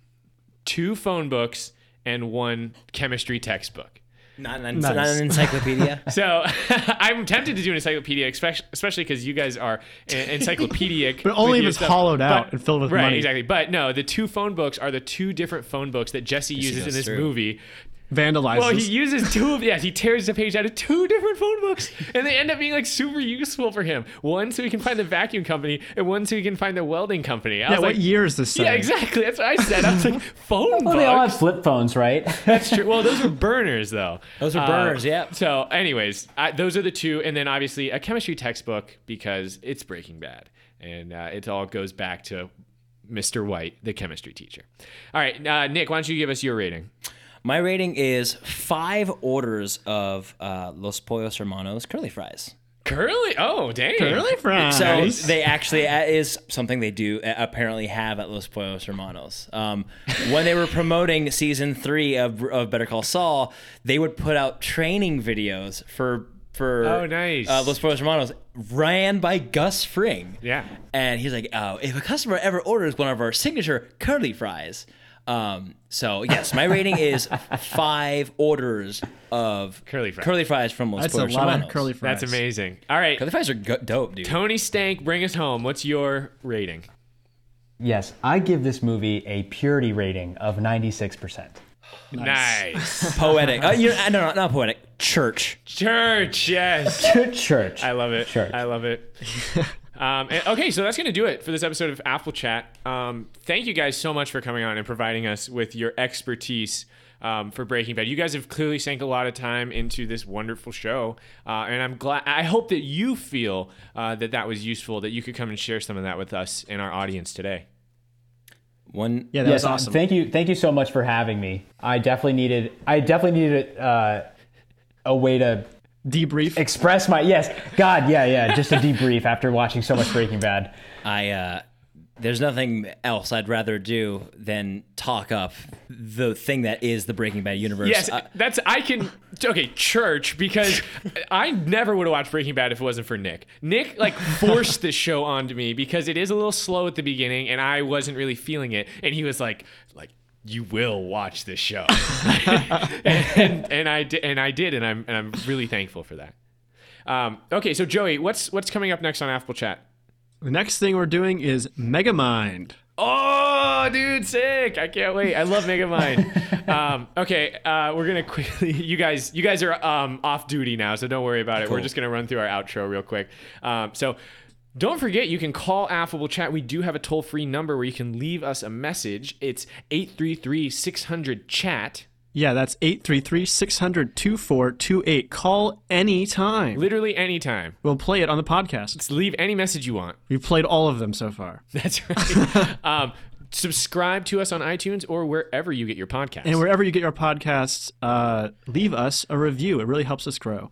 A: two phone books, and one chemistry textbook.
C: not, an,
B: Nice.
C: not an encyclopedia.
A: So I'm tempted to do an encyclopedia, especially especially because you guys are encyclopedic.
B: But only if it's
A: stuff.
B: hollowed out
A: But-
B: and filled with money.
A: right,
B: money.
A: exactly. But no, the two phone books are the two different phone books that Jesse uses in this
C: through.
A: movie.
B: Vandalizes.
A: Well, he uses two of yeah, he tears the page out of two different phone books, and they end up being like super useful for him. One so he can find the vacuum company, and one so he can find the welding company. I
B: yeah,
A: was
B: what
A: like,
B: year is this?
A: Yeah, exactly. That's what I said. I was like, phone
D: Well, they all have flip phones, right?
A: That's true. Well, those were burners, though.
C: Those are burners, yep.
A: So, anyways, I, those are the two, and then obviously a chemistry textbook because it's Breaking Bad, and uh, it all goes back to Mr. White, the chemistry teacher. All right, uh, Nick, why don't you give us your rating?
C: My rating is five orders of uh, Los Pollos Hermanos curly fries.
A: Curly. Oh, dang.
B: Curly fries.
C: So they actually uh, is something they do uh, apparently have at Los Pollos Hermanos. Um, when they were promoting season three of, of Better Call Saul, they would put out training videos for for
A: Oh, nice.
C: uh, Los Pollos Hermanos ran by Gus Fring.
A: Yeah.
C: and he's like, "Oh, if a customer ever orders one of our signature curly fries." Um, so yes, my rating is five orders of
A: Curly fries.
C: Curly fries from Los
B: That's a
C: Pollos
B: lot
C: Hermanos.
B: of curly fries.
A: That's amazing. All right.
C: Curly fries are go- dope, dude.
A: Tony Stank, bring us home. What's your rating?
D: yes, I give this movie a purity rating of 96%.
A: Nice.
C: poetic. Uh, you know, no, no, not poetic. Church.
A: Church, yes.
D: Church.
A: I love it.
D: Church.
A: I love it. Um, and- okay, so that's going to do it for this episode of Affable Chat. Um, thank you guys so much for coming on and providing us with your expertise um, for Breaking Bad. You guys have clearly sank a lot of time into this wonderful show, uh, and I'm glad. I hope that you feel uh, that that was useful. That you could come and share some of that with us and our audience today.
C: One.
B: Yeah, that
D: yes,
B: was awesome.
D: thank you, thank you so much for having me. I definitely needed, I definitely needed uh, a way to
B: Debrief.
D: express my yes, God, yeah, yeah, just a debrief after watching so much Breaking Bad.
C: I uh, there's nothing else I'd rather do than talk up the thing that is the Breaking Bad universe.
A: Yes,
C: Uh,
A: that's I can. Okay, church because I never would have watched Breaking Bad if it wasn't for Nick. Nick like forced this show onto me because it is a little slow at the beginning and I wasn't really feeling it, and he was like, like you will watch this show, and, and I did, and I did, and I'm and I'm really thankful for that. Um, okay, so Joey, what's what's coming up next on Affable Chat?
B: The next thing we're doing is Megamind.
A: Oh, dude, sick! I can't wait. I love Megamind. um, okay, uh, we're gonna quickly. You guys, you guys are um, off duty now, so don't worry about it. We're just gonna run through our outro real quick. Um, so. Don't forget, you can call Affable Chat. We do have a toll free number where you can leave us a message. It's 833 600 chat.
B: Yeah, that's 833 600 2428. Call anytime.
A: Literally anytime.
B: We'll play it on the podcast.
A: Just leave any message you want.
B: We've played all of them so far.
A: That's right. um, subscribe to us on iTunes or wherever you get your podcasts.
B: And wherever you get your podcasts, uh, leave us a review. It really helps us grow.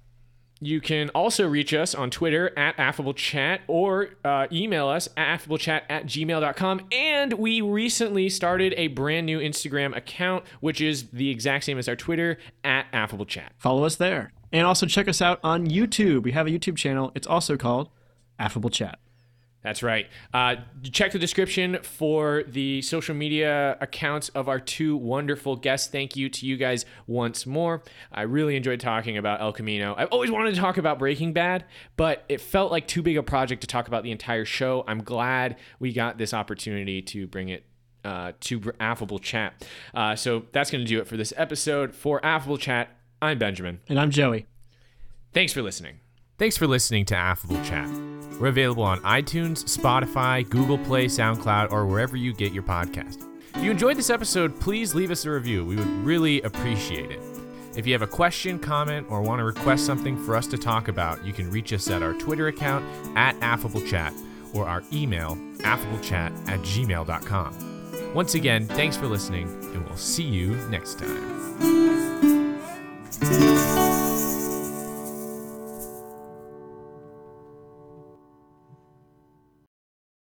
A: You can also reach us on Twitter at AffableChat or uh, email us at affablechat at gmail.com. And we recently started a brand new Instagram account, which is the exact same as our Twitter at AffableChat.
B: Follow us there. And also check us out on YouTube. We have a YouTube channel. It's also called Affable Chat.
A: That's right. Uh, check the description for the social media accounts of our two wonderful guests. Thank you to you guys once more. I really enjoyed talking about El Camino. I've always wanted to talk about Breaking Bad, but it felt like too big a project to talk about the entire show. I'm glad we got this opportunity to bring it uh, to Affable Chat. Uh, so that's going to do it for this episode. For Affable Chat, I'm Benjamin.
B: And I'm Joey.
A: Thanks for listening. Thanks for listening to Affable Chat. We're available on iTunes, Spotify, Google Play, SoundCloud, or wherever you get your podcast. If you enjoyed this episode, please leave us a review. We would really appreciate it. If you have a question, comment, or want to request something for us to talk about, you can reach us at our Twitter account at AffableChat or our email, affablechat at gmail.com. Once again, thanks for listening, and we'll see you next time.